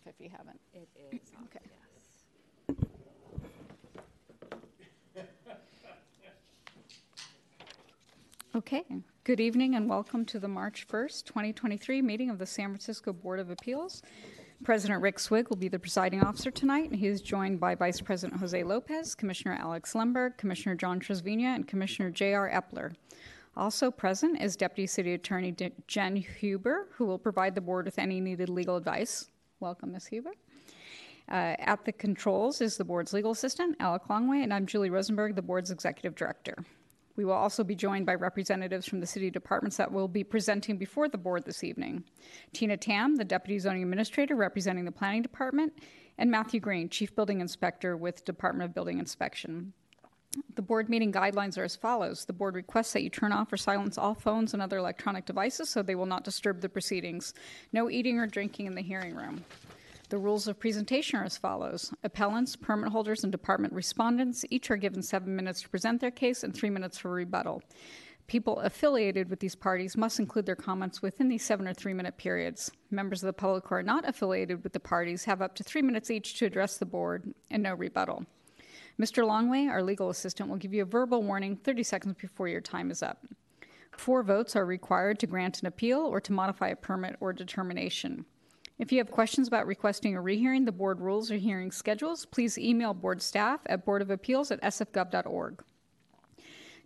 off if you haven't. It is, off, Okay. yes. Okay, good evening and welcome to the March 1st, 2023 meeting of the San Francisco Board of Appeals. President Rick Swig will be the presiding officer tonight, and he is joined by Vice President Jose Lopez, Commissioner Alex Lemberg, Commissioner John Trasviña, and Commissioner J.R. Epler. Also present is Deputy City Attorney Jen Huber, who will provide the board with any needed legal advice. Welcome, Ms. Huber. Uh, at the controls is the board's legal assistant, Alec Longway, and I'm Julie Rosenberg, the board's executive director. We will also be joined by representatives from the city departments that will be presenting before the board this evening. Tina Tam, the deputy zoning administrator representing the planning department, and Matthew Greene, chief building inspector with Department of Building Inspection. The board meeting guidelines are as follows. The board requests that you turn off or silence all phones and other electronic devices so they will not disturb the proceedings. No eating or drinking in the hearing room. The rules of presentation are as follows. Appellants, permit holders, and department respondents each are given seven minutes to present their case and three minutes for rebuttal. People affiliated with these parties must include their comments within these seven or three minute periods. Members of the public who are not affiliated with the parties have up to three minutes each to address the board and no rebuttal. Mr. Longway, our legal assistant, will give you a verbal warning 30 seconds before your time is up. Four votes are required to grant an appeal or to modify a permit or determination. If you have questions about requesting a rehearing, the board rules or hearing schedules, please email board staff at boardofappeals at sfgov.org.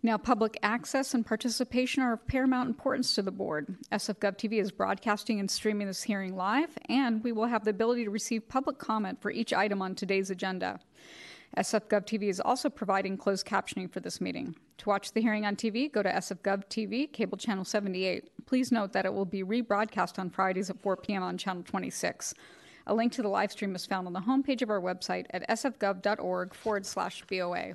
Now, public access and participation are of paramount importance to the board. SFGov TV is broadcasting and streaming this hearing live, and we will have the ability to receive public comment for each item on today's agenda. SFGov TV is also providing closed captioning for this meeting. To watch the hearing on TV, go to SFGov TV, cable channel 78. Please note that it will be rebroadcast on Fridays at 4 p.m. on channel 26. A link to the live stream is found on the homepage of our website at sfgov.org forward slash BOA.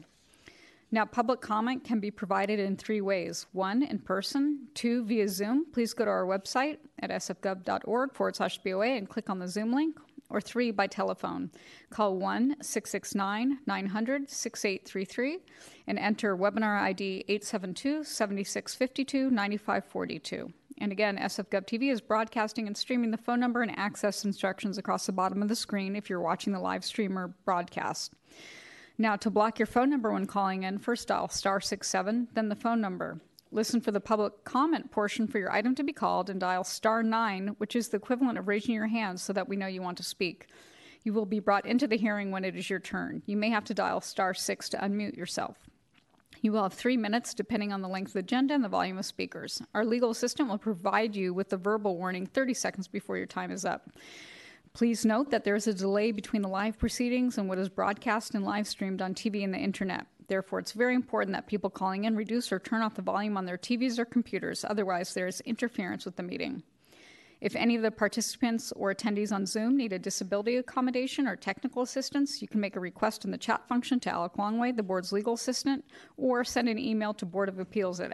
Now, public comment can be provided in three ways one, in person, two, via Zoom. Please go to our website at sfgov.org forward slash BOA and click on the Zoom link, or three, by telephone. Call 1 669 900 6833 and enter webinar ID 872 7652 9542. And again, SFGov TV is broadcasting and streaming the phone number and access instructions across the bottom of the screen if you're watching the live stream or broadcast. Now, to block your phone number when calling in, first dial star 67, then the phone number. Listen for the public comment portion for your item to be called and dial star 9, which is the equivalent of raising your hand so that we know you want to speak. You will be brought into the hearing when it is your turn. You may have to dial star 6 to unmute yourself. You will have three minutes depending on the length of the agenda and the volume of speakers. Our legal assistant will provide you with the verbal warning 30 seconds before your time is up. Please note that there is a delay between the live proceedings and what is broadcast and live streamed on TV and the internet. Therefore, it's very important that people calling in reduce or turn off the volume on their TVs or computers, otherwise, there is interference with the meeting. If any of the participants or attendees on Zoom need a disability accommodation or technical assistance, you can make a request in the chat function to Alec Longway, the board's legal assistant, or send an email to Board of Appeals at.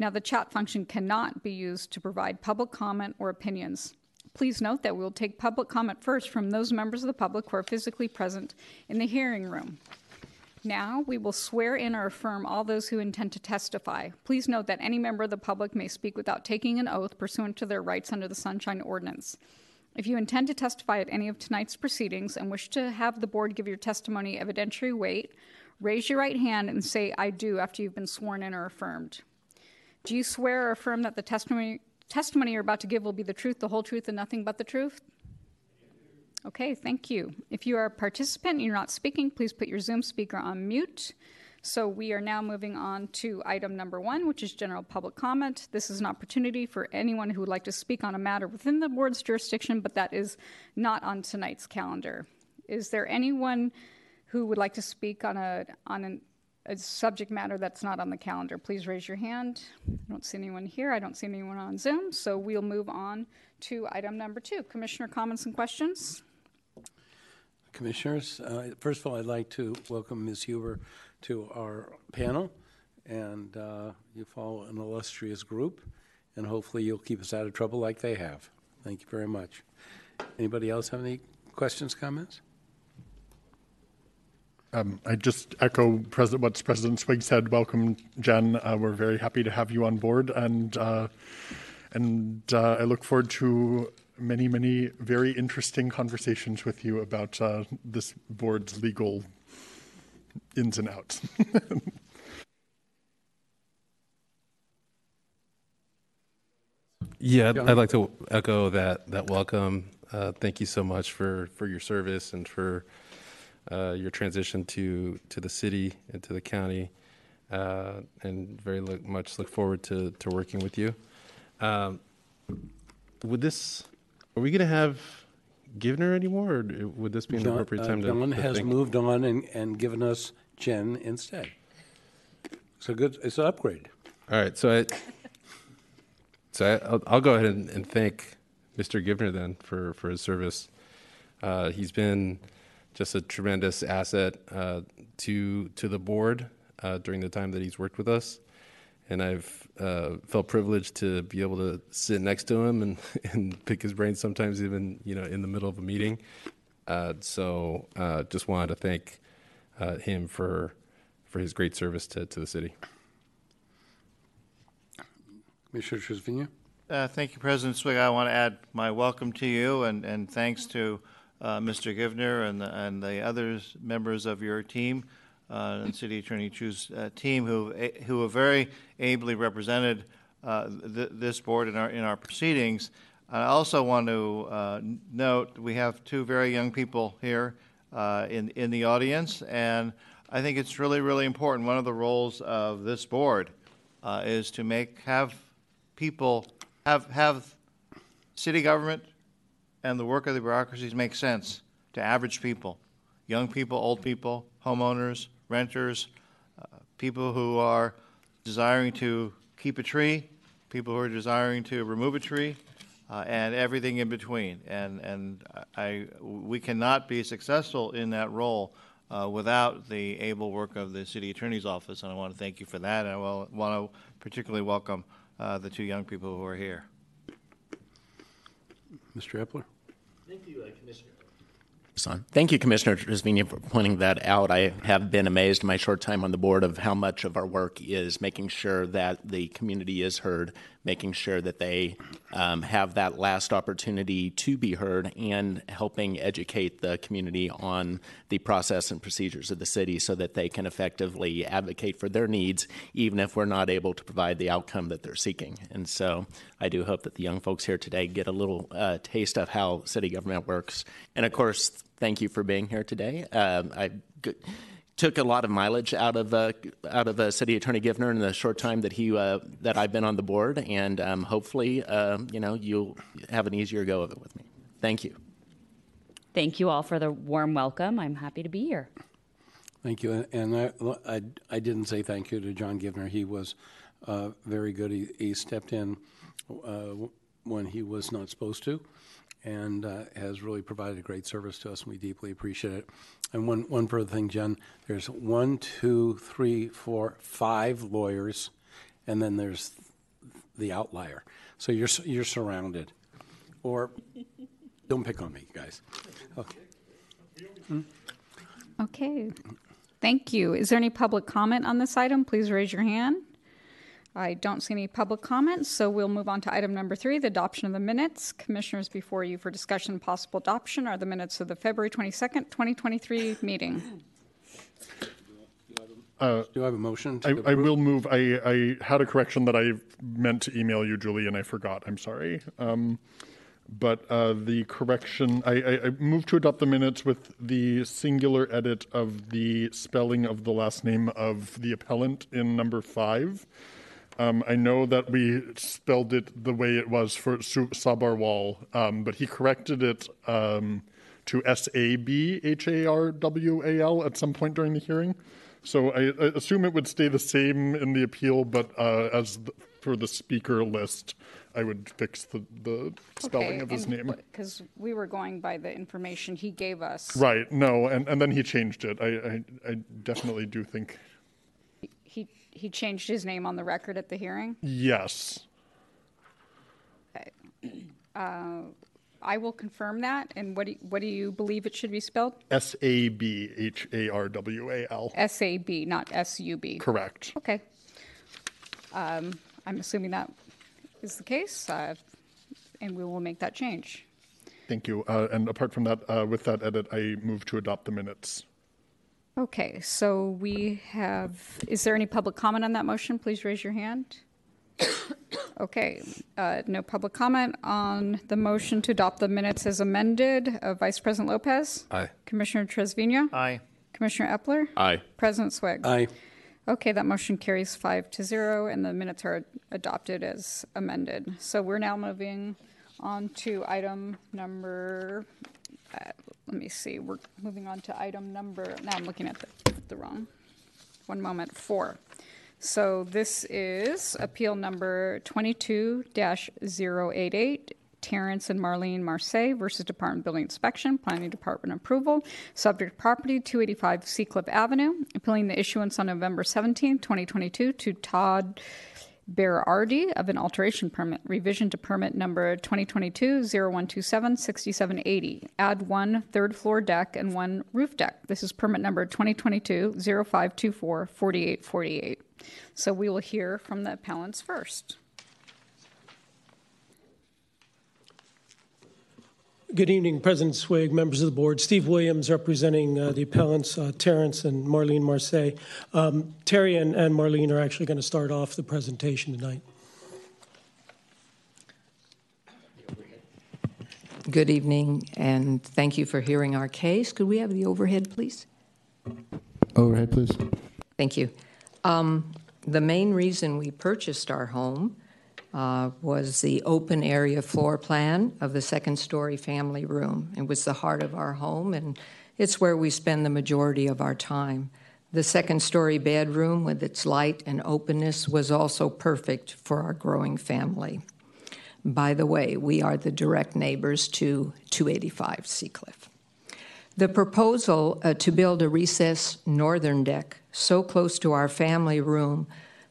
Now, the chat function cannot be used to provide public comment or opinions. Please note that we will take public comment first from those members of the public who are physically present in the hearing room. Now, we will swear in or affirm all those who intend to testify. Please note that any member of the public may speak without taking an oath pursuant to their rights under the Sunshine Ordinance. If you intend to testify at any of tonight's proceedings and wish to have the board give your testimony evidentiary weight, raise your right hand and say, I do, after you've been sworn in or affirmed. Do you swear or affirm that the testimony, testimony you're about to give will be the truth, the whole truth, and nothing but the truth? Okay, thank you. If you are a participant and you're not speaking, please put your Zoom speaker on mute. So we are now moving on to item number one, which is general public comment. This is an opportunity for anyone who would like to speak on a matter within the board's jurisdiction, but that is not on tonight's calendar. Is there anyone who would like to speak on a on an, a subject matter that's not on the calendar? Please raise your hand. I don't see anyone here. I don't see anyone on Zoom. So we'll move on to item number two. Commissioner comments and questions. Commissioners, uh, first of all, I'd like to welcome Ms. Huber to our panel, and uh, you follow an illustrious group, and hopefully you'll keep us out of trouble like they have. Thank you very much. Anybody else have any questions, comments? Um, I just echo President, what President Swig said. Welcome, Jen. Uh, we're very happy to have you on board, and uh, and uh, I look forward to many, many very interesting conversations with you about uh, this board's legal ins and outs. Yeah, I'd, I'd like to echo that that welcome. Uh, thank you so much for for your service and for uh, your transition to to the city and to the county, uh, and very look, much look forward to to working with you. Um, would this? Are we going to have Givner anymore, or would this be an John appropriate uh, time to? John to has think? moved on and, and given us Jen instead. It's a good, it's an upgrade. All right, so I, so I, I'll, I'll go ahead and, and thank Mr. Givner then for, for his service. Uh, he's been just a tremendous asset uh, to to the board uh, during the time that he's worked with us, and I've uh, felt privileged to be able to sit next to him and, and pick his brain sometimes even you know in the middle of a meeting. Uh, so uh, just wanted to thank uh, him for for his great service to, to the city. Commissioner Trevino? Uh, Thank you, President Swig. I want to add my welcome to you and, and thanks to uh, Mr. Givner and the, and the others, members of your team, uh, and City Attorney Chiu's uh, team, who, who have very ably represented uh, th- this board in our, in our proceedings. I also want to uh, note, we have two very young people here uh, in, in the audience, and I think it's really, really important. One of the roles of this board is to make, have people have have city government and the work of the bureaucracies make sense to average people, young people, old people, homeowners, renters, uh, people who are desiring to keep a tree, people who are desiring to remove a tree, uh, and everything in between. And and I we cannot be successful in that role. Uh, without the able work of the city attorney's office, and I want to thank you for that. And I will, want to particularly welcome uh, the two young people who are here. Mr. Epler? Son. Thank you, Commissioner Trevino, for pointing that out. I have been amazed in my short time on the board of how much of our work is making sure that the community is heard, making sure that they um, have that last opportunity to be heard, and helping educate the community on the process and procedures of the city so that they can effectively advocate for their needs, even if we're not able to provide the outcome that they're seeking. And so I do hope that the young folks here today get a little uh, taste of how city government works. And of course, thank you for being here today. Um, I g- took a lot of mileage out of uh, out of uh, City Attorney Givner in the short time that he uh, that I've been on the board, and um, hopefully, uh, you know, you'll have an easier go of it with me. Thank you. Thank you all for the warm welcome. I'm happy to be here. Thank you. And I, I, I didn't say thank you to John Givner. He was uh, very good. He, he stepped in uh, when he was not supposed to and uh, has really provided a great service to us, and we deeply appreciate it. And one, one further thing, Jen, there's one, two, three, four, five lawyers, and then there's the outlier. So you're, you're surrounded. Or don't pick on me, guys. Okay. Okay, thank you. Is there any public comment on this item? Please raise your hand. I don't see any public comments, so we'll move on to item number three, the adoption of the minutes. Commissioners, before you for discussion and possible adoption are the minutes of the February 22nd, 2023 meeting. Do I have a motion? to I, I will move. I, I had a correction that I meant to email you, Julie, and I forgot. I'm sorry. Um, but uh, the correction, I, I, I moved to adopt the minutes with the singular edit of the spelling of the last name of the appellant in number five. Um, I know that we spelled it the way it was for Sabarwal, um, but he corrected it um, to S A B H A R W A L at some point during the hearing. So I, I assume it would stay the same in the appeal, but uh, as the, for the speaker list, I would fix the, the spelling of his name. Because we were going by the information he gave us. Right. No, and, and then he changed it. I, I, I definitely do think He, changed his name on the record at the hearing. yes. I will confirm that, and what do, you- what do you believe it should be spelled? S A B H A R W A L. S-A-B, not S-U-B. Correct. Okay. Um, I'm assuming that is the case, uh, and we will make that change. Thank you. Uh, and apart from that, uh, with that edit, I move to adopt the minutes. Okay, so we have, is there any public comment on that motion? Please raise your hand. Okay, uh, no public comment on the motion to adopt the minutes as amended. Uh, Vice President Lopez? Aye. Commissioner Trasviña? Aye. Commissioner Epler? Aye. President Swig? Aye. Okay, that motion carries five to zero, and the minutes are adopted as amended. So we're now moving on to item number, uh, let me see, we're moving on to item number, now I'm looking at the, the wrong, one moment, four. So this is appeal number 22-088, Terrence and Marlene Marseille versus Department of Building Inspection, Planning Department approval. Subject property, 285 Seacliff Avenue. Appealing the issuance on November 17, 2022 to Todd Berardi of an alteration permit, revision to permit number 2022-0127-6780. Add one third floor deck and one roof deck. This is permit number 2022-0524-4848. So we will hear from the appellants first. Good evening, President Swig, members of the board. Steve Williams representing uh, the appellants uh, Terrence and Marlene Marseille. Um, Terry and, and Marlene are actually going to start off the presentation tonight. Good evening, and thank you for hearing our case. Could we have the overhead, please? Overhead, please. Thank you. Um, the main reason we purchased our home uh, was the open area floor plan of the second story family room. It was the heart of our home, and it's where we spend the majority of our time. The second story bedroom, with its light and openness, was also perfect for our growing family. By the way, we are the direct neighbors to 285 Seacliff. The proposal uh, to build a recessed northern deck so close to our family room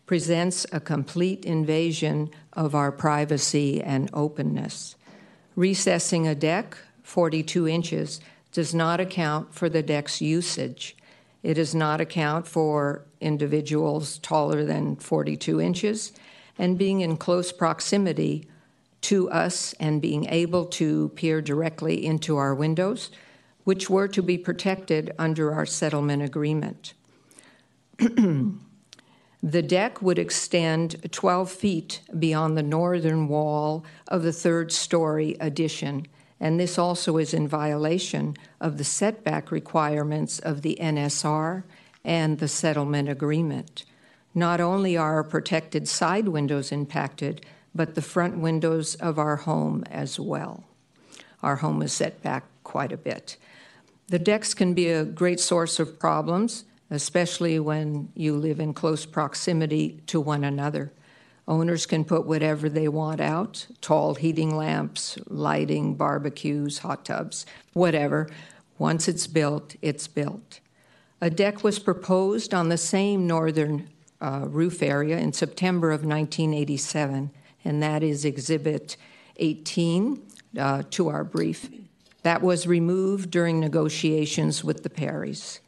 presents a complete invasion of our privacy and openness. Recessing a deck 42 inches does not account for the deck's usage. It does not account for individuals taller than 42 inches and being in close proximity to us and being able to peer directly into our windows, which were to be protected under our settlement agreement. the deck would extend 12 feet beyond the northern wall of the third story addition, and this also is in violation of the setback requirements of the NSR and the settlement agreement. Not only are our protected side windows impacted, but the front windows of our home as well. Our home is set back quite a bit. The decks can be a great source of problems, especially when you live in close proximity to one another. Owners can put whatever they want out tall heating lamps, lighting, barbecues, hot tubs, whatever. Once it's built, it's built. A deck was proposed on the same northern uh, roof area in September of 1987, and that is Exhibit 18 uh, to our brief. That was removed during negotiations with the Perrys.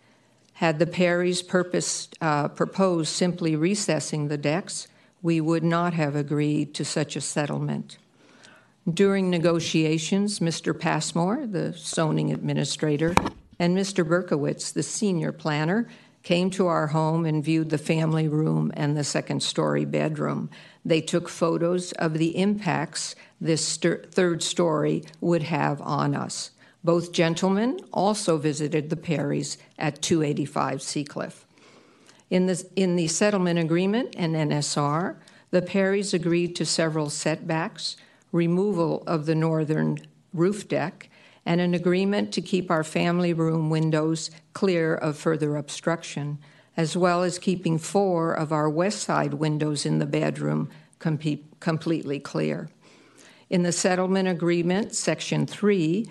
Had the Perrys purpose, uh, proposed simply recessing the decks, we would not have agreed to such a settlement. During negotiations, Mr. Passmore, the zoning administrator, and Mr. Berkowitz, the senior planner, came to our home and viewed the family room and the second story bedroom. They took photos of the impacts this st- third story would have on us. Both gentlemen also visited the Perrys at 285 Seacliff. In the, in the settlement agreement and NSR, the Perrys agreed to several setbacks, removal of the northern roof deck, and an agreement to keep our family room windows clear of further obstruction, as well as keeping four of our west side windows in the bedroom com- completely clear. In the settlement agreement, Section 3,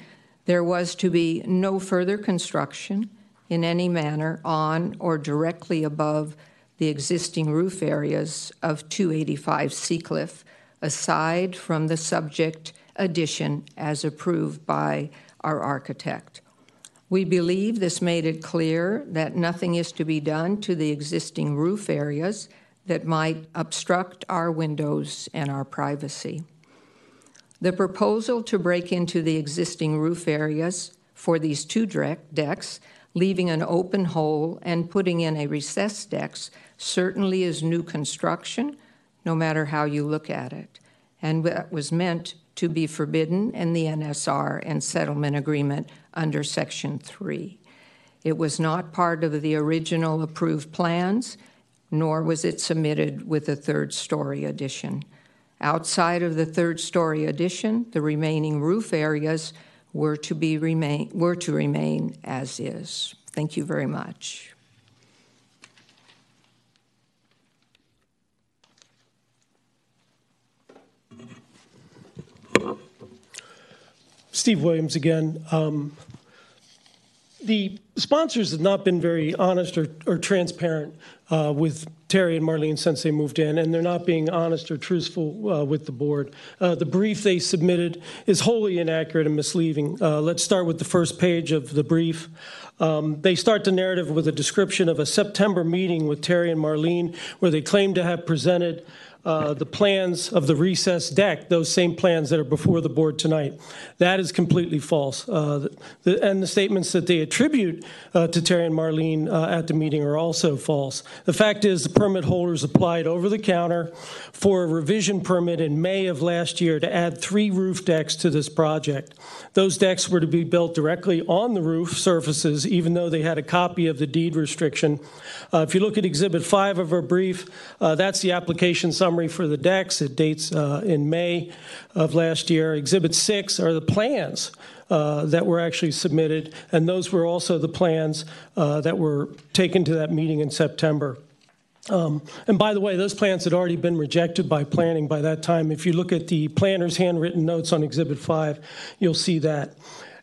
there was to be no further construction in any manner on or directly above the existing roof areas of 285 Seacliff, aside from the subject addition as approved by our architect. We believe this made it clear that nothing is to be done to the existing roof areas that might obstruct our windows and our privacy. The proposal to break into the existing roof areas for these two decks, leaving an open hole and putting in a recessed deck, certainly is new construction, no matter how you look at it, and that was meant to be forbidden in the NSR and settlement agreement under Section 3. It was not part of the original approved plans, nor was it submitted with the third story addition. Outside of the third story addition, the remaining roof areas were to be remain were to remain as is. Thank you very much. Steve Williams again. Um, the sponsors have not been very honest or, or transparent uh, with Terry and Marlene since they moved in, and they're not being honest or truthful uh, with the board. Uh, the brief they submitted is wholly inaccurate and misleading. Uh, let's start with the first page of the brief. Um, they start the narrative with a description of a September meeting with Terry and Marlene where they claim to have presented uh, the plans of the recess deck, those same plans that are before the board tonight. That is completely false. Uh, the, and the statements that they attribute uh, to Terry and Marlene uh, at the meeting are also false. The fact is, the permit holders applied over the counter for a revision permit in May of last year to add three roof decks to this project. Those decks were to be built directly on the roof surfaces, even though they had a copy of the deed restriction. Uh, if you look at Exhibit 5 of our brief, that's the application summary for the decks. It dates uh, in May of last year. Exhibit 6 are the plans uh, that were actually submitted, and those were also the plans uh, that were taken to that meeting in September. Um, and by the way, those plans had already been rejected by planning by that time. If you look at the planner's handwritten notes on Exhibit 5, you'll see that.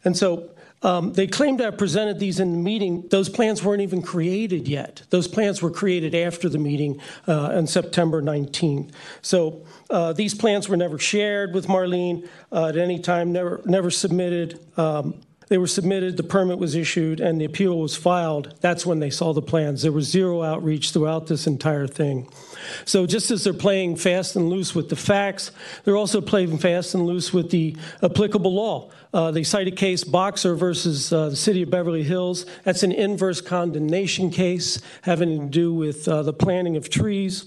And so um, they claimed have presented these in the meeting. Those plans weren't even created yet. Those plans were created after the meeting uh, on September 19th. So uh, these plans were never shared with Marlene uh, at any time, never, never submitted. Um, they were submitted, the permit was issued, and the appeal was filed. That's when they saw the plans. There was zero outreach throughout this entire thing. So just as they're playing fast and loose with the facts, they're also playing fast and loose with the applicable law. Uh, they cite a case, Boxer versus uh, the city of Beverly Hills. That's an inverse condemnation case having to do with uh, the planting of trees.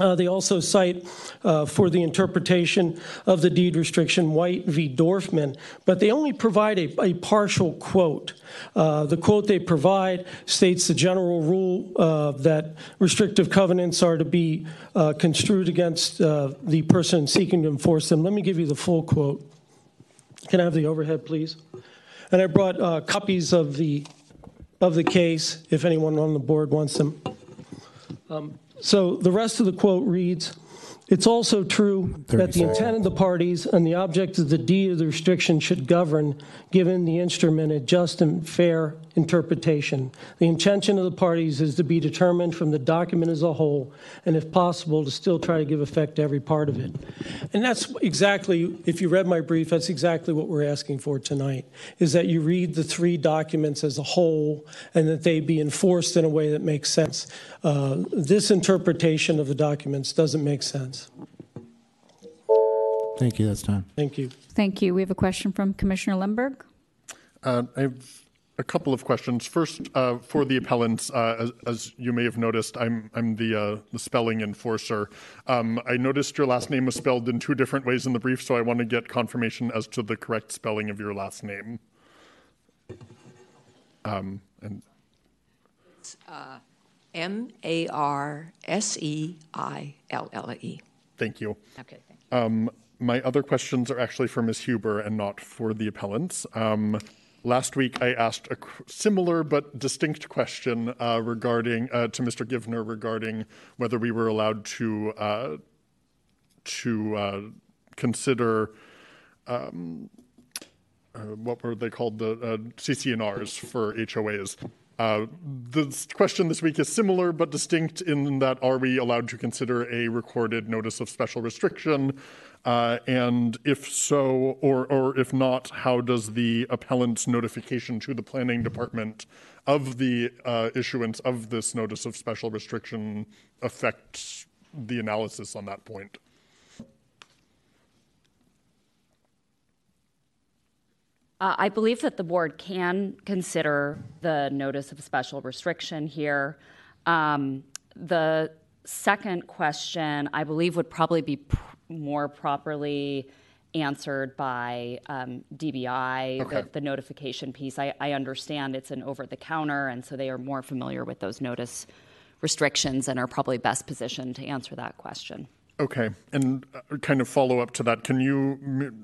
Uh, they also cite uh, for the interpretation of the deed restriction White v. Dorfman, but they only provide a, a partial quote. Uh, the quote they provide states the general rule uh, that restrictive covenants are to be uh, construed against uh, the person seeking to enforce them. Let me give you the full quote. Can I have the overhead, please? And I brought copies of the of the case if anyone on the board wants them. Um, so the rest of the quote reads It's also true that the intent of the parties and the object of the deed of the restriction should govern, given the instrument a just and fair interpretation. The intention of the parties is to be determined from the document as a whole, and if possible, to still try to give effect to every part of it. And that's exactly, if you read my brief, that's exactly what we're asking for tonight, is that you read the three documents as a whole and that they be enforced in a way that makes sense. Uh, this interpretation of the documents doesn't make sense. Thank you. That's time. Thank you. Thank you. We have a question from Commissioner Lemberg. Uh, I have a couple of questions. First, uh, for the appellants, uh, as, as, you may have noticed, I'm I'm the uh, the spelling enforcer. Um, I noticed your last name was spelled in two different ways in the brief, so I want to get confirmation as to the correct spelling of your last name. Um, and it's uh, M A R S E I L L E. Thank you. Okay. Um, my other questions are actually for Ms. Huber and not for the appellants. Last week, I asked a similar but distinct question uh, regarding uh, to Mr. Givner regarding whether we were allowed to uh, to uh, consider um, uh, what were they called the uh, CC&Rs for HOAs. the question this week is similar but distinct in that are we allowed to consider a recorded notice of special restriction uh, and if so, or, or if not, how does the appellant's notification to the planning department of the uh, issuance of this notice of special restriction affect the analysis on that point? Uh, I believe that the board can consider the notice of special restriction here. Um, the second question, I believe, would probably be pr- more properly answered by um, DBI, Okay. the, the notification piece. I, I understand it's an over the counter, and so they are more familiar with those notice restrictions and are probably best positioned to answer that question. Okay, and uh, kind of follow up to that, can you,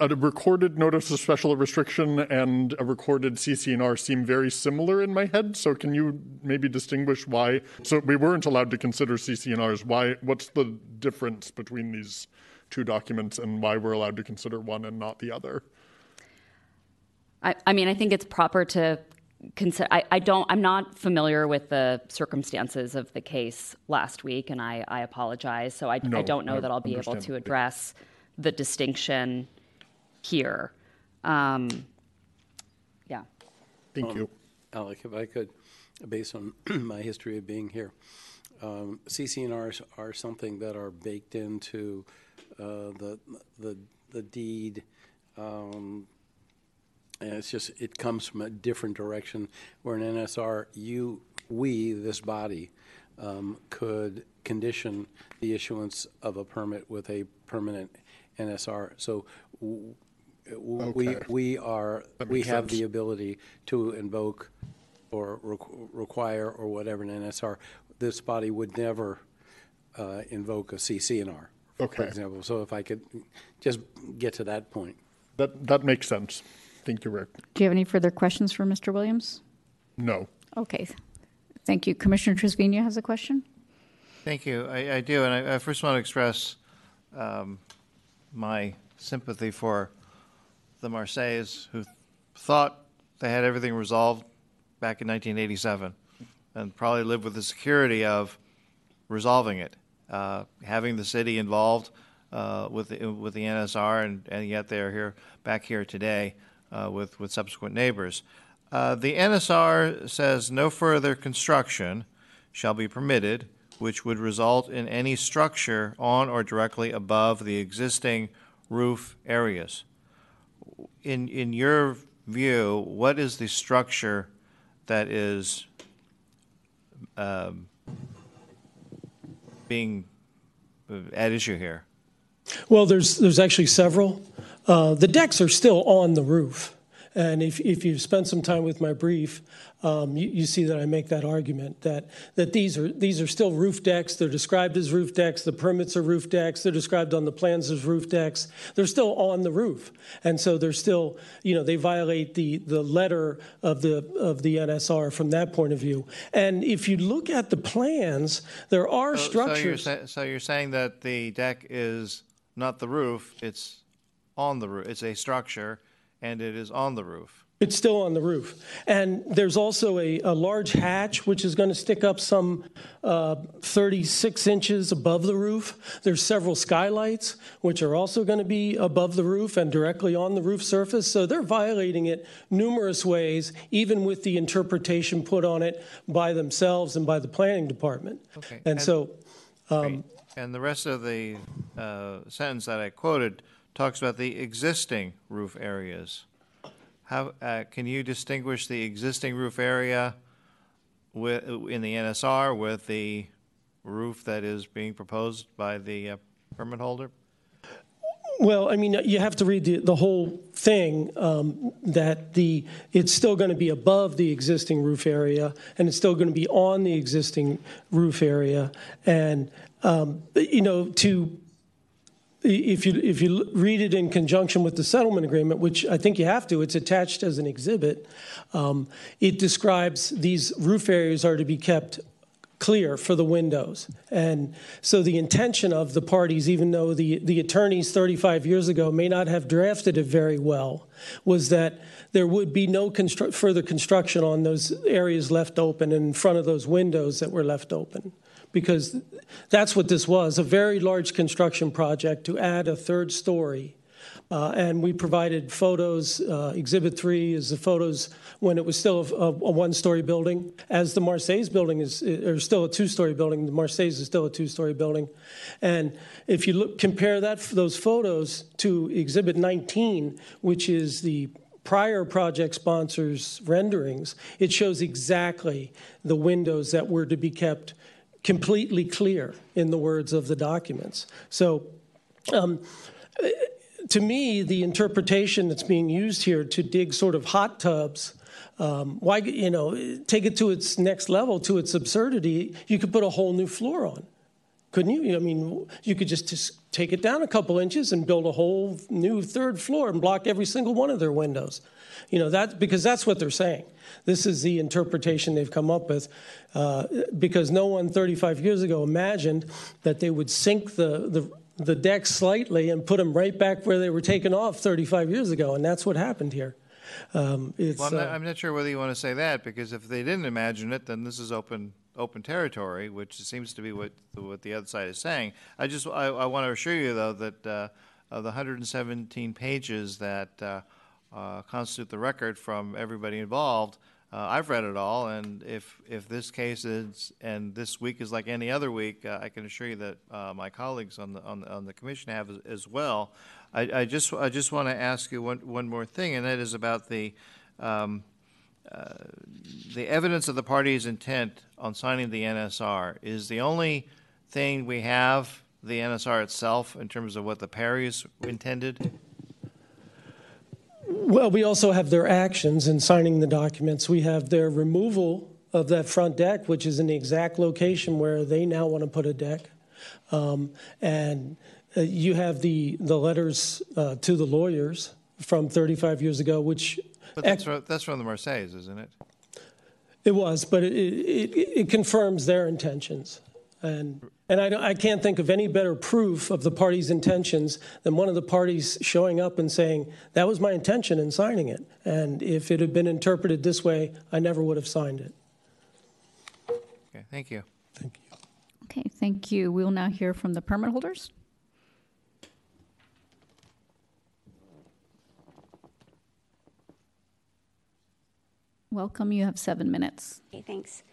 a recorded notice of special restriction and a recorded CC&R seem very similar in my head, so can you maybe distinguish why, so we weren't allowed to consider CC&Rs, why, what's the difference between these two documents and why we're allowed to consider one and not the other? I, I mean, I think it's proper to consider. I, I don't. I'm not familiar with the circumstances of the case last week, and I, I apologize. So I, No, I don't know that I'll be able to address the distinction here. Um, yeah. Thank you. Alec, if I could, based on my history of being here, um, CC&Rs are something that are baked into uh, the, the, the deed. um, And it's just, it comes from a different direction, where an NSR, you, we, this body, um, could condition the issuance of a permit with a permanent NSR. So w- w- we, Okay. we are, That we makes have the ability to invoke or requ- require or whatever an NSR. This body would never uh, invoke a CC&R, for Okay. example. So if I could just get to that point. That, that makes sense. Thank you, Rick. Do you have any further questions for Mr. Williams? No. Okay. Thank you. Commissioner Trevino has a question? Thank you. I, I do, and I, I first want to express um, my sympathy for the Marseilles who thought they had everything resolved back in 1987, and probably lived with the security of resolving it, uh, having the city involved uh, with the, with the NSR, and, and yet they are here back here today uh, with with subsequent neighbors. Uh, the NSR says no further construction shall be permitted, which would result in any structure on or directly above the existing roof areas. In in your view, what is the structure that is um, being uh, at issue here? Well, there's, there's actually several. Uh, the decks are still on the roof. And if, if you've spent some time with my brief, um, you, you see that I make that argument that, that these, are, these are still roof decks. They're described as roof decks. The permits are roof decks. They're described on the plans as roof decks. They're still on the roof. And so they're still, you know, they violate the, the letter of the, of the NSR from that point of view. And if you look at the plans, there are So- So you're, structures. so you're saying that the deck is not the roof, it's on the roof, it's a structure, and it is on the roof. It's still on the roof. And there's also a, a large hatch, which is going to stick up some uh, 36 inches above the roof. There's several skylights, which are also going to be above the roof and directly on the roof surface. So they're violating it numerous ways, even with the interpretation put on it by themselves and by the planning department. Okay. And And- so, Great. And the rest of the uh, sentence that I quoted talks about the existing roof areas. How, uh, can you distinguish the existing roof area with, in the NSR with the roof that is being proposed by the uh, permit holder? Well, I mean, you have to read the, the whole thing, um, that the, it's still going to be above the existing roof area, and it's still going to be on the existing roof area. And, um, you know, to, if you, if you read it in conjunction with the settlement agreement, which I think you have to, it's attached as an exhibit, um, it describes these roof areas are to be kept clear for the windows. And so the intention of the parties, even though the, the attorneys 35 years ago may not have drafted it very well, was that there would be no constru- further construction on those areas left open in front of those windows that were left open. Because that's what this was a very large construction project to add a third story Uh, and we provided photos. Uh, Exhibit 3 is the photos when it was still a, a one-story building. As the Marseilles building is, or still a two-story building, the Marseilles is still a two-story building. And if you look, compare that those photos to Exhibit 19, which is the prior project sponsors' renderings, it shows exactly the windows that were to be kept completely clear, in the words of the documents. So. Um, to me, the interpretation that's being used here to dig sort of hot tubs, um, why you know, take it to its next level, to its absurdity. You could put a whole new floor on, couldn't you? I mean, you could just, just take it down a couple inches and build a whole new third floor and block every single one of their windows. You know that because that's what they're saying. This is the interpretation they've come up with, uh, because no one 35 years ago imagined that they would sink the, the the deck slightly and put them right back where they were taken off 35 years ago, and that's what happened here. Um, it's, Well, I'm not, uh, I'm not sure whether you want to say that, because if they didn't imagine it, then this is open, open territory, which seems to be what, what the other side is saying. I just, I, I want to assure you, though, that uh, of the 117 pages that uh, uh, constitute the record from everybody involved, uh, I've read it all, and if, if this case is, and this week is like any other week, uh, I can assure you that uh, my colleagues on the, on the, on the commission have as, as well. I, I just, I just want to ask you one, one more thing, and that is about the, um, the evidence of the party's intent on signing the NSR. Is the only thing we have the NSR itself in terms of what the Perrys intended? Well, we also have their actions in signing the documents. We have their removal of that front deck, which is in the exact location where they now want to put a deck. Um, and uh, you have the, the letters uh, to the lawyers from 35 years ago, which But that's, from, that's from the Marseilles, isn't it? it was, but it, it, it confirms their intentions. And, and I, don't- I can't think of any better proof of the party's intentions than one of the parties showing up and saying, that was my intention in signing it. And if it had been interpreted this way, I never would have signed it. Okay, thank you. Thank you. Okay, thank you. We'll now hear from the permit holders. Welcome, you have seven minutes. Okay, thanks.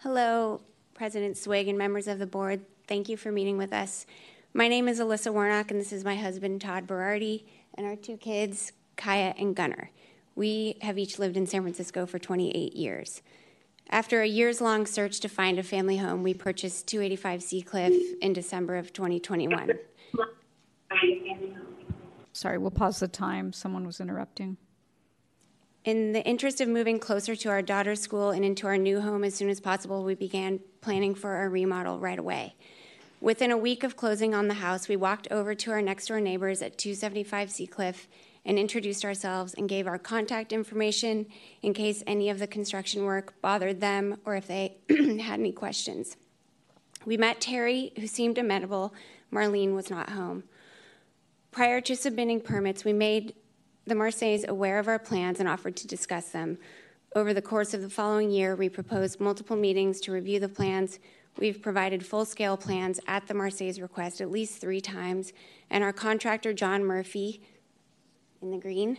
Hello, President Swig and members of the board. Thank you for meeting with us. My name is Alyssa Warnock, and this is my husband, Todd Berardi, and our two kids, Kaya and Gunnar. We have each lived in San Francisco for 28 years. After a years long search to find a family home, we purchased 285 Seacliff in December of 2021. Sorry, we'll pause the time. Someone was interrupting. In the interest of moving closer to our daughter's school and into our new home as soon as possible, we began planning for our remodel right away. Within a week of closing on the house, we walked over to our next door neighbors at 275 Seacliff and introduced ourselves and gave our contact information in case any of the construction work bothered them or if they had any questions. We met Terry, who seemed amenable. Marlene was not home. Prior to submitting permits, we made the Marseilles aware of our plans and offered to discuss them. Over the course of the following year, we proposed multiple meetings to review the plans. We've provided full scale plans at the Marseilles request at least three times, and our contractor, John Murphy, in the green,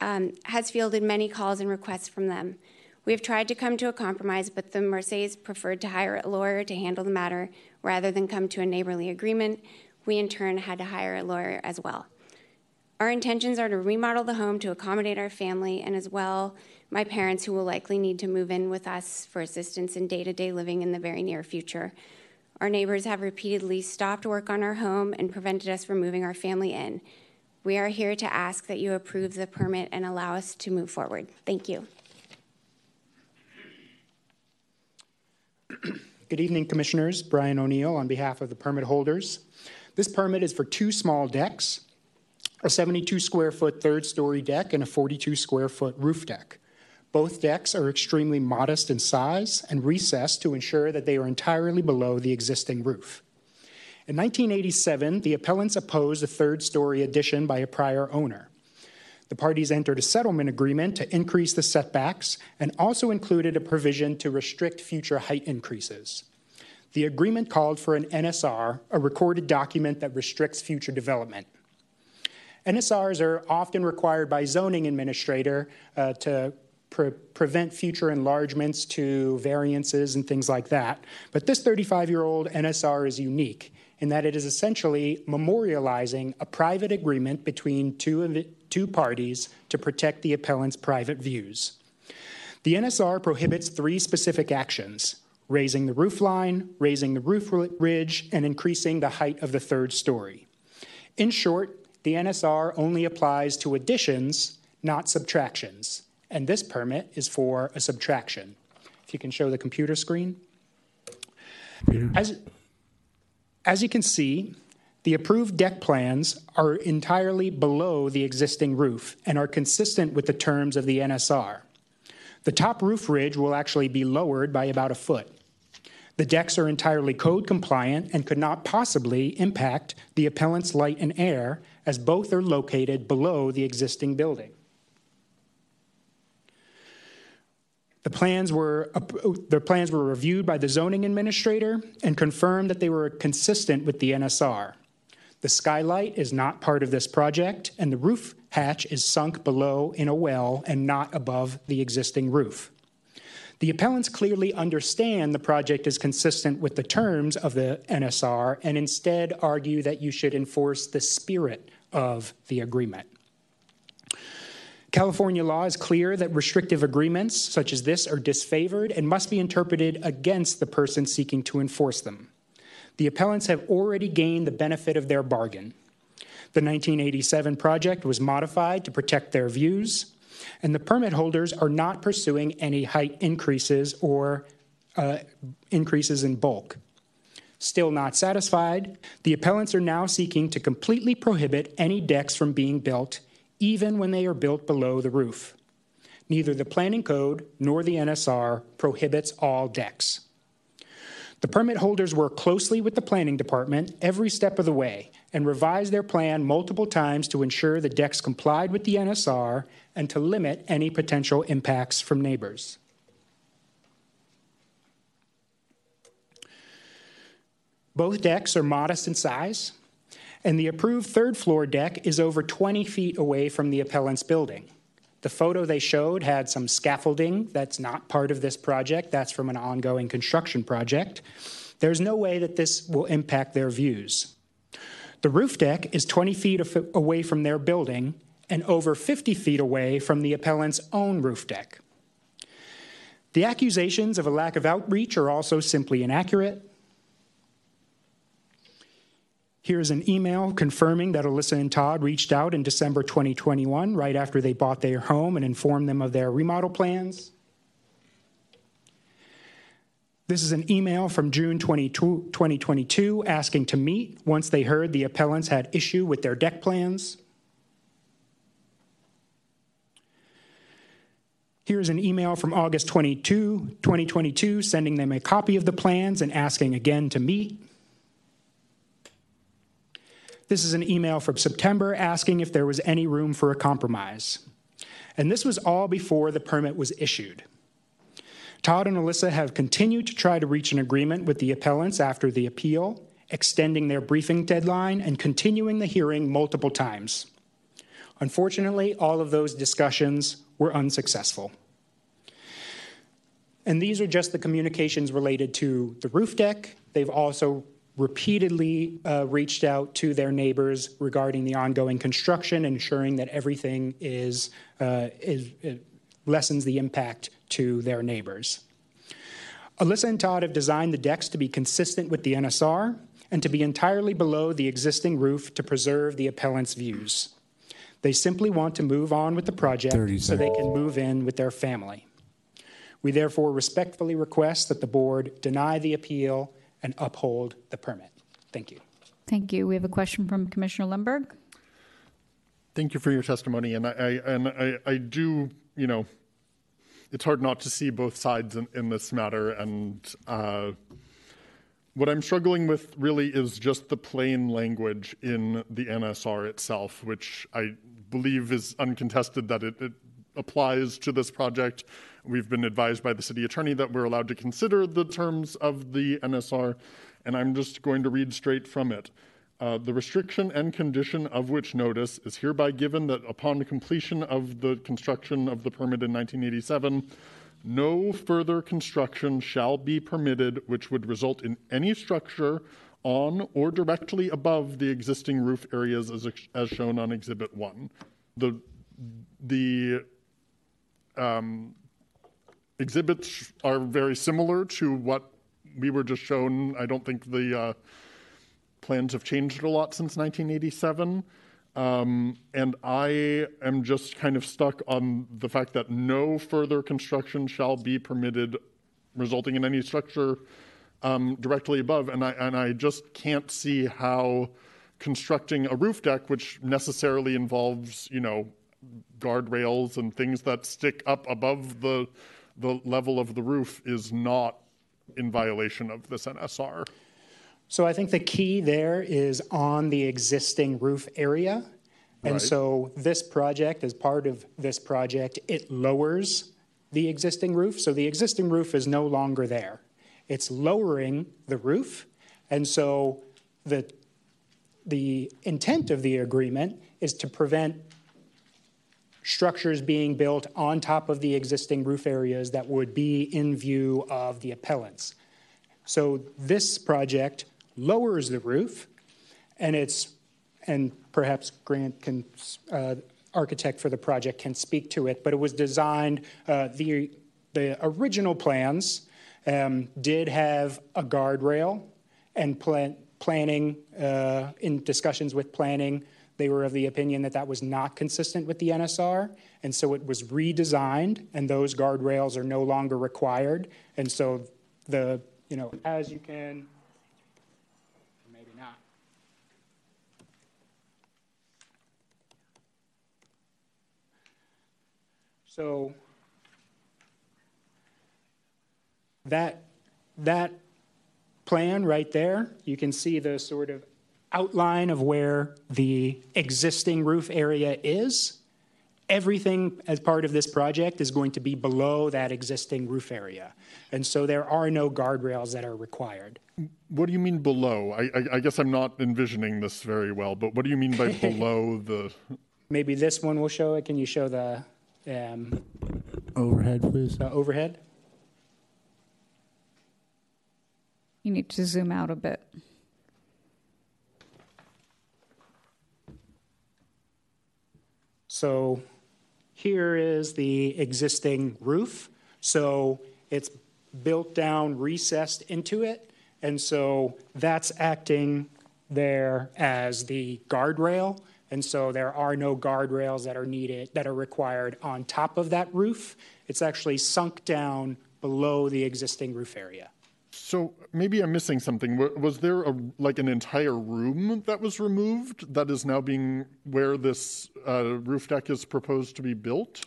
um, has fielded many calls and requests from them. We have tried to come to a compromise, but the Marseilles preferred to hire a lawyer to handle the matter rather than come to a neighborly agreement. We, in turn, had to hire a lawyer as well. Our intentions are to remodel the home to accommodate our family and as well my parents who will likely need to move in with us for assistance in day to day living in the very near future. Our neighbors have repeatedly stopped work on our home and prevented us from moving our family in. We are here to ask that you approve the permit and allow us to move forward. Thank you. Good evening, Commissioners. Brian O'Neill on behalf of the permit holders. This permit is for two small decks, a 72 square foot third story deck and a 42 square foot roof deck. Both decks are extremely modest in size and recessed to ensure that they are entirely below the existing roof. In 1987, the appellants opposed a third story addition by a prior owner. The parties entered a settlement agreement to increase the setbacks and also included a provision to restrict future height increases. The agreement called for an NSR, a recorded document that restricts future development. NSRs are often required by zoning administrator uh, to pre- prevent future enlargements to variances and things like that. But this 35 year old NSR is unique in that it is essentially memorializing a private agreement between two, two parties to protect the appellant's private views. The NSR prohibits three specific actions raising the roof line, raising the roof ridge, and increasing the height of the third story. In short, the NSR only applies to additions, not subtractions, and this permit is for a subtraction. If you can show the computer screen. As, as you can see, the approved deck plans are entirely below the existing roof and are consistent with the terms of the NSR. The top roof ridge will actually be lowered by about a foot. The decks are entirely code compliant and could not possibly impact the appellant's light and air, as both are located below the existing building. The plans were the plans were reviewed by the zoning administrator and confirmed that they were consistent with the NSR. The skylight is not part of this project, and the roof hatch is sunk below in a well and not above the existing roof. The appellants clearly understand the project is consistent with the terms of the NSR and instead argue that you should enforce the spirit of the agreement. California law is clear that restrictive agreements such as this are disfavored and must be interpreted against the person seeking to enforce them the appellants have already gained the benefit of their bargain. The 1987 project was modified to protect their views, and the permit holders are not pursuing any height increases or uh, increases in bulk. Still not satisfied, the appellants are now seeking to completely prohibit any decks from being built, even when they are built below the roof. Neither the planning code nor the NSR prohibits all decks. The permit holders work closely with the planning department every step of the way and revised their plan multiple times to ensure the decks complied with the NSR and to limit any potential impacts from neighbors. Both decks are modest in size, and the approved third floor deck is over 20 feet away from the appellant's building. The photo they showed had some scaffolding that's not part of this project, that's from an ongoing construction project. There's no way that this will impact their views. The roof deck is 20 feet away from their building and over 50 feet away from the appellant's own roof deck. The accusations of a lack of outreach are also simply inaccurate. Here's an email confirming that Alyssa and Todd reached out in December 2021, right after they bought their home and informed them of their remodel plans. This is an email from June 2022 asking to meet once they heard the appellants had issue with their deck plans. Here's an email from August 22, 2022, sending them a copy of the plans and asking again to meet. This is an email from September asking if there was any room for a compromise. And this was all before the permit was issued. Todd and Alyssa have continued to try to reach an agreement with the appellants after the appeal, extending their briefing deadline and continuing the hearing multiple times. Unfortunately, all of those discussions were unsuccessful. And these are just the communications related to the roof deck. They've also repeatedly uh, reached out to their neighbors regarding the ongoing construction, ensuring that everything is, uh, is lessens the impact to their neighbors. Alyssa and Todd have designed the decks to be consistent with the NSR and to be entirely below the existing roof to preserve the appellant's views. They simply want to move on with the project so they can move in with their family. We therefore respectfully request that the board deny the appeal and uphold the permit. Thank you. Thank you. We have a question from Commissioner Lundberg. Thank you for your testimony, and I, I and I, I, do, you know, it's hard not to see both sides in, in this matter, and uh, what I'm struggling with really is just the plain language in the NSR itself, which I believe is uncontested that it, it applies to this project We've been advised by the city attorney that we're allowed to consider the terms of the NSR, and I'm just going to read straight from it. Uh, the restriction and condition of which notice is hereby given that upon completion of the construction of the permit in 1987, no further construction shall be permitted which would result in any structure on or directly above the existing roof areas as, as shown on Exhibit 1. The, the um, exhibits are very similar to what we were just shown. I don't think the uh, plans have changed a lot since 1987. Um, and I am just kind of stuck on the fact that no further construction shall be permitted resulting in any structure um, directly above. And I, and I just can't see how constructing a roof deck, which necessarily involves, you know, guardrails and things that stick up above the, the level of the roof, is not in violation of this NSR. So I think the key there is on the existing roof area. And Right. so this project, as part of this project, it lowers the existing roof. So the existing roof is no longer there. It's lowering the roof. And so the, the intent of the agreement is to prevent structures being built on top of the existing roof areas that would be in view of the appellants. So this project lowers the roof, and it's, and perhaps Grant can, uh, architect for the project can speak to it, but it was designed, uh, the, the original plans um, did have a guardrail and plan, planning, uh, in discussions with planning, they were of the opinion that that was not consistent with the NSR, and so it was redesigned, and those guardrails are no longer required. And so the, you know, as you can, maybe not. So that, that plan right there, you can see the sort of outline of where the existing roof area is. Everything as part of this project is going to be below that existing roof area. And so there are no guardrails that are required. What do you mean below? I, I, I guess I'm not envisioning this very well, but what do you mean by below the? Maybe this one will show it. Can you show the um, Overhead, please. the overhead? You need to zoom out a bit. So here is the existing roof. So it's built down, recessed into it. And so that's acting there as the guardrail. And so there are no guardrails that are needed, that are required on top of that roof. It's actually sunk down below the existing roof area. So maybe I'm missing something. Was there a like an entire room that was removed that is now being where this uh, roof deck is proposed to be built?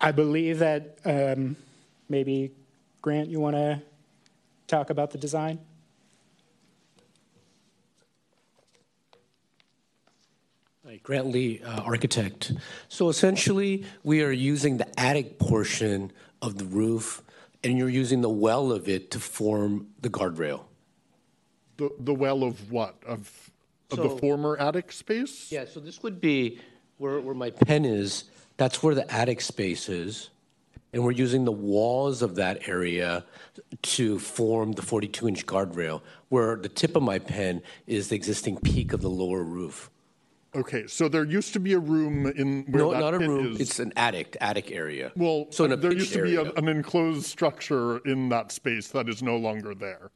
I believe that um, maybe, Grant, you want to talk about the design? Hi, Grant Lee, uh, architect. So essentially, we are using the attic portion of the roof, and you're using the well of it to form the guardrail. The the well of what of of the former attic space? Yeah, so this would be where, where my pen is, that's where the attic space is. And we're using the walls of that area to form the 42 inch guardrail, where the tip of my pen is the existing peak of the lower roof. Okay, so there used to be a room in where No, that not a pit room, is. it's an attic, attic area. well, so in a there used to be a, an enclosed structure in that space that is no longer there.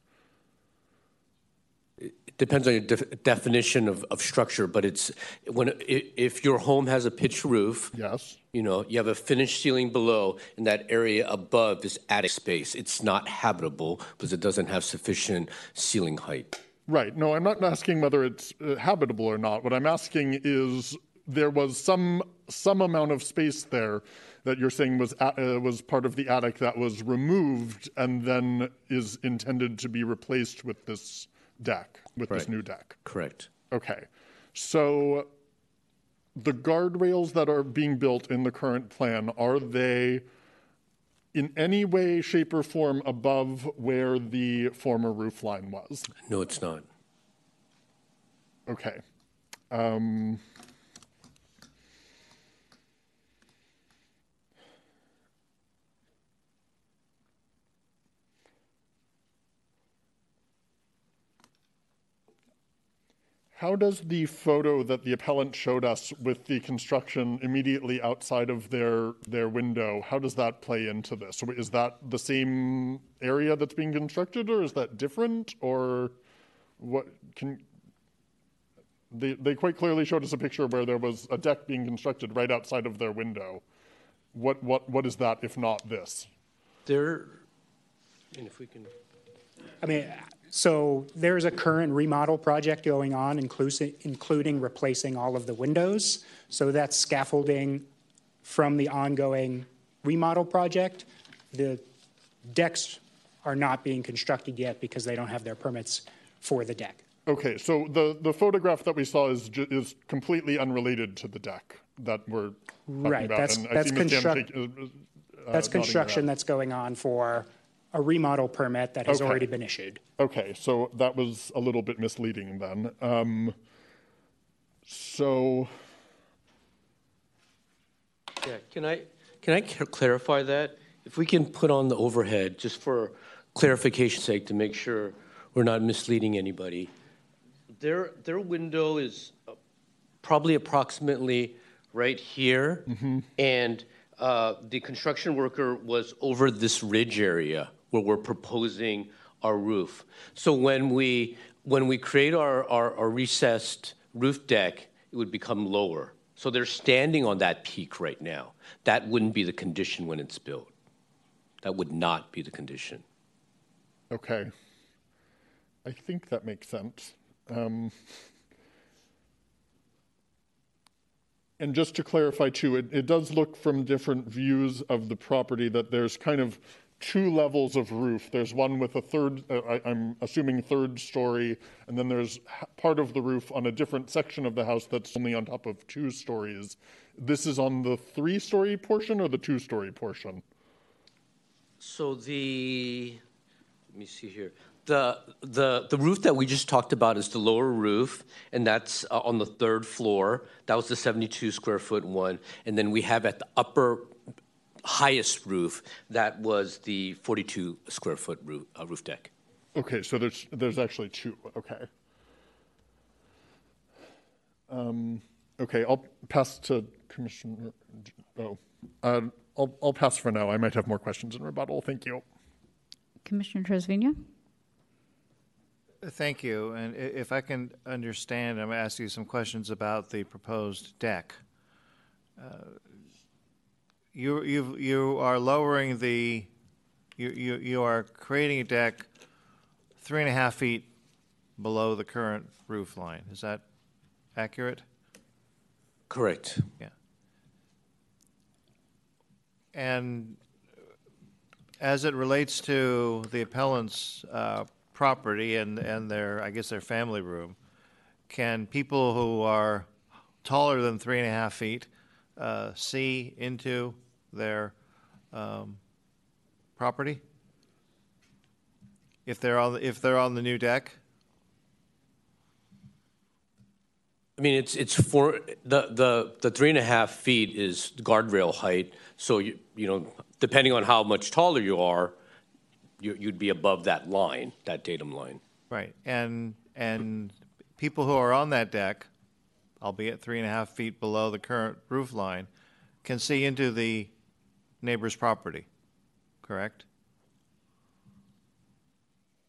It depends on your def- definition of, of structure, but it's when i- if your home has a pitched roof, Yes. you know, you have a finished ceiling below, and that area above is attic space. It's not habitable because it doesn't have sufficient ceiling height. Right. No, I'm not asking whether it's uh, habitable or not. What I'm asking is there was some some amount of space there that you're saying was a- uh, was part of the attic that was removed and then is intended to be replaced with this deck, with this new deck. Correct. Okay. So the guardrails that are being built in the current plan are they in any way, shape, or form above where the former roof line was? No, it's not. Okay. Um, How does the photo that the appellant showed us with the construction immediately outside of their their window, how does that play into this? Is that the same area that's being constructed or is that different or what can they, they quite clearly showed us a picture where there was a deck being constructed right outside of their window. What what what is that if not this? There, and if we can, I mean, so there's a current remodel project going on, including replacing all of the windows. So that's scaffolding from the ongoing remodel project. The decks are not being constructed yet because they don't have their permits for the deck. Okay, so the, the photograph that we saw is is completely unrelated to the deck that we're talking Right, about. that's- and that's construct- uh, uh, That's construction that's going on for a remodel permit that has Okay. already been issued. Okay, so that was a little bit misleading then. Um, so, yeah, can I, can I ca- clarify that? If we can put on the overhead, just for clarification's sake, to make sure we're not misleading anybody. Their, their window is uh, probably approximately right here. And uh, the construction worker was over this ridge area where we're proposing our roof. So when we, when we create our, our, our recessed roof deck, it would become lower. So they're standing on that peak right now. That wouldn't be the condition when it's built. That would not be the condition. okay. I think that makes sense. Um, and just to clarify too, it, it does look from different views of the property that there's kind of two levels of roof. There's one with a third, uh, I, I'm assuming third story, and then there's part of the roof on a different section of the house that's only on top of two stories. This is on the three story portion or the two story portion? So the, let me see here. The, the, the roof that we just talked about is the lower roof, and that's uh, on the third floor. That was the 72 square foot one. And then we have at the upper highest roof, that was the 42 square foot roof, uh, roof deck. Okay, so there's there's actually two. Okay. Um, okay, I'll pass to Commissioner. Oh, uh, I'll I'll pass for now. I might have more questions in rebuttal. Thank you. Commissioner Trasviña? Thank you. And if I can understand, I'm going to ask you some questions about the proposed deck. Uh, You, you, you are lowering the, you, you, you are creating a deck three and a half feet below the current roof line. Is that accurate? Correct. Yeah. And as it relates to the appellant's uh, property and, and their, I guess, their family room, can people who are taller than three and a half feet uh, see into their um, property? If they're on, the- if they're on the new deck? I mean, it's, it's for, the, the, the three and a half feet is guardrail height. So, you, you know, depending on how much taller you are, you, you'd be above that line, that datum line. Right, and, and people who are on that deck, albeit three and a half feet below the current roof line, can see into the neighbor's property, correct?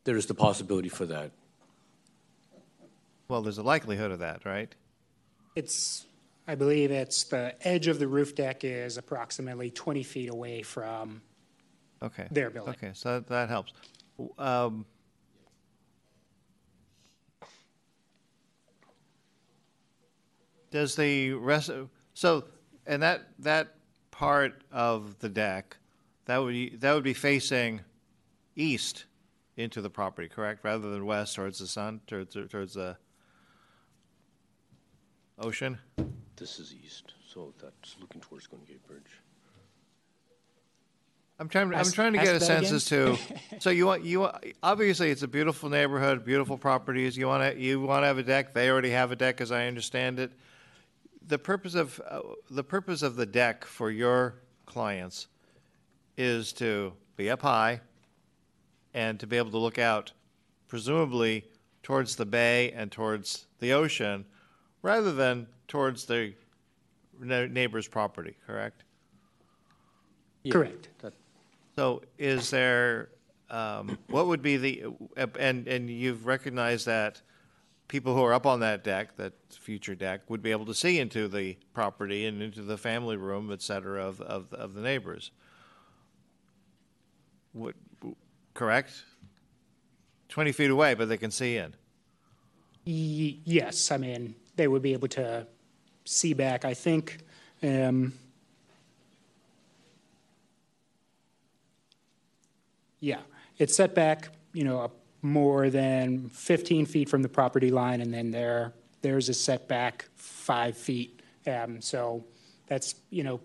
There's the possibility for that. Well, there's a likelihood of that, right? It's, I believe it's, the edge of the roof deck is approximately 20 feet away from Okay. their building. Okay, so that, that helps. Um, Does the rest, so, and that, that part of the deck, that would, be- that would be facing east into the property, correct? Rather than west towards the sun, towards, towards the ocean? This is east, so that's looking towards Golden Gate Bridge. I'm trying, I'm Ask- trying to get a that sense again? as to, so you want, you, want- obviously, it's a beautiful neighborhood, beautiful properties, you want to, you want to have a deck, they already have a deck, as I understand it. The purpose of, uh, the purpose of the deck for your clients is to be up high and to be able to look out, presumably towards the bay and towards the ocean, rather than towards the neighbor's property, correct? Correct. So is there, um, what would be the, and, and you've recognized that people who are up on that deck, that future deck, would be able to see into the property and into the family room, et cetera, of, of, of the neighbors. Would, correct? 20 feet away, but they can see in. Y- yes, I mean, they would be able to see back, I think. Um, yeah, it's set back, you know, more than 15 feet from the property line, and then there, there's a setback five feet. Um, so that's, you know,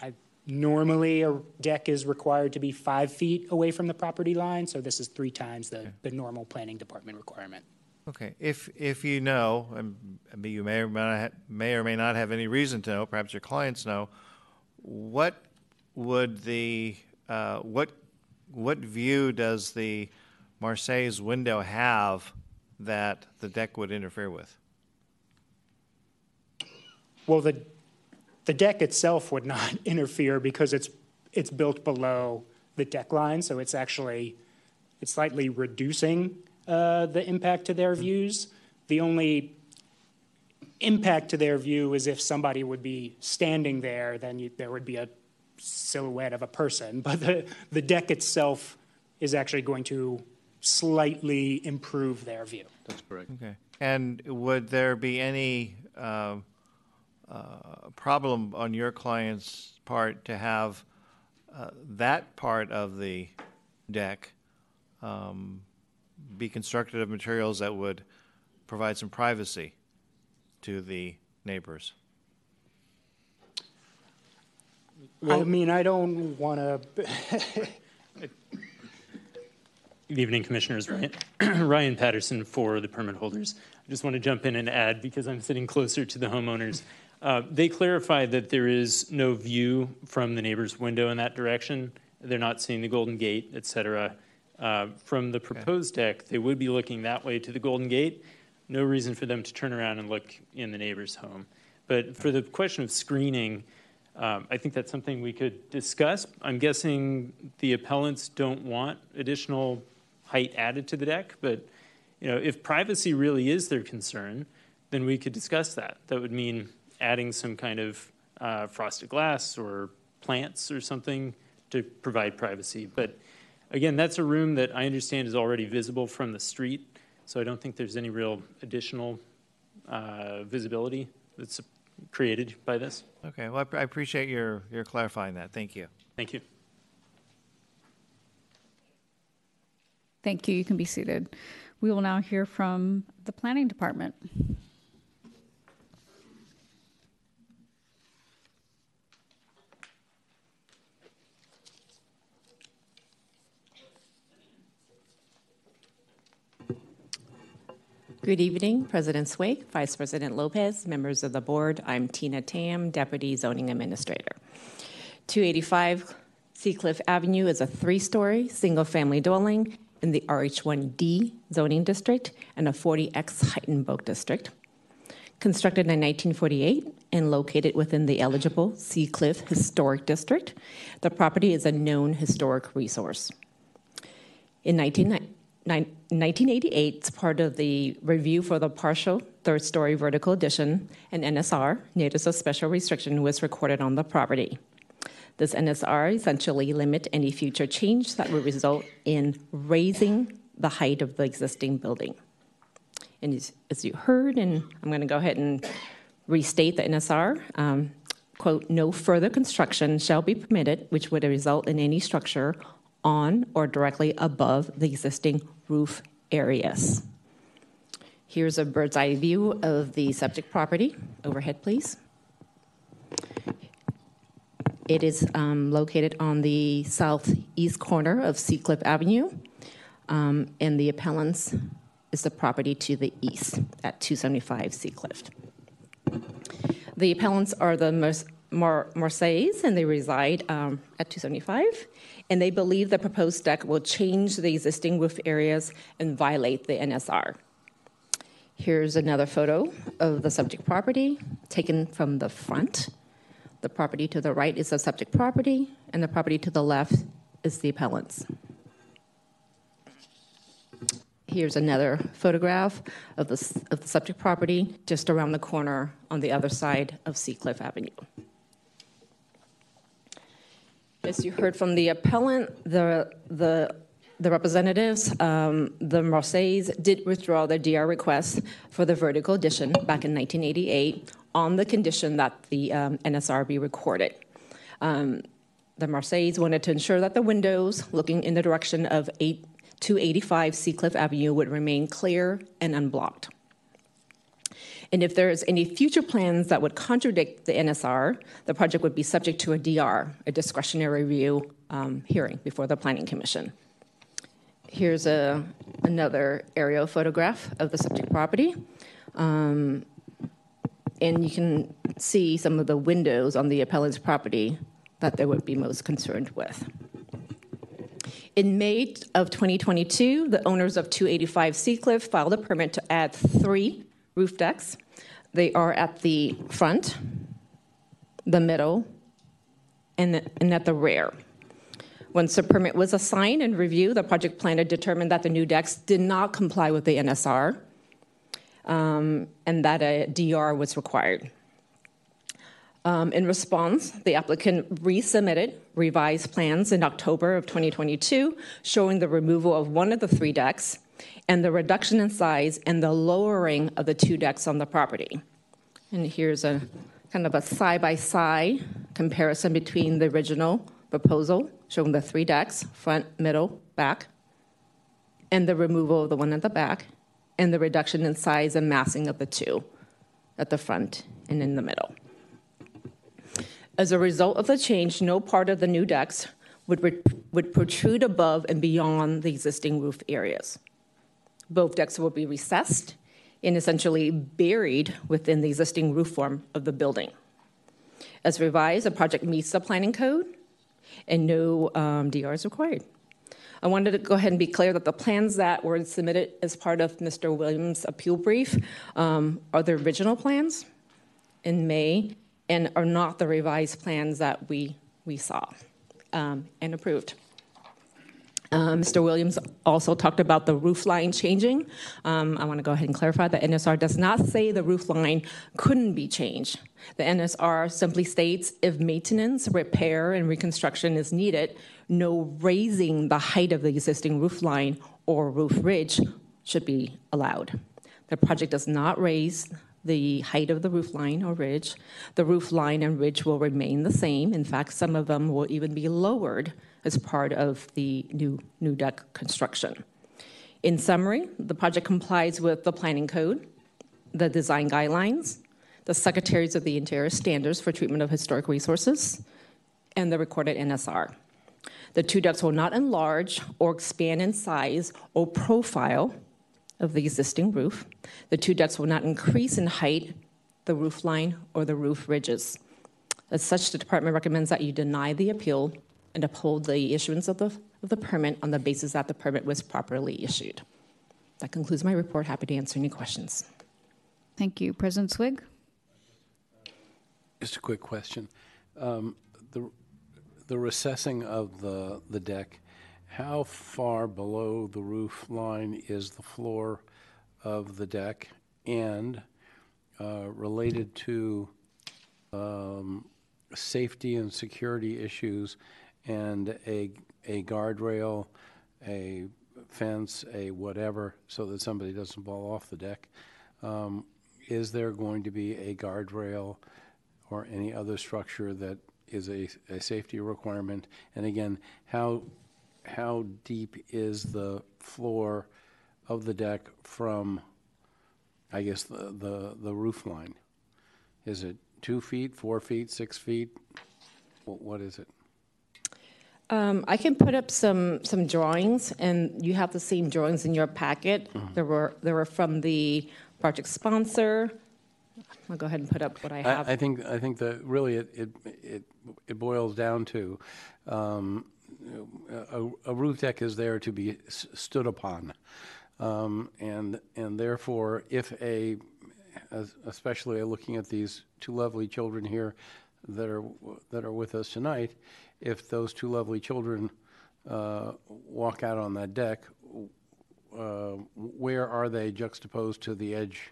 I, normally a deck is required to be five feet away from the property line, so this is three times the, the normal planning department requirement. Okay, if, if you know, and you may or may not, ha- may or may not have any reason to know, perhaps your clients know, what would the, uh, what, what view does the Marseille's window have that the deck would interfere with? Well, the, the deck itself would not interfere because it's, it's built below the deck line, so it's actually, it's slightly reducing uh, the impact to their views. The only impact to their view is if somebody would be standing there, then you, there would be a silhouette of a person. But the, the deck itself is actually going to slightly improve their view. That's correct. Okay. And would there be any um, uh, problem on your client's part to have uh, that part of the deck um, be constructed of materials that would provide some privacy to the neighbors? I mean, I don't want to. Good evening, Commissioners. Ryan, Ryan Patterson for the permit holders. I just want to jump in and add, because I'm sitting closer to the homeowners, uh, they clarified that there is no view from the neighbor's window in that direction. They're not seeing the Golden Gate, et cetera. Uh, From the proposed deck, they would be looking that way to the Golden Gate. No reason for them to turn around and look in the neighbor's home. But for the question of screening, um, I think that's something we could discuss. I'm guessing the appellants don't want additional height added to the deck, but you know, if privacy really is their concern, then we could discuss that. That would mean adding some kind of uh, frosted glass or plants or something to provide privacy. But again, that's a room that I understand is already visible from the street, so I don't think there's any real additional uh, visibility that's created by this. Okay, well, I I appreciate your, your clarifying that. Thank you. Thank you. Thank you. You can be seated. We will now hear from the Planning Department. Good evening, President Swig, Vice President Lopez, members of the board. I'm Tina Tam, Deputy Zoning Administrator. 285 Seacliff Avenue is a three-story, single-family dwelling in the RH1D zoning district and a 40X height and bulk district. Constructed in 1948 and located within the eligible Sea Cliff Historic District, the property is a known historic resource. In 19, 1988, it's part of the review for the partial third story vertical addition, an NSR, notice of special restriction, was recorded on the property. This NSR essentially limit any future change that would result in raising the height of the existing building. And as, as you heard, and I'm going to go ahead and restate the NSR. Um, quote, no further construction shall be permitted which would result in any structure on or directly above the existing roof areas. Here's a bird's eye view of the subject property. Overhead, please. It is um, located on the southeast corner of Seacliff Avenue, um, and the appellant's is the property to the east at 275 Seacliff. The appellants are the Mar- Mar- Marseilles, and they reside um, at 275. And they believe the proposed deck will change the existing roof areas and violate the NSR. Here's another photo of the subject property taken from the front. The property to the right is the subject property, and the property to the left is the appellant's. Here's another photograph of the, of the subject property just around the corner on the other side of Seacliff Avenue. As you heard from the appellant, the, the, the representatives, um, the Marseilles did withdraw their DR request for the vertical addition back in 1988 on the condition that the um, NSR be recorded. Um, the Marseilles wanted to ensure that the windows looking in the direction of 8, 285 Seacliff Avenue would remain clear and unblocked. And if there's any future plans that would contradict the NSR, the project would be subject to a DR, a discretionary review um, hearing before the Planning Commission. Here's a, another aerial photograph of the subject property. Um, and you can see some of the windows on the appellant's property that they would be most concerned with. In May of 2022, the owners of 285 Seacliff filed a permit to add three roof decks. They are at the front, the middle, and, and at the rear. Once the permit was assigned and reviewed, the project planner determined that the new decks did not comply with the NSR um, and that a DR was required. Um, in response, the applicant resubmitted revised plans in October of 2022 showing the removal of one of the three decks and the reduction in size and the lowering of the two decks on the property. And here's a kind of a side by side comparison between the original proposal showing the three decks front, middle, back, and the removal of the one at the back, and the reduction in size and massing of the two at the front and in the middle. As a result of the change, no part of the new decks would, re- would protrude above and beyond the existing roof areas. Both decks will be recessed and essentially buried within the existing roof form of the building. As revised, the project meets the planning code and no um, DR is required. I wanted to go ahead and be clear that the plans that were submitted as part of Mr. Williams' appeal brief um, are the original plans in May and are not the revised plans that we, we saw um, and approved. Uh, Mr. Williams also talked about the roof line changing. Um, I want to go ahead and clarify that NSR does not say the roof line couldn't be changed. The NSR simply states if maintenance, repair, and reconstruction is needed, no raising the height of the existing roof line or roof ridge should be allowed. The project does not raise the height of the roof line or ridge. The roof line and ridge will remain the same. In fact, some of them will even be lowered as part of the new, new deck construction. In summary, the project complies with the planning code, the design guidelines, the Secretaries of the Interior standards for treatment of historic resources, and the recorded NSR. The two decks will not enlarge or expand in size or profile of the existing roof. The two decks will not increase in height, the roof line, or the roof ridges. As such, the department recommends that you deny the appeal and uphold the issuance of the, of the permit on the basis that the permit was properly issued. That concludes my report. Happy to answer any questions. Thank you. President Swig? Just a quick question. Um, the, the recessing of the, the deck, how far below the roof line is the floor of the deck? And uh, related to um, safety and security issues and a, a guardrail, a fence, a whatever, so that somebody doesn't fall off the deck, um, is there going to be a guardrail or any other structure that is a, a safety requirement? And again, how, how deep is the floor of the deck from, I guess, the, the, the roof line? Is it two feet, four feet, six feet? Wh- What is it? Um, I can put up some, some drawings, and you have the same drawings in your packet. There were, they were from the project sponsor. I'll go ahead and put up what I have. I, I think, I think that really it, it, it, it boils down to, um, a, a roof deck is there to be s- stood upon. Um, and, and therefore, if a, especially looking at these two lovely children here that are, that are with us tonight, if those two lovely children, uh, walk out on that deck, uh, where are they juxtaposed to the edge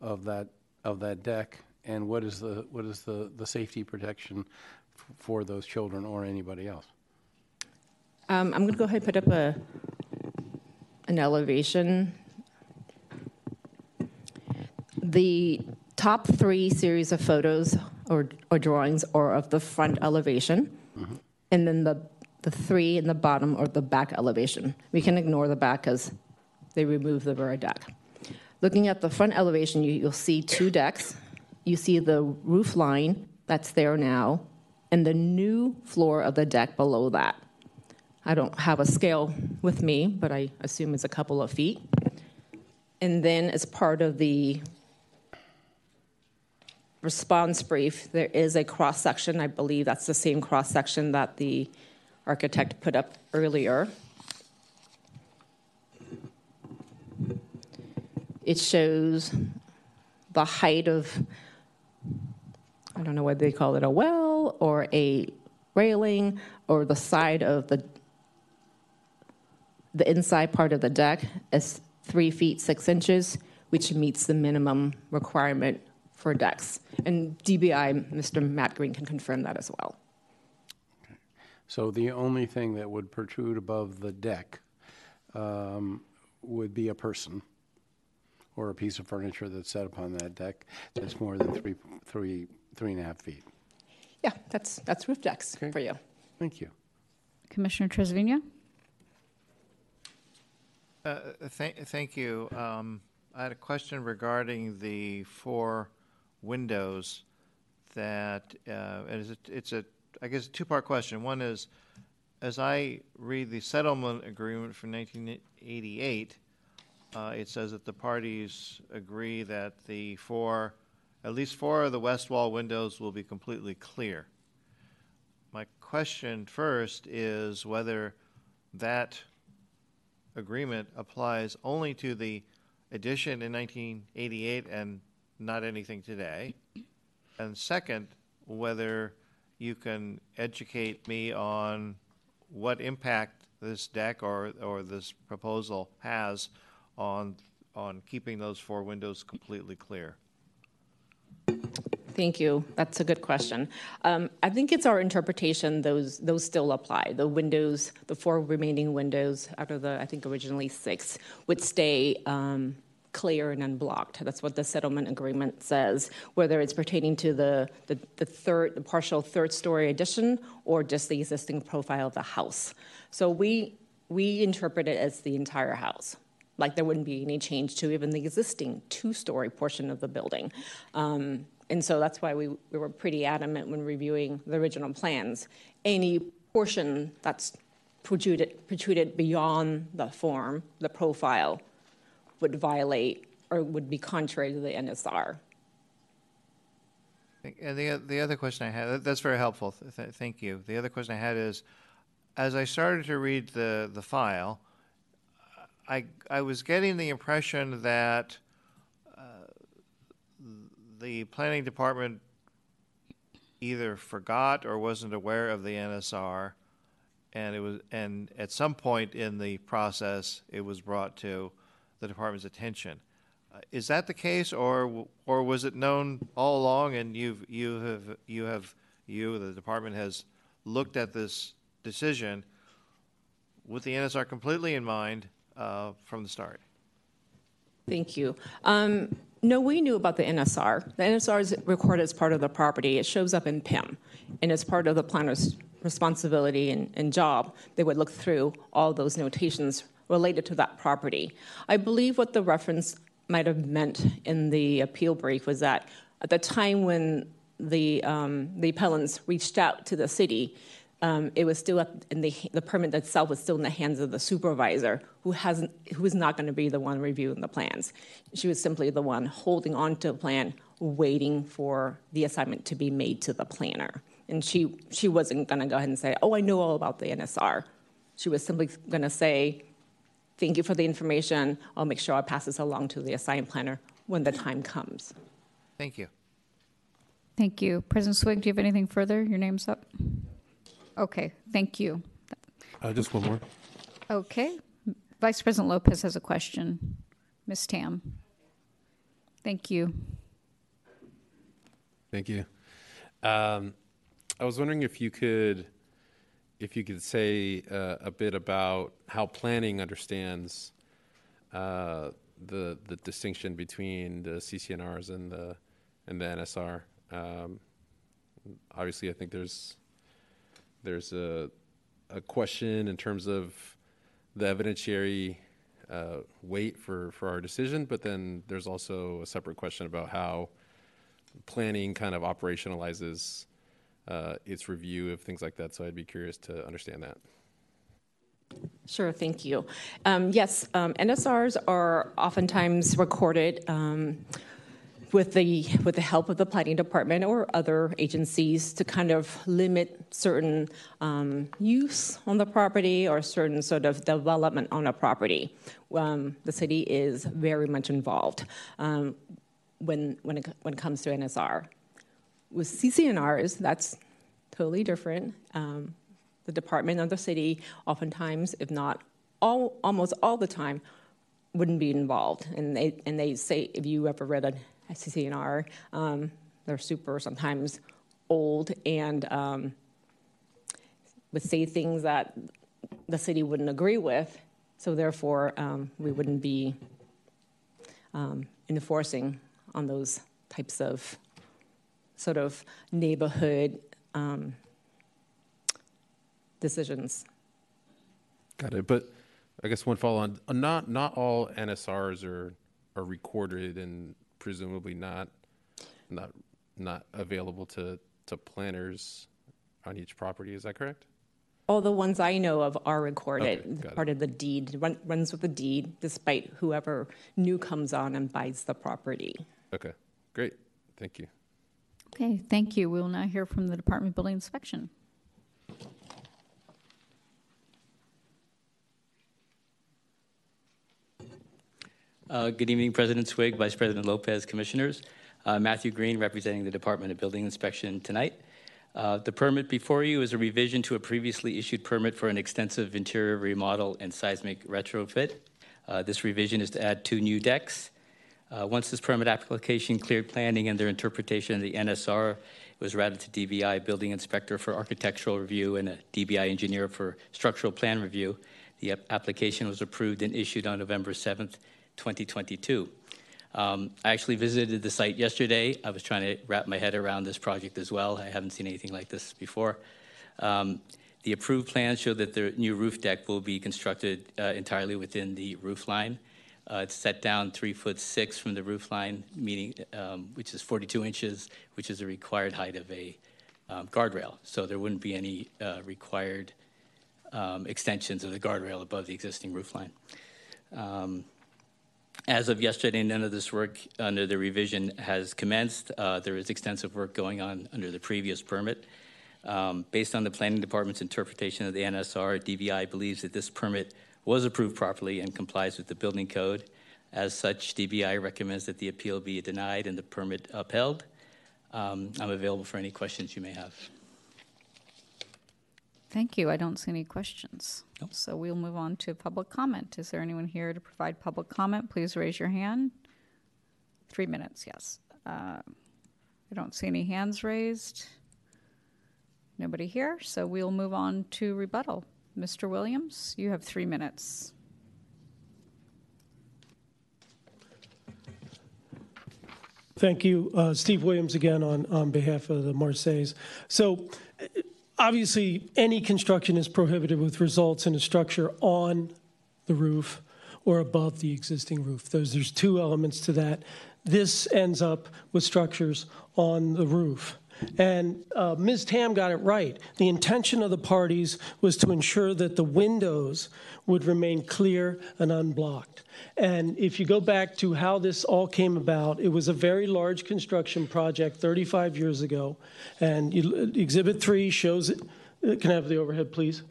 of that, of that deck? And what is the, what is the, the safety protection f- for those children or anybody else? Um, I'm going to go ahead and put up a, an elevation. The top three series of photos or, or drawings are of the front elevation, and then the, the three in the bottom are the back elevation. We can ignore the back because they removed the rear deck. Looking at the front elevation, you, you'll see two decks. You see the roof line that's there now, and the new floor of the deck below that. I don't have a scale with me, but I assume it's a couple of feet. And then, as part of the response brief, there is a cross section. I believe that's the same cross section that the architect put up earlier. It shows the height of, I don't know whether they call it a well or a railing or the side of the the inside part of the deck is three feet six inches, which meets the minimum requirement for decks. And DBI, Mr. Matt Greene can confirm that as well. So the only thing that would protrude above the deck um, would be a person or a piece of furniture that's set upon that deck that's more than three, three, three and a half feet. Yeah, that's that's roof decks for you. Thank you. Commissioner Trasviña? Uh, Thank, thank you. Um, I had a question regarding the four windows that, uh, and it's a, it's a, I guess, a two-part question. One is, as I read the settlement agreement from 1988, uh, it says that the parties agree that the four, at least four of the west wall windows will be completely clear. My question first is whether that agreement applies only to the addition in 1988 and not anything today? And second, whether you can educate me on what impact this deck or, or this proposal has on, on keeping those four windows completely clear? Thank you. That's a good question. Um, I think it's our interpretation; those those still apply. The windows, the four remaining windows out of the, I think originally six, would stay um, clear and unblocked. That's what the settlement agreement says. Whether it's pertaining to the the, the third, the partial third story addition, or just the existing profile of the house. So we we interpret it as the entire house like there wouldn't be any change to even the existing two-story portion of the building. Um, and so that's why we, we were pretty adamant when reviewing the original plans. Any portion that's protruded, protruded beyond the form, the profile, would violate or would be contrary to the NSR. And the, the other question I had, that's very helpful, th- th- thank you. The other question I had is, as I started to read the, the file, I, I was getting the impression that uh, the planning department either forgot or wasn't aware of the NSR, and it was, and at some point in the process, it was brought to the department's attention. Uh, Is that the case, or, or was it known all along, and you've, you have, you have, you, the department has looked at this decision with the NSR completely in mind uh, from the start? Thank you. Um, no, we knew about the NSR. The NSR is recorded as part of the property. It shows up in PIM, and as part of the planner's responsibility and, and job, they would look through all those notations related to that property. I believe what the reference might have meant in the appeal brief was that at the time when the um, the appellants reached out to the city, um, it was still at, in the the permit itself was still in the hands of the supervisor, who hasn't who is not going to be the one reviewing the plans. She was simply the one holding on to the plan, waiting for the assignment to be made to the planner. And she she wasn't going to go ahead and say, "Oh, I know all about the NSR." She was simply going to say, "Thank you for the information. I'll make sure I pass this along to the assigned planner when the time comes." Thank you. Thank you. President Swig, do you have anything further? Your name's up. Okay, thank you. Uh, just one more. Okay. Vice President Lopez has a question. Ms. Tam. Thank you. Thank you. Um, I was wondering if you could, if you could say uh, a bit about how planning understands uh, the the distinction between the CC&Rs and the and the NSR. Um, obviously, I think there's there's a a question in terms of the evidentiary uh, weight for for our decision, but then there's also a separate question about how planning kind of operationalizes uh, its review of things like that. So I'd be curious to understand that. Sure, thank you. Um, yes, um, NSRs are oftentimes recorded um, with the with the help of the planning department or other agencies to kind of limit certain um, use on the property or certain sort of development on a property. Um, the city is very much involved um, when when it, when it comes to NSR. With CC&Rs, that's totally different. Um, the department of the city, oftentimes, if not all, almost all the time, wouldn't be involved. And they and they say if you ever read a CC&R, um, they're super sometimes old and um, would say things that the city wouldn't agree with. So therefore, um, we wouldn't be um, enforcing on those types of sort of neighborhood um, decisions. Got it. But I guess one follow on. Not not all NSRs are are recorded and presumably not not not available to to planners on each property. Is that correct? All the ones I know of are recorded, Okay, got it. part of the deed, run, runs with the deed, despite whoever new comes on and buys the property. Okay. Great. Thank you. Okay, thank you. We will now hear from the Department of Building Inspection. Uh, Good evening, President Swig, Vice President Lopez, Commissioners. Uh, Matthew Greene, representing the Department of Building Inspection tonight. Uh, The permit before you is a revision to a previously issued permit for an extensive interior remodel and seismic retrofit. Uh, This revision is to add two new decks. Uh, Once this permit application cleared planning and their interpretation of the NSR, it was routed to DBI Building Inspector for architectural review and a DBI engineer for structural plan review. The ap- application was approved and issued on November 7th, 2022. Um, I actually visited the site yesterday. I was trying to wrap my head around this project as well. I haven't seen anything like this before. Um, the approved plans show that the new roof deck will be constructed uh, entirely within the roof line. Uh, it's set down three foot six from the roof line, meaning um, which is 42 inches, which is the required height of a um, guardrail. So there wouldn't be any uh, required um, extensions of the guardrail above the existing roof line. As of yesterday, none of this work under the revision has commenced. Uh, There is extensive work going on under the previous permit. Um, Based on the planning department's interpretation of the NSR, DBI believes that this permit was approved properly and complies with the building code. As such, DBI recommends that the appeal be denied and the permit upheld. Um, I'm available for any questions you may have. Thank you. I don't see any questions. So we'll move on to public comment. Is there anyone here to provide public comment? Please raise your hand. Three minutes, yes. Uh, I don't see any hands raised. Nobody here, so we'll move on to rebuttal. Mr. Williams, you have three minutes. Thank you, uh, Steve Williams, again on, on behalf of the Marseilles. So, obviously, any construction is prohibited with results in a structure on the roof or above the existing roof. There's two elements to that. This ends up with structures on the roof, And uh, Ms. Tam got it right. The intention of the parties was to ensure that the windows would remain clear and unblocked. And if you go back to how this all came about, it was a very large construction project 35 years ago. And you, Exhibit 3 shows it. uh, Can I have the overhead, please?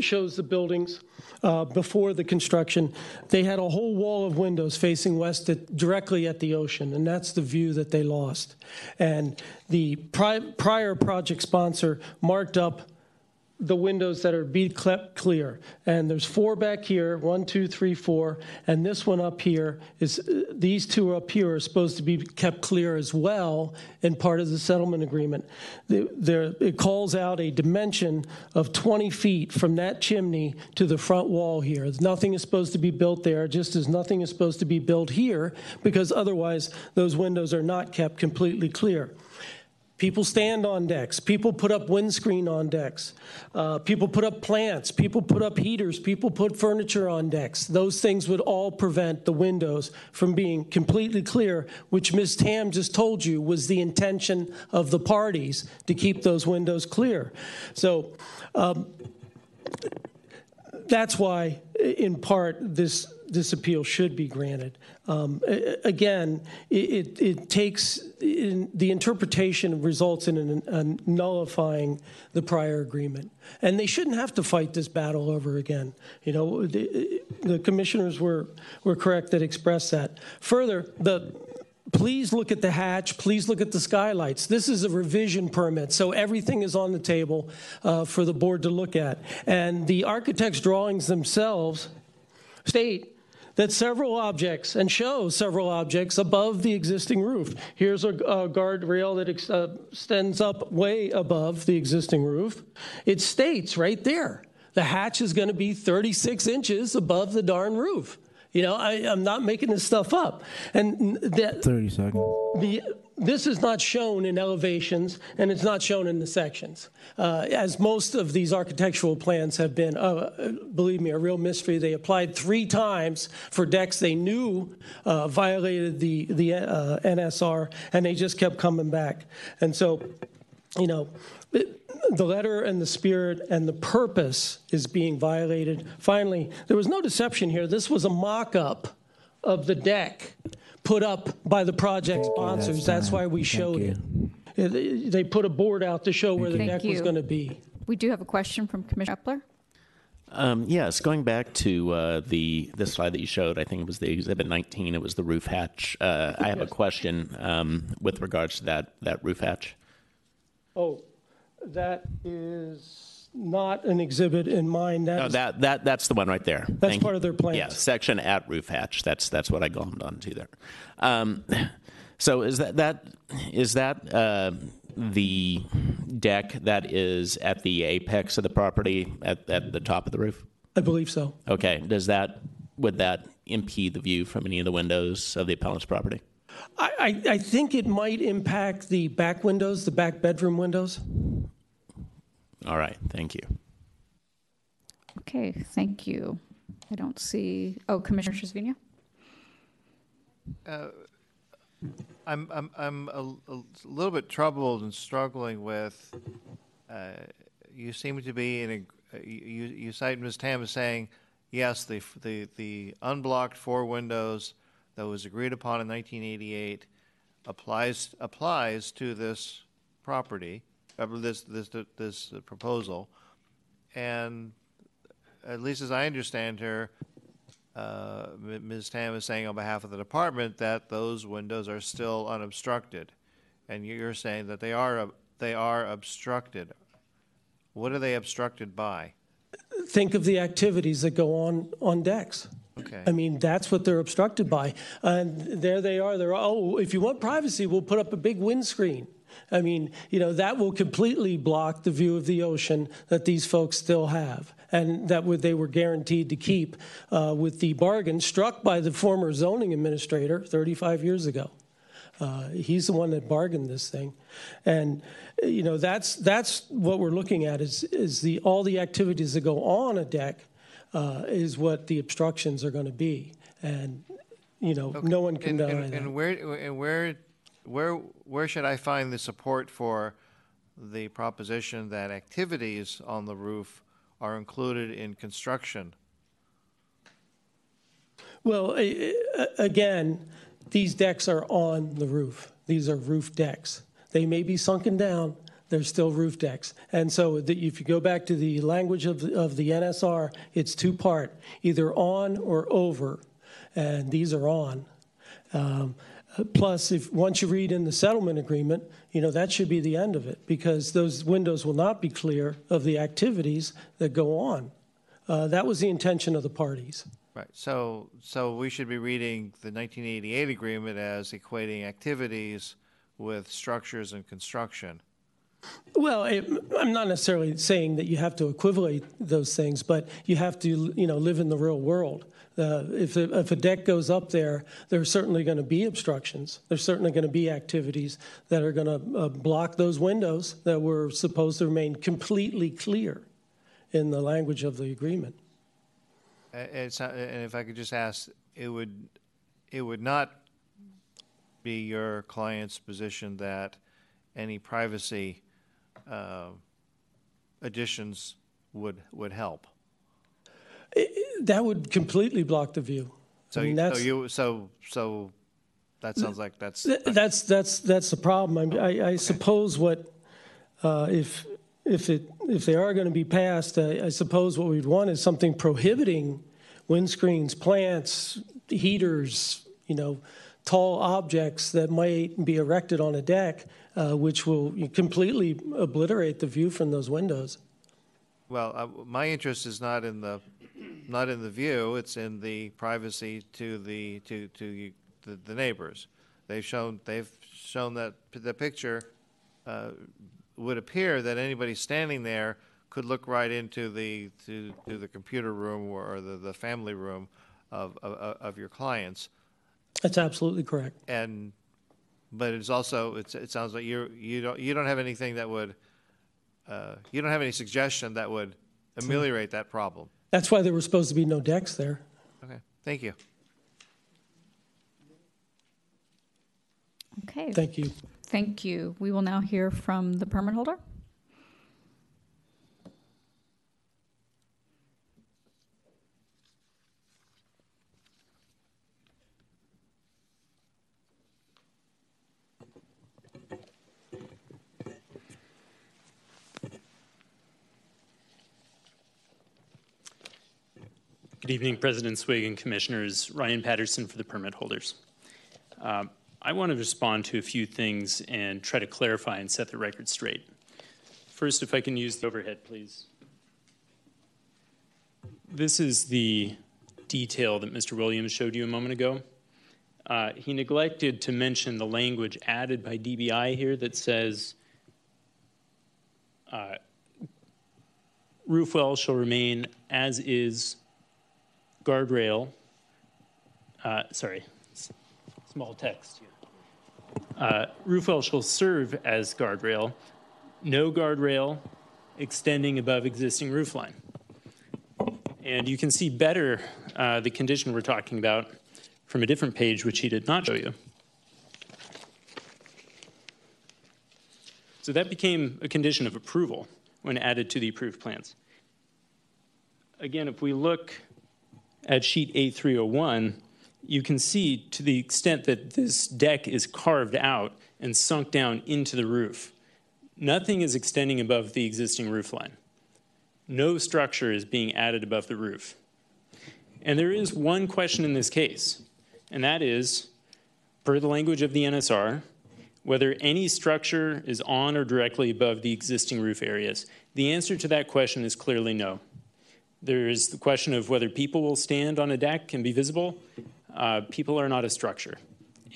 Shows the buildings uh, before the construction. They had a whole wall of windows facing west at, directly at the ocean, and that's the view that they lost. And the pri- prior project sponsor marked up the windows that are be kept clear. And there's four back here, one, two, three, four, and this one up here is, these two up here are supposed to be kept clear as well in part of the settlement agreement. There, it calls out a dimension of 20 feet from that chimney to the front wall here. Nothing is supposed to be built there, just as nothing is supposed to be built here, because otherwise those windows are not kept completely clear. People stand on decks. People put up windscreen on decks. Uh, people put up plants. People put up heaters. People put furniture on decks. Those things would all prevent the windows from being completely clear, which Ms. Tam just told you was the intention of the parties to keep those windows clear. So um, that's why, in part, this this appeal should be granted. Um, again, it, it, takes in, the interpretation results in an, an nullifying the prior agreement, and they shouldn't have to fight this battle over again. You know, the, the commissioners were were correct that expressed that. Further, the Please look at the hatch. Please look at the skylights. This is a revision permit, so everything is on the table uh, for the board to look at. And the architect's drawings themselves state that several objects and show several objects above the existing roof. Here's a, a guardrail that ex, uh, extends up way above the existing roof. It states right there the hatch is going to be 36 inches above the darn roof. You know, I, I'm not making this stuff up. And that 30 seconds. the, this is not shown in elevations and it's not shown in the sections. Uh, as most of these architectural plans have been, uh, believe me, a real mystery. They applied three times for decks they knew uh, violated the, the uh, NSR and they just kept coming back. And so, you know, it- the letter and the spirit and the purpose is being violated. Finally, there was no deception here. This was a mock up of the deck put up by the project sponsors. That's why we showed it. It- They put a board out to show where the Thank deck was you. going to be. We do have a question from Commissioner Eppler. Um, yes, going back to uh, the the slide that you showed, I think it was the exhibit 19. It was the roof hatch. Uh, I have a question um, with regards to that that roof hatch. Oh, that is not an exhibit in mind. That No, is- that that that's the one right there. That's Thank part you. of their plans. Yeah, section at roof hatch. That's that's what I glommed onto there. Um, so is that that is that uh, the deck that is at the apex of the property at at the top of the roof? I believe so. Okay. Does that would that impede the view from any of the windows of the appellant's property? I, I, I think it might impact the back windows, the back bedroom windows. All right. Thank you. Okay, thank you. I don't see, oh, Commissioner Trasviña? Uh, I'm, I'm, I'm a, a little bit troubled and struggling with, uh, you seem to be in a, you, you cite Ms. Tam as saying, yes, the, the, the unblocked four windows that was agreed upon in 1988 applies, applies to this property, uh, this, this, this proposal. And at least as I understand her, uh, Ms. Tam is saying on behalf of the department that those windows are still unobstructed, and you're saying that they are they are obstructed. What are they obstructed by? Think of the activities that go on on decks. Okay. I mean, that's what they're obstructed by. And there they are. They're, oh, if you want privacy, we'll put up a big windscreen. I mean, you know, that will completely block the view of the ocean that these folks still have. And that they were guaranteed to keep uh, with the bargain struck by the former zoning administrator 35 years ago. Uh, he's the one that bargained this thing, and uh, you know that's that's what we're looking at is is the all the activities that go on a deck uh, is what the obstructions are going to be, and you know no one can and, deny and, that. and where and where where where should I find the support for the proposition that activities on the roof are included in construction? Well, again, these decks are on the roof. These are roof decks. They may be sunken down, they're still roof decks. And so if you go back to the language of, the- of the NSR, it's two-part, either on or over, and these are on. Um, Plus, if, once you read in the settlement agreement, you know, that should be the end of it, because those windows will not be clear of the activities that go on. Uh, That was the intention of the parties. Right. So so we should be reading the 1988 agreement as equating activities with structures and construction. Well, it, I'm not necessarily saying that you have to equivalate those things, but you have to, you know, live in the real world. Uh, if, a, if a deck goes up there, there's certainly going to be obstructions. There's certainly going to be activities that are going to uh, block those windows that were supposed to remain completely clear in the language of the agreement. Uh, It's not, and if I could just ask, it would it would not be your client's position that any privacy uh, additions would would help. That would completely block the view. So, I mean, you- so you so so that sounds like that's That's, that's, that's the problem. I, I, I suppose what, uh, if, if it, if they are going to be passed, I, I suppose what we'd want is something prohibiting windscreens, plants, heaters, you know, tall objects that might be erected on a deck, uh, which will completely obliterate the view from those windows. Well, uh, my interest is not in the, not in the view, it's in the privacy to the, to, to you- the, the neighbors. They've shown, they've shown that p- the picture, uh, would appear that anybody standing there could look right into the, to, to the computer room or the, the family room of, of, of your clients. That's absolutely correct. And, but it's also, it's, it sounds like you're, you don't, you don't have anything that would, uh, you don't have any suggestion that would ameliorate that problem. That's why there were supposed to be no decks there. Okay, thank you. Okay. Thank you. Thank you. We will now hear from the permit holder. Good evening, President Swig and Commissioners. Ryan Patterson for the permit holders. Um, I want to respond to a few things and try to clarify and set the record straight. First, if I can use the overhead, please. This is the detail that Mr. Williams showed you a moment ago. Uh, he neglected to mention the language added by DBI here that says uh, roof well shall remain as is guardrail, uh, sorry, small text. Uh, roof well shall serve as guardrail, no guardrail extending above existing roofline. And you can see better uh, the condition we're talking about from a different page, which he did not show you. So that became a condition of approval when added to the approved plans. Again, if we look at sheet A301, you can see to the extent that this deck is carved out and sunk down into the roof, nothing is extending above the existing roof line. No structure is being added above the roof. And there is one question in this case, and that is, per the language of the NSR, whether any structure is on or directly above the existing roof areas. The answer to that question is clearly no. There is the question of whether people will stand on a deck and be visible. Uh, people are not a structure.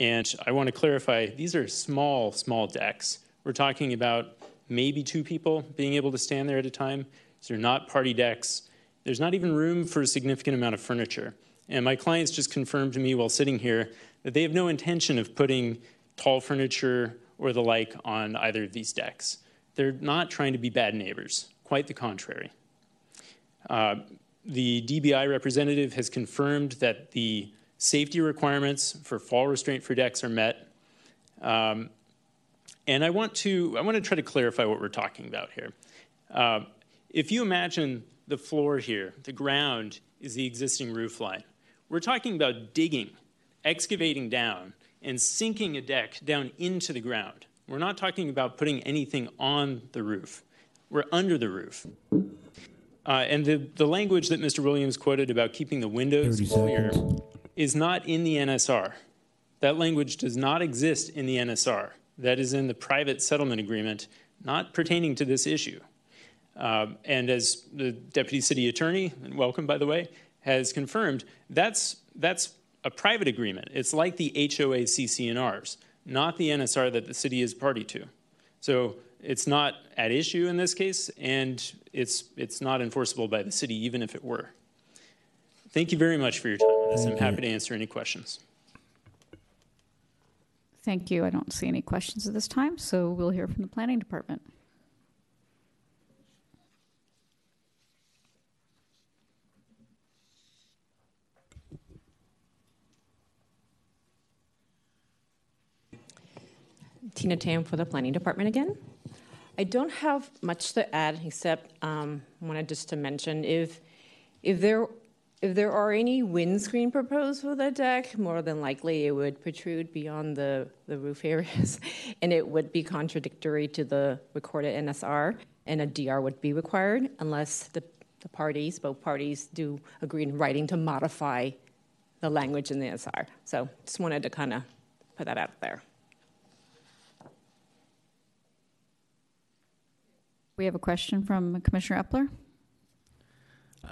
And I want to clarify these are small, small decks. We're talking about maybe two people being able to stand there at a time. These are not party decks. There's not even room for a significant amount of furniture. And my clients just confirmed to me while sitting here that they have no intention of putting tall furniture or the like on either of these decks. They're not trying to be bad neighbors, quite the contrary. Uh, the DBI representative has confirmed that the safety requirements for fall restraint for decks are met. Um, and I want to I want to try to clarify what we're talking about here. Uh, if you imagine the floor here, the ground is the existing roof line. We're talking about digging, excavating down, and sinking a deck down into the ground. We're not talking about putting anything on the roof. We're under the roof. Uh, and the, the language that Mr. Williams quoted about keeping the windows clear is not in the NSR. That language does not exist in the NSR. That is in the private settlement agreement, not pertaining to this issue. Um, and as the deputy city attorney, and welcome by the way, has confirmed, that's that's a private agreement. It's like the HOA CC&Rs, not the NSR that the city is party to. So it's not at issue in this case, and it's it's not enforceable by the city, even if it were. Thank you very much for your time on this. I'm happy to answer any questions. Thank you. I don't see any questions at this time, so we'll hear from the planning department. Tina Tam for the Planning Department again. I don't have much to add except um, wanted just to mention if if there if there are any windscreen proposed for the deck, more than likely it would protrude beyond the, the roof areas, and it would be contradictory to the recorded NSR, and a DR would be required unless the, the parties, both parties, do agree in writing to modify the language in the NSR. So just wanted to kind of put that out there. We have a question from Commissioner Eppler.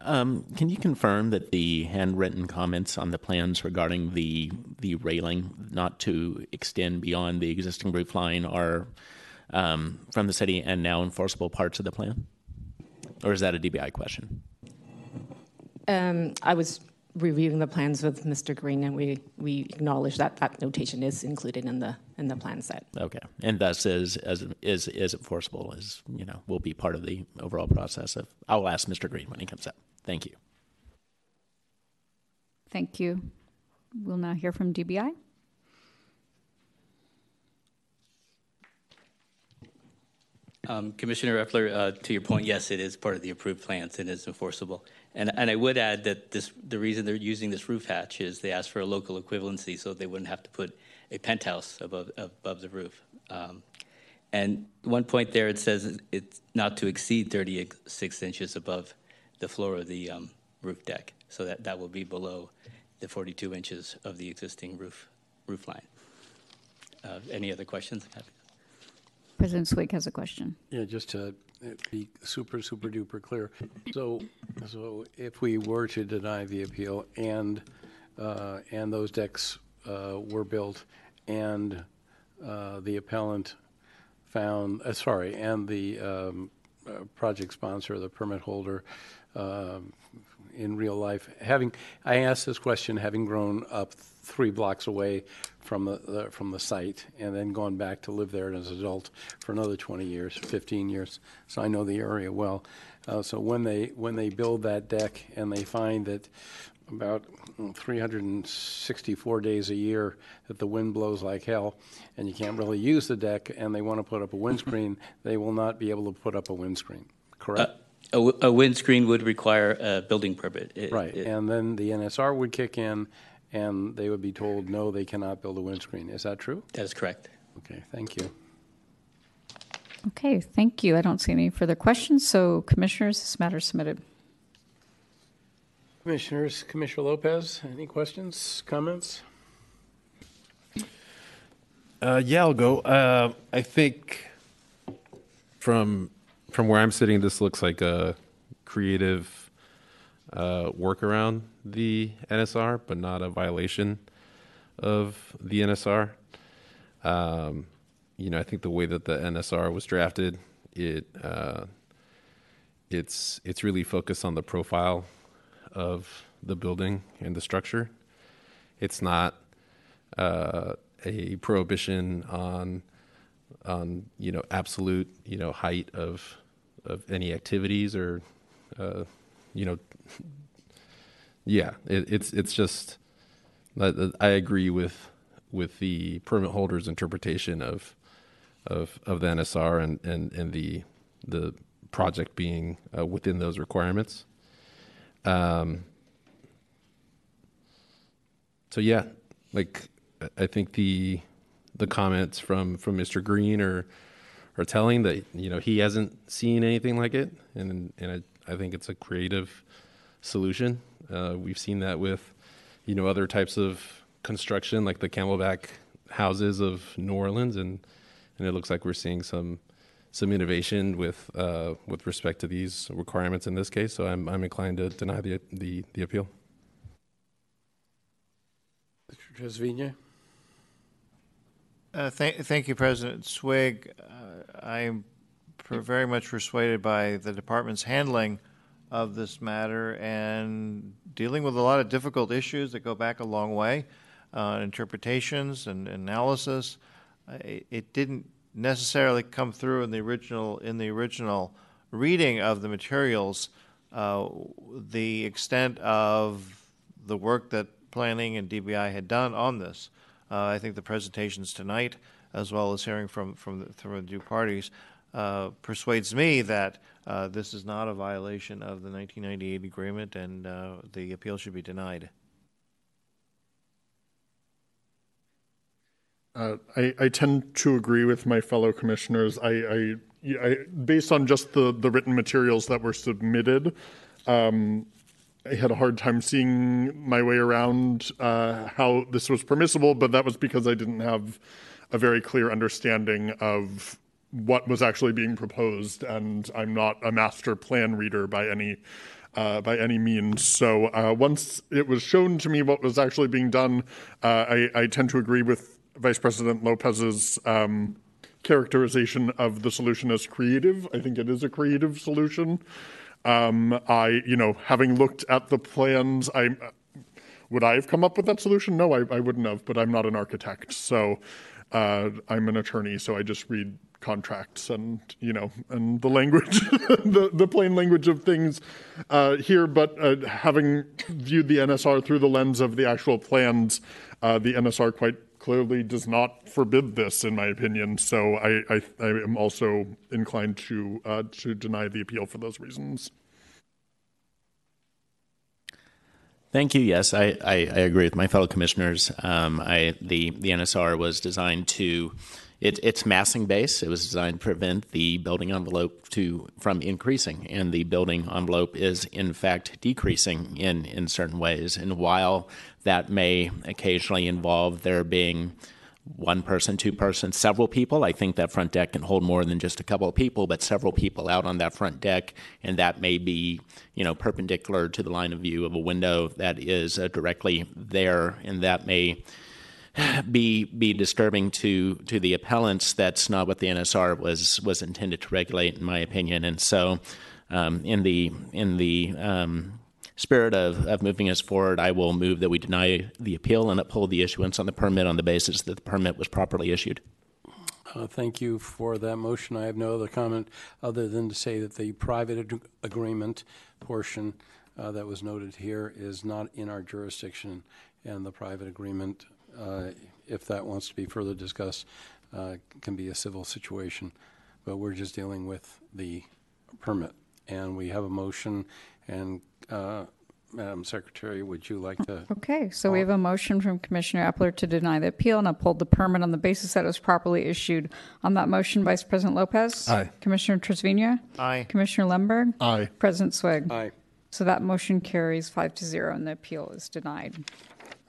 Um, can you confirm that the handwritten comments on the plans regarding the the railing not to extend beyond the existing roof line are um, from the city and now enforceable parts of the plan, or is that a DBI question? Um, I was reviewing the plans with Mr. Greene, and we, we acknowledge that that notation is included in the in the plan set. Okay, and thus is as is is enforceable as you know will be part of the overall process of. I'll ask Mr. Greene when he comes up. Thank you. Thank you. We'll now hear from DBI. Um, Commissioner Eppler, uh, to your point, yes, it is part of the approved plans and is enforceable. And, and I would add that this, the reason they're using this roof hatch is they asked for a local equivalency so they wouldn't have to put a penthouse above, above the roof. Um, and one point there, it says it's not to exceed 36 inches above the floor of the um, roof deck. So that, that will be below the 42 inches of the existing roof, roof line. Uh, any other questions? President Swig has a question. Yeah, just to be super, super duper clear. So, so if we were to deny the appeal and, uh, and those decks uh, were built and uh, the appellant found, uh, sorry, and the um, uh, project sponsor, the permit holder, um, in real life, having, I asked this question having grown up three blocks away from the, the, from the site and then gone back to live there as an adult for another 20 years, 15 years. So I know the area well. Uh, so when they when they build that deck and they find that about 364 days a year that the wind blows like hell and you can't really use the deck and they want to put up a windscreen, they will not be able to put up a windscreen. Correct? Uh, a, a windscreen would require a building permit. It, right, it, and then the NSR would kick in and they would be told, no, they cannot build a windscreen. Is that true? That is correct. Okay, thank you. Okay, thank you. I don't see any further questions. So, commissioners, this matter is submitted. Commissioners, Commissioner Lopez, any questions, comments? Uh, yeah, I'll go. Uh, I think from from where I'm sitting, this looks like a creative uh, the NSR, but not a violation of the NSR. Um, you know, I think the way that the NSR was drafted, it uh, it's it's really focused on the profile of the building and the structure. It's not uh, a prohibition on on you know absolute you know height of of any activities or uh, you know yeah, it, it's it's just. I agree with with the permit holder's interpretation of of of the NSR and and and the the project being uh, within those requirements. Um, so yeah, like I- think the the comments from from Mr. Greene are are telling that you know he hasn't seen anything like it, and and I, I think it's a creative solution. Uh, we've seen that with you know other types of construction, like the Camelback houses of New Orleans, and and it looks like we're seeing some some innovation with uh, with respect to these requirements in this case. So I'm I'm inclined to deny the the, the appeal. Mr. Trasviña? Uh, thank, thank you, President Swig. Uh, I'm per- very much persuaded by the department's handling of this matter and dealing with a lot of difficult issues that go back a long way, uh, interpretations and analysis. It, it didn't necessarily come through in the original in the original reading of the materials. Uh, the extent of the work that planning and DBI had done on this. Uh, I think the presentations tonight, as well as hearing from from the, from the two parties, uh, persuades me that uh, this is not a violation of the 1998 agreement, and the appeal should be denied. Uh, I, I tend to agree with my fellow commissioners. I, I, I based on just the, the written materials that were submitted, um, I had a hard time seeing my way around uh, how this was permissible, but that was because I didn't have a very clear understanding of what was actually being proposed, and I'm not a master plan reader by any uh, by any means. So uh, once it was shown to me what was actually being done, uh, I, I tend to agree with Vice President Lopez's um, characterization of the solution as creative. I think it is a creative solution. Um, I, you know, having looked at the plans, I would I have come up with that solution? No, I, I wouldn't have. But I'm not an architect, so uh, I'm an attorney. So I just read contracts and you know and the language, the the plain language of things uh, here. But uh, having viewed the NSR through the lens of the actual plans, uh, the NSR quite clearly does not forbid this, in my opinion. So I, I, I am also inclined to uh, to deny the appeal for those reasons. Thank you. Yes, I, I, I agree with my fellow commissioners. Um, I, the, the NSR was designed to, it, it's massing base. It was designed to prevent the building envelope to from increasing, and the building envelope is in fact decreasing in, in certain ways. And while that may occasionally involve there being one person, two person, several people. I think that front deck can hold more than just a couple of people, but several people out on that front deck, and that may be, you know, perpendicular to the line of view of a window that is uh, directly there, and that may be be disturbing to to the appellants. That's not what the NSR was was intended to regulate, in my opinion. And so, um, in the in the um, spirit of, of moving us forward, I will move that we deny the appeal and uphold the issuance on the permit on the basis that the permit was properly issued. Uh, Thank you for that motion. I have no other comment other than to say that the private ag- agreement portion uh, that was noted here is not in our jurisdiction, and the private agreement, uh, if that wants to be further discussed, uh, can be a civil situation. But we're just dealing with the permit. And we have a motion, and uh, Madam Secretary, would you like to? Okay, so we have a motion from Commissioner Eppler to deny the appeal and uphold the permit on the basis that it was properly issued. On that motion, Vice President Lopez? Aye. Commissioner Trasviña? Aye. Commissioner Lundberg? Aye. President Swig? Aye. So that motion carries five to zero and the appeal is denied.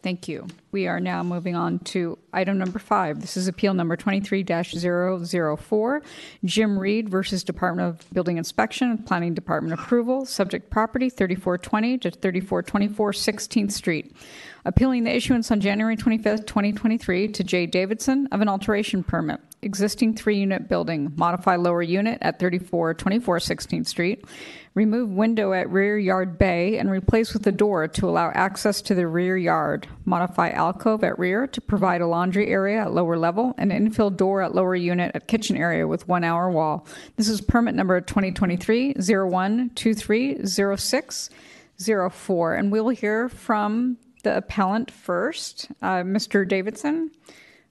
Thank you. We are now moving on to item number five. This is appeal number 23-004, Jim Reed versus Department of Building Inspection and Planning Department approval, subject property 3420 to 3424 16th Street. Appealing the issuance on January 25th, 2023 to Jay Davidson of an alteration permit, existing three-unit building, modify lower unit at 3424 16th Street, remove window at rear yard bay and replace with a door to allow access to the rear yard, modify alcove at rear to provide a laundry area at lower level, and infill door at lower unit at kitchen area with one hour wall. This is permit number 2023 01230604, and we will hear from the appellant first. Uh, Mr. Davidson,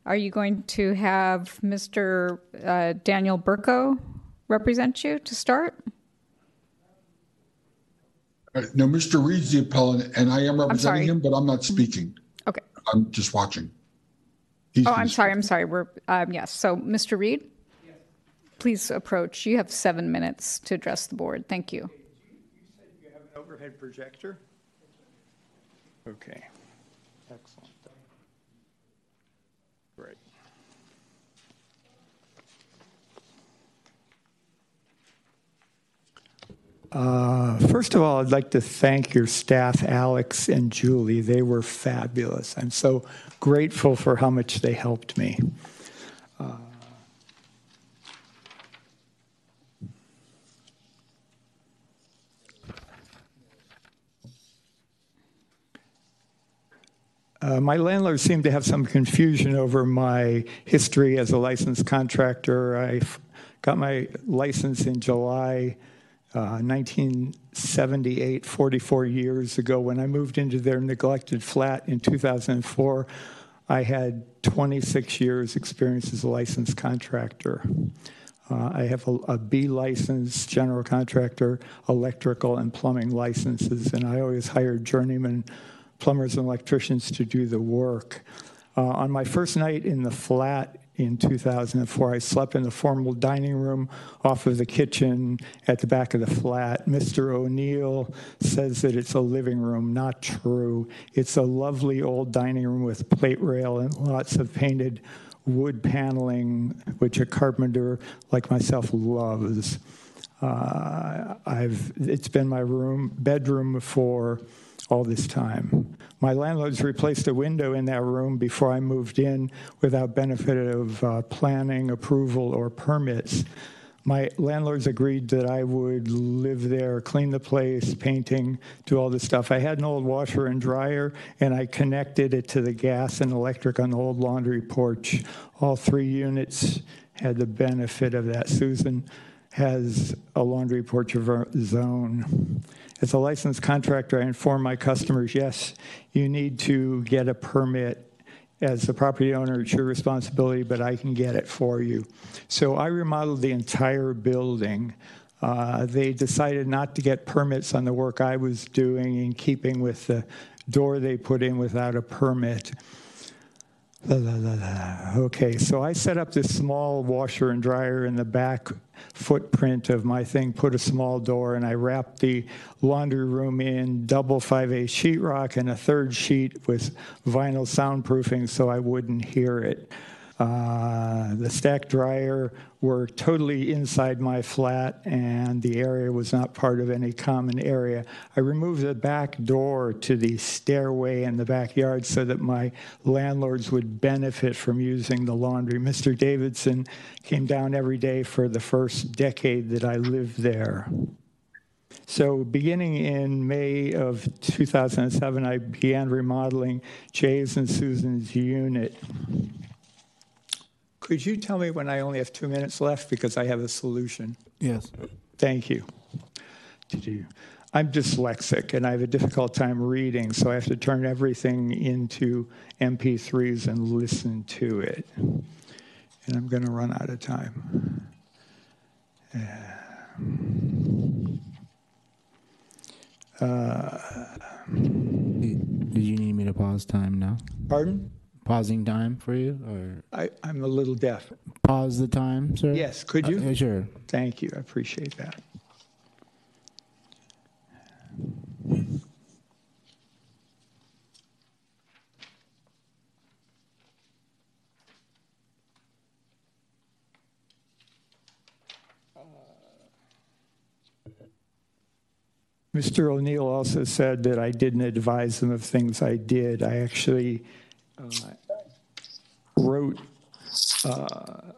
are you going to have Mr. Uh, Daniel Burko represent you to start? Uh, No, Mr. Reed's the appellant, and I am representing him, but I'm not speaking. Okay. I'm just watching. He's Oh, I'm sorry, I'm sorry. We're, um, yes, so Mr. Reed? yes. Please approach. You have seven minutes to address the board. Thank you. You, you said you have an overhead projector? Okay. Uh, First of all, I'd like to thank your staff, Alex and Julie. They were fabulous. I'm so grateful for how much they helped me. Uh, Uh, my landlord seemed to have some confusion over my history as a licensed contractor. I got my license in July uh, 1978, 44 years ago. When I moved into their neglected flat in 2004, I had 26 years' experience as a licensed contractor. Uh, I have a, a B license, general contractor, electrical and plumbing licenses, and I always hired journeyman plumbers and electricians to do the work. Uh, on my first night in the flat in 2004, I slept in the formal dining room off of the kitchen at the back of the flat. Mr. O'Neill says that it's a living room. Not true. It's a lovely old dining room with plate rail and lots of painted wood paneling, which a carpenter like myself loves. Uh, I've it's been my room bedroom for all this time. My landlord's replaced a window in that room before I moved in without benefit of uh, planning, approval, or permits. My landlords agreed that I would live there, clean the place, painting, do all this stuff. I had an old washer and dryer, and I connected it to the gas and electric on the old laundry porch. All three units had the benefit of that. Susan has a laundry porch zone. As a licensed contractor, I inform my customers yes, you need to get a permit. As the property owner, it's your responsibility, but I can get it for you. So I remodeled the entire building. Uh, they decided not to get permits on the work I was doing in keeping with the door they put in without a permit. La, la, la. Okay, so I set up this small washer and dryer in the back footprint of my thing, put a small door, and I wrapped the laundry room in double 5A sheetrock and a third sheet with vinyl soundproofing so I wouldn't hear it. Uh, the stack dryer were totally inside my flat, and the area was not part of any common area. I removed the back door to the stairway in the backyard so that my landlords would benefit from using the laundry. Mr. Davidson came down every day for the first decade that I lived there. So, beginning in May of 2007, I began remodeling Jay's and Susan's unit. Could you tell me when I only have two minutes left because I have a solution? Yes. Thank you. Did you? I'm dyslexic and I have a difficult time reading, so I have to turn everything into MP3s and listen to it. And I'm going to run out of time. Uh, Did did you need me to pause time now? Pardon? Pausing time for you, or I, I'm a little deaf. pause the time, sir? Yes, could you? Uh, sure. Thank you. I appreciate that. Mr. O'Neill also said that I didn't advise them of things I did. I actually uh, wrote uh,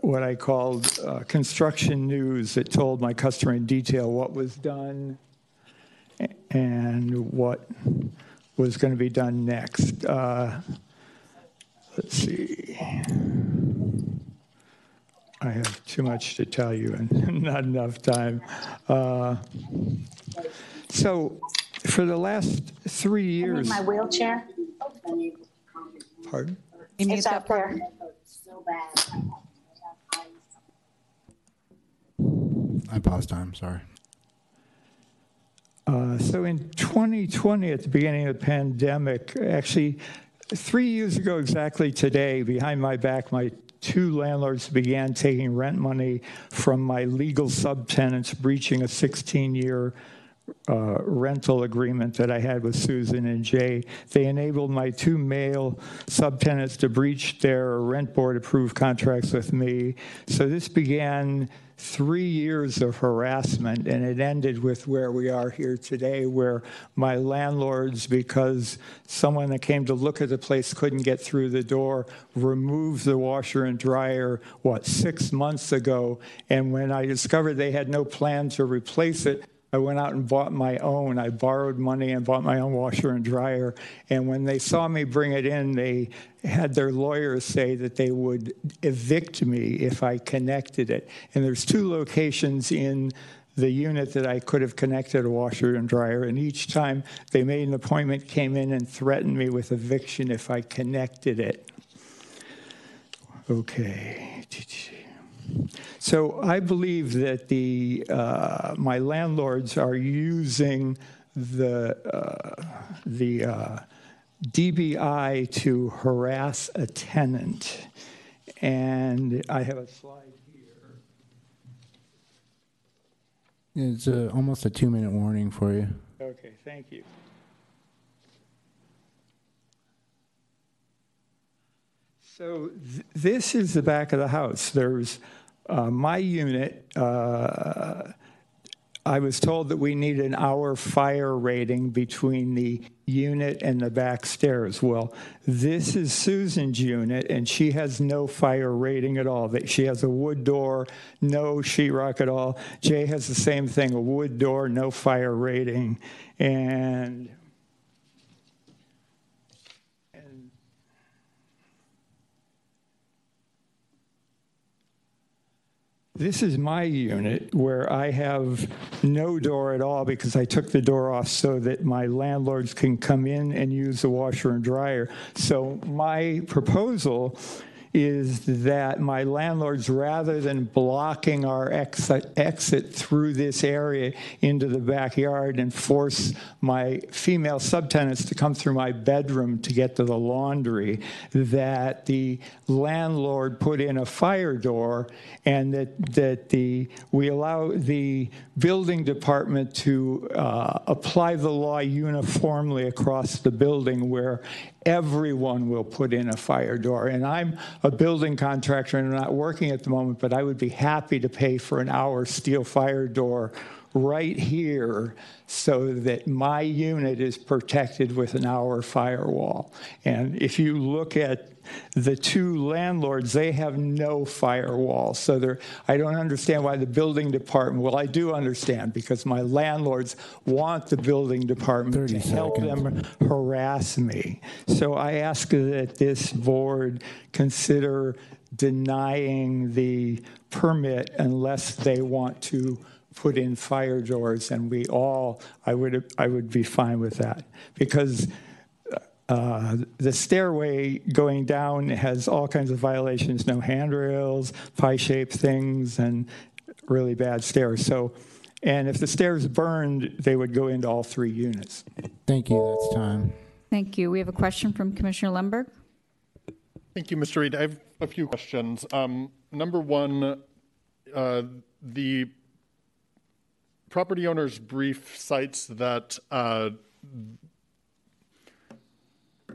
what I called uh, construction news that told my customer in detail what was done and what was going to be done next. Uh, let's see. I have too much to tell you and not enough time. Uh, so, for the last three years. need my wheelchair. Pardon? It's out there. I paused time. Sorry. Uh, so in 2020, at the beginning of the pandemic, actually, three years ago exactly today, behind my back, my two landlords began taking rent money from my legal subtenants, breaching a 16 year uh, rental agreement that I had with Susan and Jay. They enabled my two male subtenants to breach their rent board approved contracts with me. So this began three years of harassment, and it ended with where we are here today, where my landlords, because someone that came to look at the place couldn't get through the door, removed the washer and dryer, what, six months ago. And when I discovered they had no plan to replace it, I went out and bought my own. I borrowed money and bought my own washer and dryer. And when they saw me bring it in, they had their lawyers say that they would evict me if I connected it. And there's two locations in the unit that I could have connected a washer and dryer. And each time they made an appointment, came in and threatened me with eviction if I connected it. Okay. So I believe that the uh, my landlords are using the uh, the uh, DBI to harass a tenant, and I have a slide here. It's uh almost a two minute warning for you. Okay, thank you. So th- this is the back of the house. There's uh, my unit. Uh, I was told that we need an hour fire rating between the unit and the back stairs. Well, this is Susan's unit, and she has no fire rating at all. She has a wood door, no sheetrock at all. Jay has the same thing, a wood door, no fire rating. And This is my unit where I have no door at all because I took the door off so that my landlords can come in and use the washer and dryer. So my proposal is that my landlords, rather than blocking our exit, through this area into the backyard and force my female subtenants to come through my bedroom to get to the laundry, that the landlord put in a fire door and that, that the, we allow the building department to uh, apply the law uniformly across the building where everyone will put in a fire door. And I'm a building contractor and I'm not working at the moment, but I would be happy to pay for an hour steel fire door right here so that my unit is protected with an hour firewall. And if you look at the two landlords, they have no firewall. So there, I don't understand why the building department, well, I do understand because my landlords want the building department to help them harass me. So I ask that this board consider denying the permit unless they want to put in fire doors, and we all, I would, I would be fine with that because uh, the stairway going down has all kinds of violations, no handrails, pie-shaped things, and really bad stairs. So, and if the stairs burned, they would go into all three units. Thank you. That's time. Thank you. We have a question from Commissioner Lundberg. Thank you, Mr. Reed. I have a few questions. Um, number one, uh, the property owner's brief cites that uh,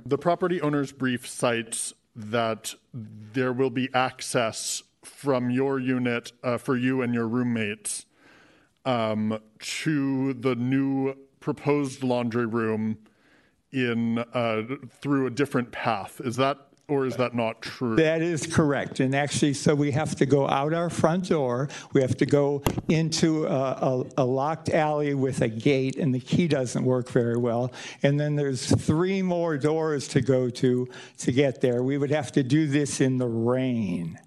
the property owner's brief cites that there will be access from your unit uh, for you and your roommates um, to the new proposed laundry room in uh, through a different path. Is that or is that not true? That is correct. And actually, so we have to go out our front door. We have to go into a, a, a, locked alley with a gate, and the key doesn't work very well. And then there's three more doors to go to to get there. We would have to do this in the rain.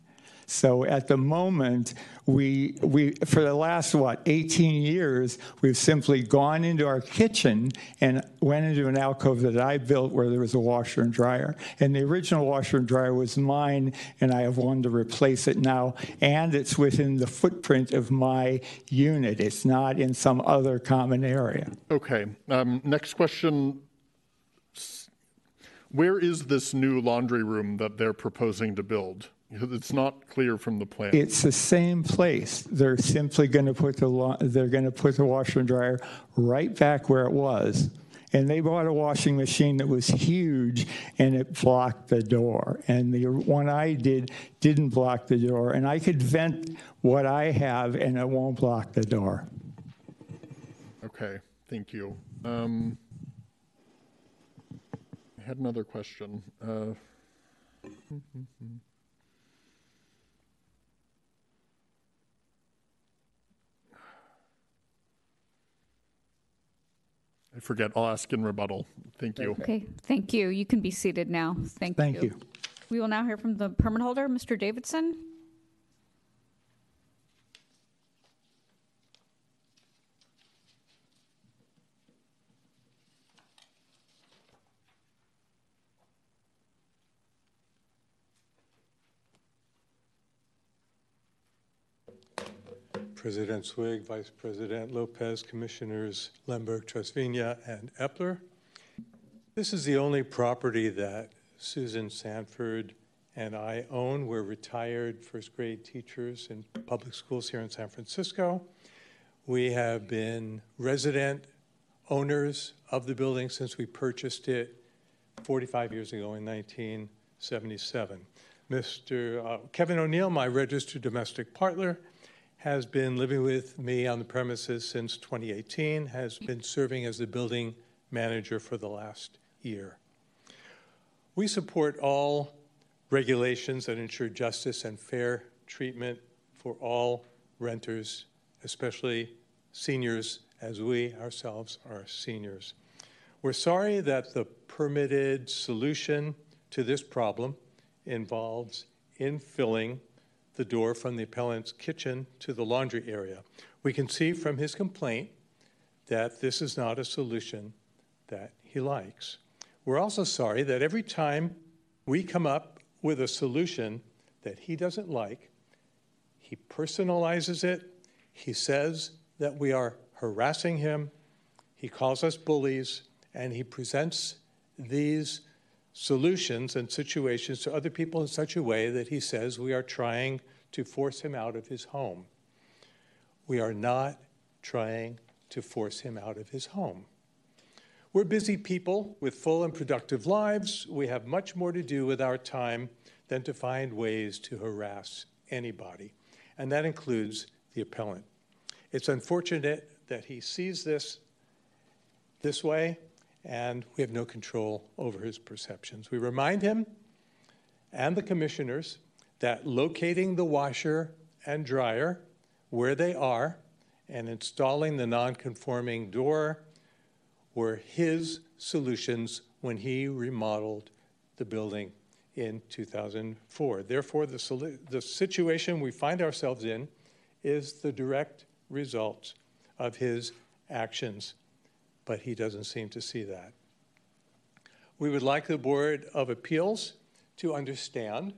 So at the moment, we, we for the last, what, 18 years, we've simply gone into our kitchen and went into an alcove that I built where there was a washer and dryer. And the original washer and dryer was mine, and I have one to replace it now. And it's within the footprint of my unit. It's not in some other common area. Okay. Um, next question. Where is this new laundry room that they're proposing to build? It's not clear from the plan. It's the same place. They're simply going to put the lo- they're going to put the washer and dryer right back where it was. And they bought a washing machine that was huge and it blocked the door. And the one I did didn't block the door. And I could vent what I have and it won't block the door. Okay, thank you. Um, I had another question. Uh, I forget. I'll ask in rebuttal. Thank you. Okay, thank you. You can be seated now. Thank you. Thank you. We will now hear from the permit holder, Mr. Davidson. President Swig, Vice President Lopez, Commissioners Lundberg, Trasviña, and Eppler. This is the only property that Susan Sanford and I own. We're retired first grade teachers in public schools here in San Francisco. We have been resident owners of the building since we purchased it 45 years ago in 1977. Mr. Uh, Kevin O'Neill, my registered domestic partner, has been living with me on the premises since 2018, has been serving as the building manager for the last year. We support all regulations that ensure justice and fair treatment for all renters, especially seniors, as we ourselves are seniors. We're sorry that the permitted solution to this problem involves infilling the door from the appellant's kitchen to the laundry area. We can see from his complaint that this is not a solution that he likes. We're also sorry that every time we come up with a solution that he doesn't like, he personalizes it, he says that we are harassing him, he calls us bullies, and he presents these solutions and situations to other people in such a way that he says we are trying to force him out of his home. We are not trying to force him out of his home. We're busy people with full and productive lives. We have much more to do with our time than to find ways to harass anybody, and that includes the appellant. It's unfortunate that he sees this this way, and we have no control over his perceptions. We remind him and the commissioners that locating the washer and dryer where they are and installing the non-conforming door were his solutions when he remodeled the building in 2004. Therefore, the, solu- the situation we find ourselves in is the direct result of his actions, but he doesn't seem to see that. We would like the Board of Appeals to understand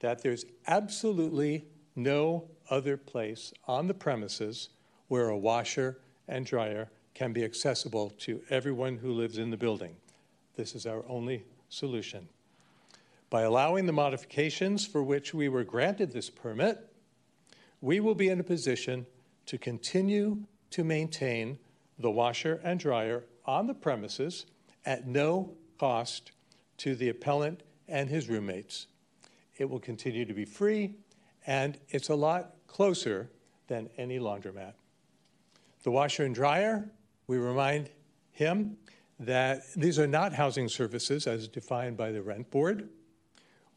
that there's absolutely no other place on the premises where a washer and dryer can be accessible to everyone who lives in the building. This is our only solution. By allowing the modifications for which we were granted this permit, we will be in a position to continue to maintain the washer and dryer on the premises at no cost to the appellant and his roommates. It will continue to be free, and it's a lot closer than any laundromat. The washer and dryer, we remind him that these are not housing services as defined by the rent board.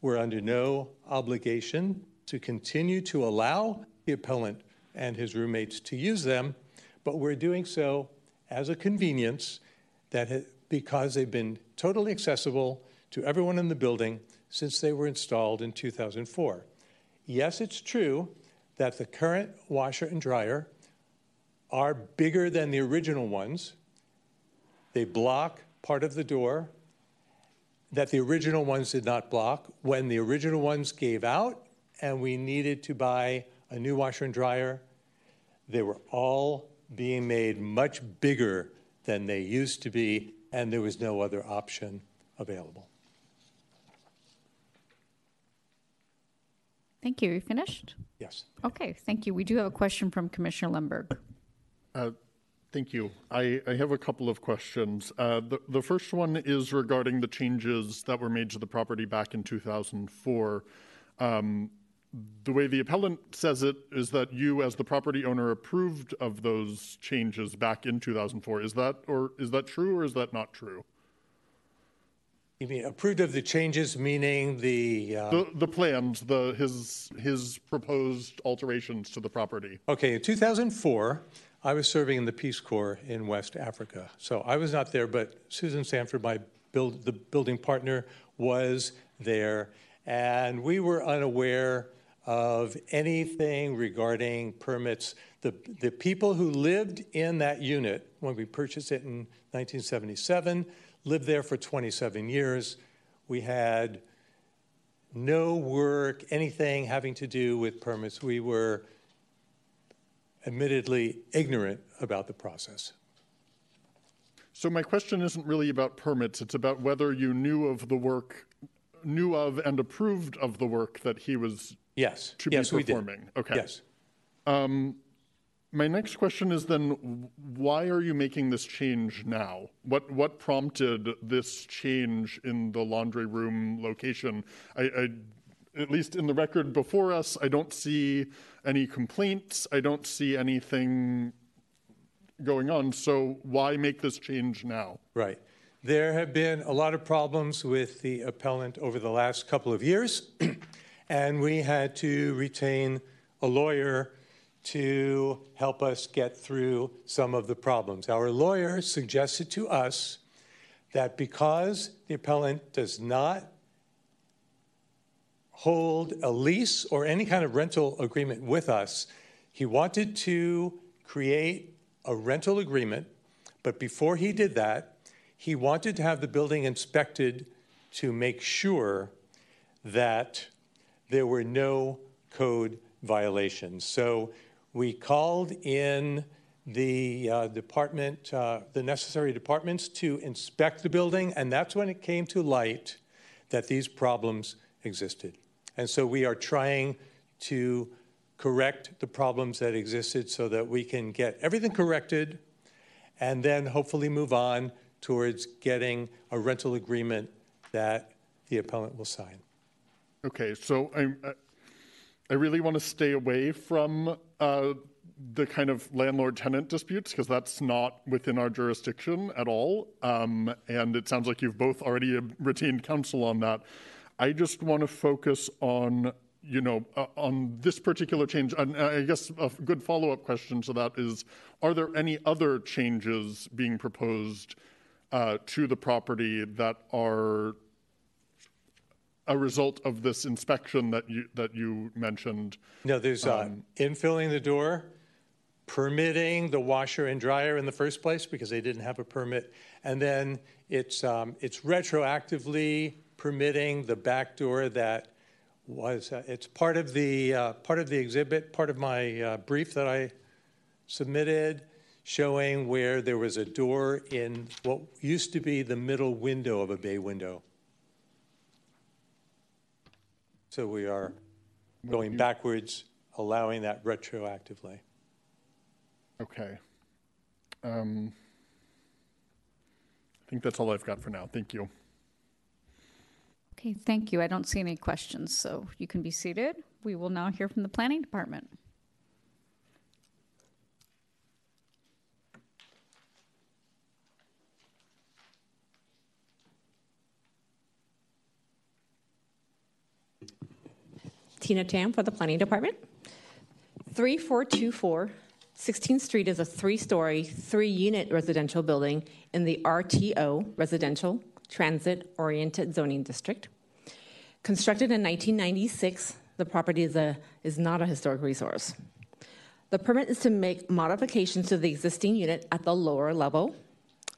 We're under no obligation to continue to allow the appellant and his roommates to use them, but we're doing so as a convenience that ha- because they've been totally accessible to everyone in the building since they were installed in 2004. yes, it's true that the current washer and dryer are bigger than the original ones. They block part of the door that the original ones did not block. When the original ones gave out and we needed to buy a new washer and dryer, they were all being made much bigger than they used to be, and there was no other option available. Thank you. You finished? Yes. Okay, thank you. We do have a question from Commissioner Lundberg. Uh, Thank you. I, I have a couple of questions. Uh, the, the first one is regarding the changes that were made to the property back in 2004. Um, the way the appellant says it is that you, as the property owner, approved of those changes back in 2004. Is that or is that true or is that not true? You mean approved of the changes, meaning the, uh, The, the plans, the his his proposed alterations to the property. Okay, in 2004, I was serving in the Peace Corps in West Africa. So I was not there, but Susan Sanford, my build, the building partner, was there. And we were unaware of anything regarding permits. The, the people who lived in that unit when we purchased it in 1977 lived there for 27 years. We had no work, anything having to do with permits. We were admittedly ignorant about the process. So my question isn't really about permits. It's about whether you knew of the work, knew of and approved of the work that he was yes to yes, be we did. performing. Okay. Yes. Um, my next question is then, why are you making this change now? What what prompted this change in the laundry room location? I, I at least in the record before us, I don't see any complaints. I don't see anything going on. So why make this change now? Right. There have been a lot of problems with the appellant over the last couple of years, and we had to retain a lawyer to help us get through some of the problems. Our lawyer suggested to us that because the appellant does not hold a lease or any kind of rental agreement with us, he wanted to create a rental agreement, but before he did that, he wanted to have the building inspected to make sure that there were no code violations. So we called in the uh, department, uh, the necessary departments to inspect the building, and that's when it came to light that these problems existed. And so we are trying to correct the problems that existed so that we can get everything corrected and then hopefully move on towards getting a rental agreement that the appellant will sign. Okay, so I, I really want to stay away from uh, the kind of landlord-tenant disputes because that's not within our jurisdiction at all. Um, and it sounds like you've both already retained counsel on that. I just want to focus on you know, uh, on this particular change, and I guess a good follow-up question to that is, are there any other changes being proposed uh, to the property that are a result of this inspection that you that you mentioned? No, there's uh, infilling the door, permitting the washer and dryer in the first place because they didn't have a permit, and then it's um, it's retroactively permitting the back door that was uh, it's part of the uh, part of the exhibit, part of my uh, brief that I submitted, showing where there was a door in what used to be the middle window of a bay window. So we are going backwards, allowing that retroactively. Okay. Um, I think that's all I've got for now. Thank you. Okay, thank you. I don't see any questions, so you can be seated. We will now hear from the Planning Department. Tina Tam for the Planning Department. 3424 16th Street is a three story, three unit residential building in the RTO, Residential Transit Oriented Zoning District. Constructed in 1996, the property is, a, is not a historic resource. The permit is to make modifications to the existing unit at the lower level,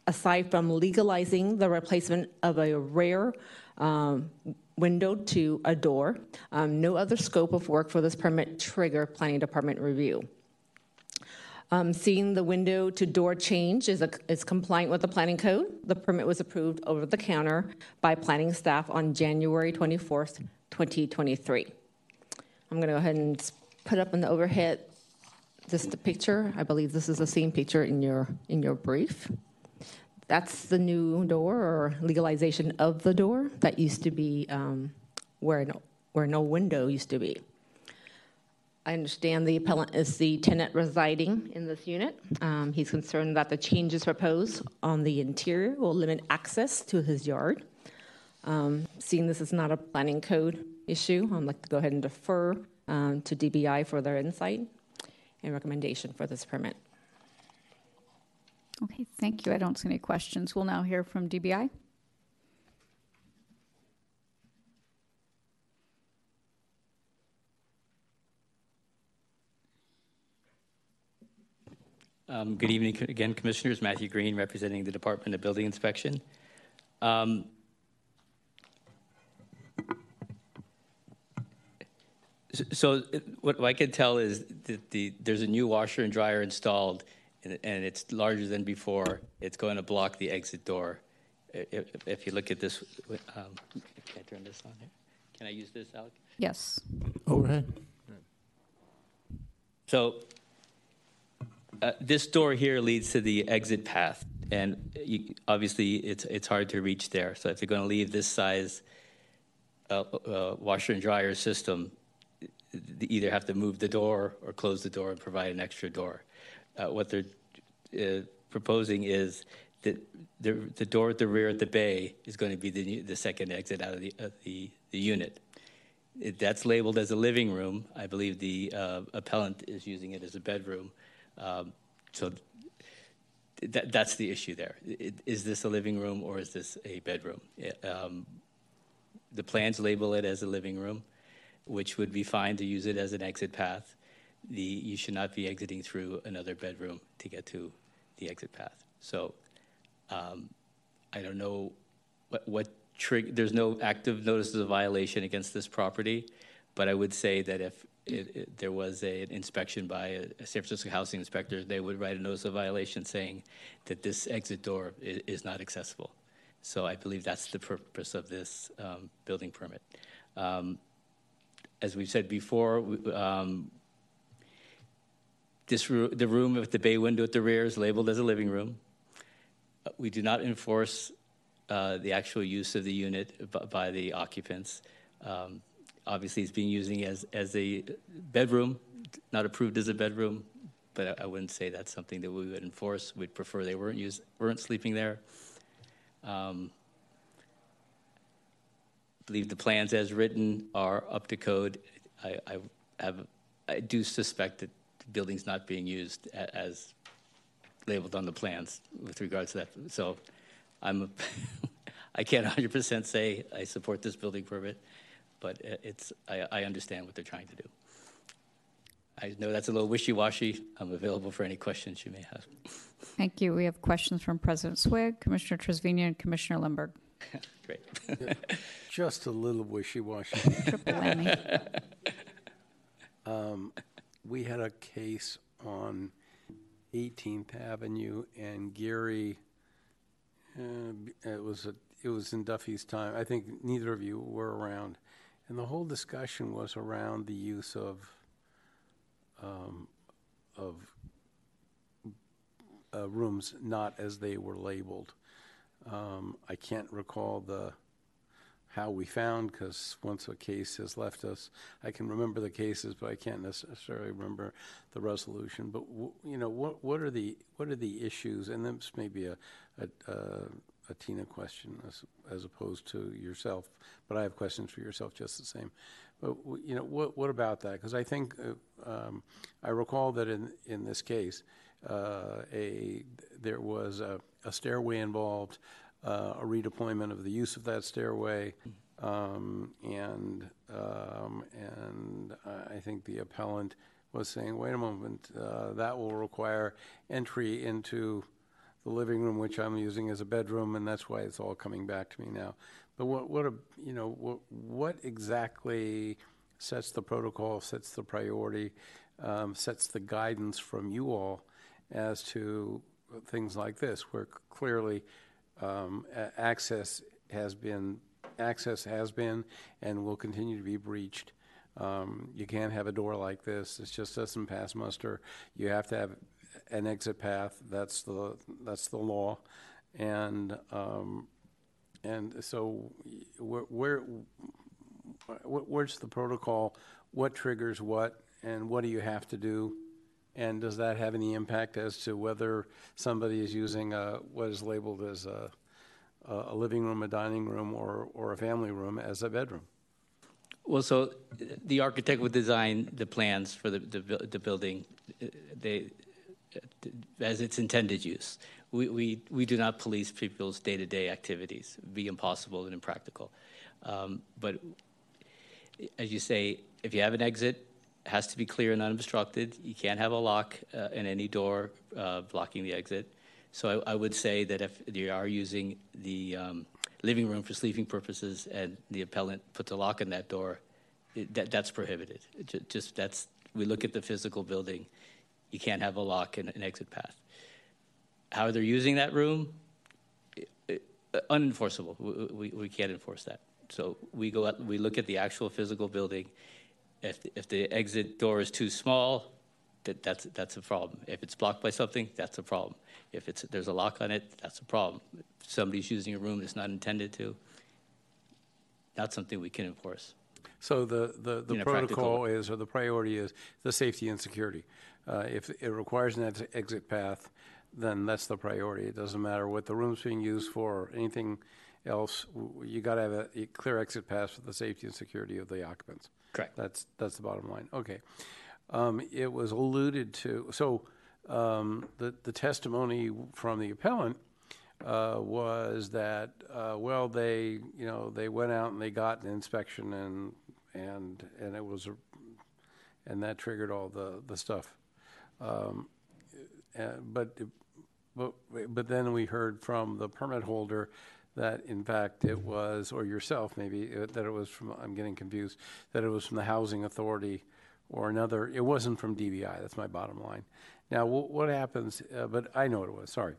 aside from legalizing the replacement of a rare um, window to a door. Um, no other scope of work for this permit trigger planning department review. Um, seeing the window to door change is, a, is compliant with the planning code. The permit was approved over the counter by planning staff on January 24th, 2023. I'm going to go ahead and put up in the overhead this the picture. I believe this is the same picture in your in your brief. That's the new door or legalization of the door that used to be um, where no, where no window used to be. I understand the appellant is the tenant residing in this unit. Um, he's concerned that the changes proposed on the interior will limit access to his yard. Um, seeing this is not a planning code issue, I'd like to go ahead and defer um, to DBI for their insight and recommendation for this permit. Okay, thank you. I don't see any questions. We'll now hear from DBI. Um, Good evening again, Commissioners. Matthew Greene, representing the Department of Building Inspection. Um, So uh, what I can tell is that the, there's a new washer and dryer installed, and and it's larger than before. It's going to block the exit door. If if you look at this, um, can I turn this on here? Can I use this, Alec? Yes. Overhead. So uh, this door here leads to the exit path, and you, obviously it's it's hard to reach there. So if you're going to leave this size uh, uh, washer and dryer system, you either have to move the door or close the door and provide an extra door. Uh, what they're uh, proposing is that the the door at the rear at the bay is going to be the the second exit out of the the, the unit. It, that's labeled as a living room. I believe the uh, appellant is using it as a bedroom. Um, so that, that's the issue there. I- Is this a living room or is this a bedroom? It, um, the plans label it as a living room, which would be fine to use it as an exit path. The, you should not be exiting through another bedroom to get to the exit path. So um, I don't know what, what trig, there's no active notices of violation against this property, but I would say that if it, it, there was a, an inspection by a, a San Francisco housing inspector, they would write a notice of violation saying that this exit door is, is not accessible. So I believe that's the purpose of this um, building permit. Um, as we've said before, we- um, this the room with the bay window at the rear is labeled as a living room. Uh, We do not enforce uh, the actual use of the unit by the occupants. Um, Obviously, it's being using as, as a bedroom, not approved as a bedroom, but I I wouldn't say that's something that we would enforce. We'd prefer they weren't use, weren't sleeping there. Um, believe the plans as written are up to code. I, I have, I do suspect that building's not being used a- as labeled on the plans with regards to that. So I'm, I can't 100% say I support this building permit, but i- it's, I, I understand what they're trying to do. I know that's a little wishy-washy. I'm available for any questions you may have. Thank you. We have questions from President Swig, Commissioner Trasviña, and Commissioner Lundberg. Great. Just a little wishy-washy. Triple whammy. Um, We had a case on 18th Avenue, and Gary, uh, it was, a- it was in Duffy's time. I think neither of you were around. And the whole discussion was around the use of, um, of uh, rooms not as they were labeled. Um, I can't recall the, how we found, because once a case has left us, I can remember the cases, but I can't necessarily remember the resolution. But, w- you know, what, what are the, what are the issues? And this may be a, a, a- a Tina question as, as opposed to yourself, but I have questions for yourself just the same. But, you know, what, what about that? Because I think, uh, um, I recall that in, in this case, uh, a, there was a, a stairway involved, uh, a redeployment of the use of that stairway, Um, and, um, and I think the appellant was saying, wait a moment, uh, that will require entry into the living room, which I'm using as a bedroom, and that's why it's all coming back to me now. But what, what, a, you know, what, what exactly sets the protocol, sets the priority, um, sets the guidance from you all as to things like this, where clearly um, access has been, access has been and will continue to be breached. Um, you can't have a door like this. It just doesn't pass muster. You have to have an exit path. That's the that's the law, and um, and so where, where where's the protocol? What triggers what, and what do you have to do? And does that have any impact as to whether somebody is using a, what is labeled as a, a living room, a dining room, or, or a family room as a bedroom? Well, so uh, the architect would design the plans for the, the, the building, uh, they, uh, as its intended use. We, we, we do not police people's day-to-day activities, It'd be impossible and impractical. Um, But as you say, if you have an exit, it has to be clear and unobstructed. You can't have a lock uh, in any door uh, blocking the exit. So I, I would say that if you are using the um, living room for sleeping purposes and the appellant puts a lock on that door, it, that, that's prohibited. It ju- just that's we look at the physical building. You can't have a lock and an exit path. How are they're using that room, i- i- unenforceable. We, we, we can't enforce that. So we go out, we look at the actual physical building. If, if the exit door is too small, that, that's, that's a problem. If it's blocked by something, that's a problem. If it's, there's a lock on it, that's a problem. If somebody's using a room that's not intended to, not something we can enforce. So the, the, the In a practical protocol is, or the priority is, the safety and security. Uh, If it requires an ex- exit path, then that's the priority. It doesn't matter what the room's being used for or anything else. You got to have a a clear exit path for the safety and security of the occupants. Correct. That's, that's the bottom line. Okay. Um, It was alluded to, so um, the, the testimony from the appellant uh, was that, uh, well, they, you know, they went out and they got an inspection and, and, and it was, and that triggered all the, the stuff. Um, uh, But, but, but then we heard from the permit holder that in fact it was, or yourself maybe, uh, that it was from, I'm getting confused, that it was from the housing authority or another, it wasn't from DBI, that's my bottom line. Now, wh- what happens, uh, but I know what it was, sorry.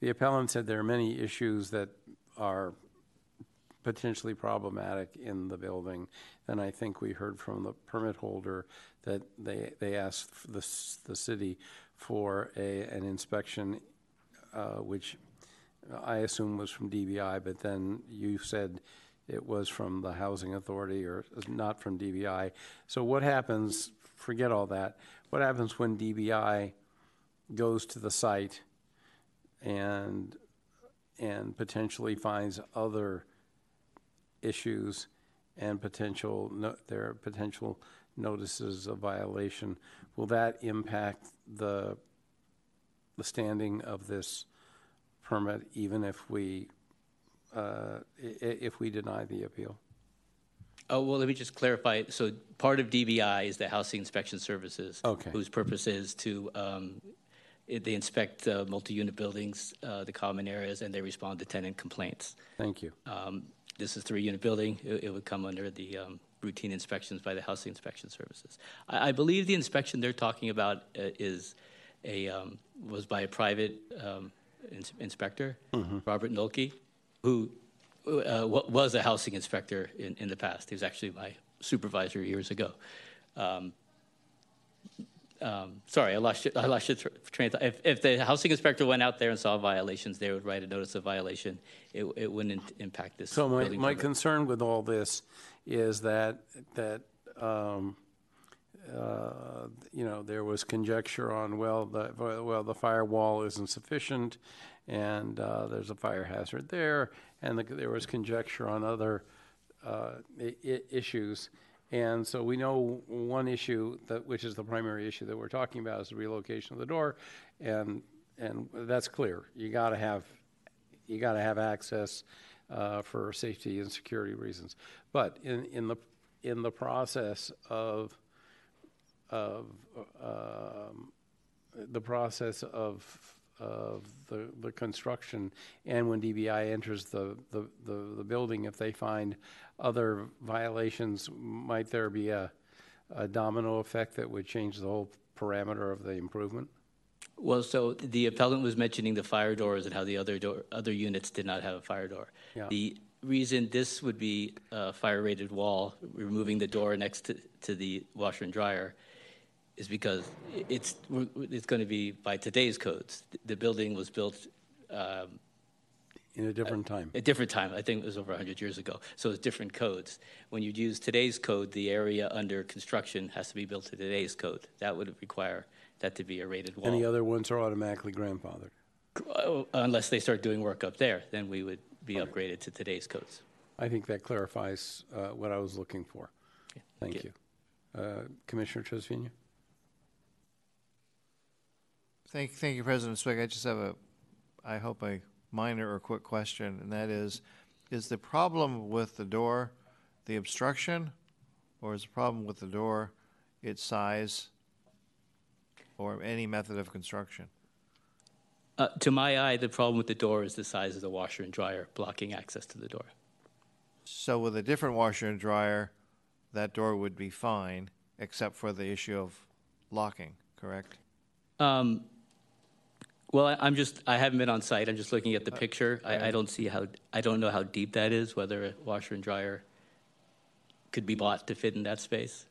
The appellant said there are many issues that are potentially problematic in the building. And I think we heard from the permit holder that they, they asked the, the city for a, an inspection, uh, which I assume was from DBI, but then you said it was from the housing authority or not from DBI. So what happens, forget all that, what happens when DBI goes to the site and, and potentially finds other issues and potential, no- there are potential notices of violation, will that impact the, the standing of this permit even if we, uh, i- i- if we deny the appeal? Oh, well, let me just clarify. So part of DBI is the Housing Inspection Services. Okay. Whose purpose is to, um, it- they inspect uh, multi-unit buildings, uh, the common areas, and they respond to tenant complaints. Thank you. Um, This is a three-unit building. It it would come under the um, routine inspections by the Housing Inspection Services. I I believe the inspection they're talking about uh, is a, um, was by a private um, ins- inspector, Robert Nolke, who uh, wa- was a housing inspector in in the past. He was actually my supervisor years ago. Um, um, Sorry, I lost, your- I lost your train. If, if the housing inspector went out there and saw violations, they would write a notice of violation. It, it wouldn't impact this So my, my permit. concern with all this is that, that, um, uh, you know, there was conjecture on, well, the, well, the firewall isn't sufficient, and uh, there's a fire hazard there, and the, there was conjecture on other uh, I- issues. And so we know one issue, that, which is the primary issue that we're talking about, is the relocation of the door, and, and that's clear. You got to have, you got to have access. uh, for safety and security reasons. But in, in the, in the process of, of, um, the process of, of the, the construction, and when DBI enters the, the, the, the building, if they find other violations, might there be a, a domino effect that would change the whole parameter of the improvement? Well, so the appellant was mentioning the fire doors and how the other door, other units did not have a fire door. Yeah. The reason this would be a fire-rated wall, removing the door next to, to the washer and dryer, is because it's it's going to be by today's codes. The building was built um, in a different time. A different time. I think it was over 100 years ago. So it's different codes. When you use today's code, the area under construction has to be built to today's code. That would require that to be a rated wall. And the other ones are automatically grandfathered. Oh, Unless they start doing work up there, then we would be upgraded to today's codes. I think that clarifies uh, what I was looking for. Thank you. Uh, Commissioner Trasviña? Thank, thank you, President Swig. I just have a, I hope a minor or quick question, and that is, is the problem with the door the obstruction, or is the problem with the door its size, or any method of construction? Uh, to my eye, the problem with the door is the size of the washer and dryer blocking access to the door. So with a different washer and dryer, that door would be fine, except for the issue of locking, correct? Um, well, I, I'm just, I haven't been on site. I'm just looking at the picture. I, I don't see how, I don't know how deep that is, whether a washer and dryer could be bought to fit in that space.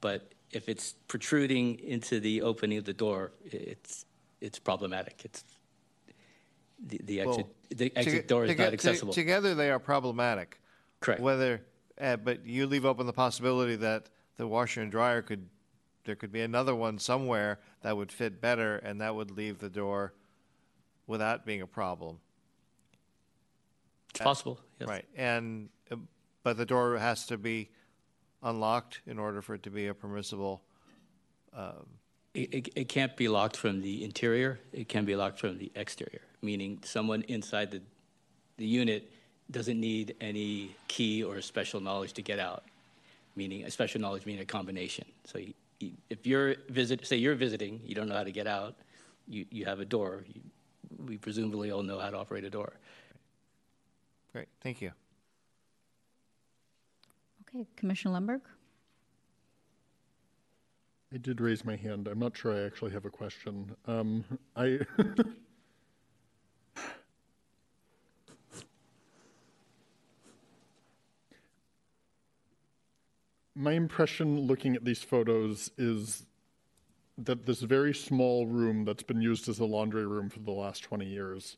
But if it's protruding into the opening of the door, i- it's, it's problematic. It's, the, the exit, the exit door is not accessible. Together, they are problematic. Correct. Whether, uh, but you leave open the possibility that the washer and dryer could, there could be another one somewhere that would fit better, and that would leave the door without being a problem. It's possible, yes. Right, and, uh, but the door has to be unlocked in order for it to be a permissible, um, It, it, it can't be locked from the interior. It can be locked from the exterior, meaning someone inside the, the unit doesn't need any key or special knowledge to get out. Meaning, a special knowledge meaning a combination. So you, you, if you're visit, say you're visiting, you don't know how to get out, you, you have a door. You, we presumably all know how to operate a door. Great, thank you. Okay, Commissioner Lundberg? I did raise my hand. I'm not sure I actually have a question. Um, I. my impression looking at these photos is that this very small room that's been used as a laundry room for the last 20 years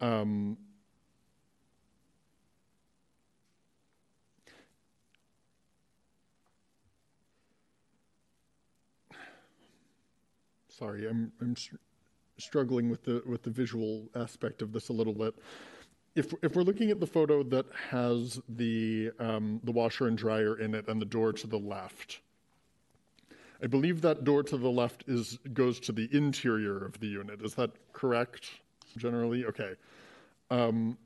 um, sorry, I'm I'm str- struggling with the with the visual aspect of this a little bit. If if we're looking at the photo that has the um, the washer and dryer in it and the door to the left, I believe that door to the left is goes to the interior of the unit. Is that correct? Generally, okay. Um,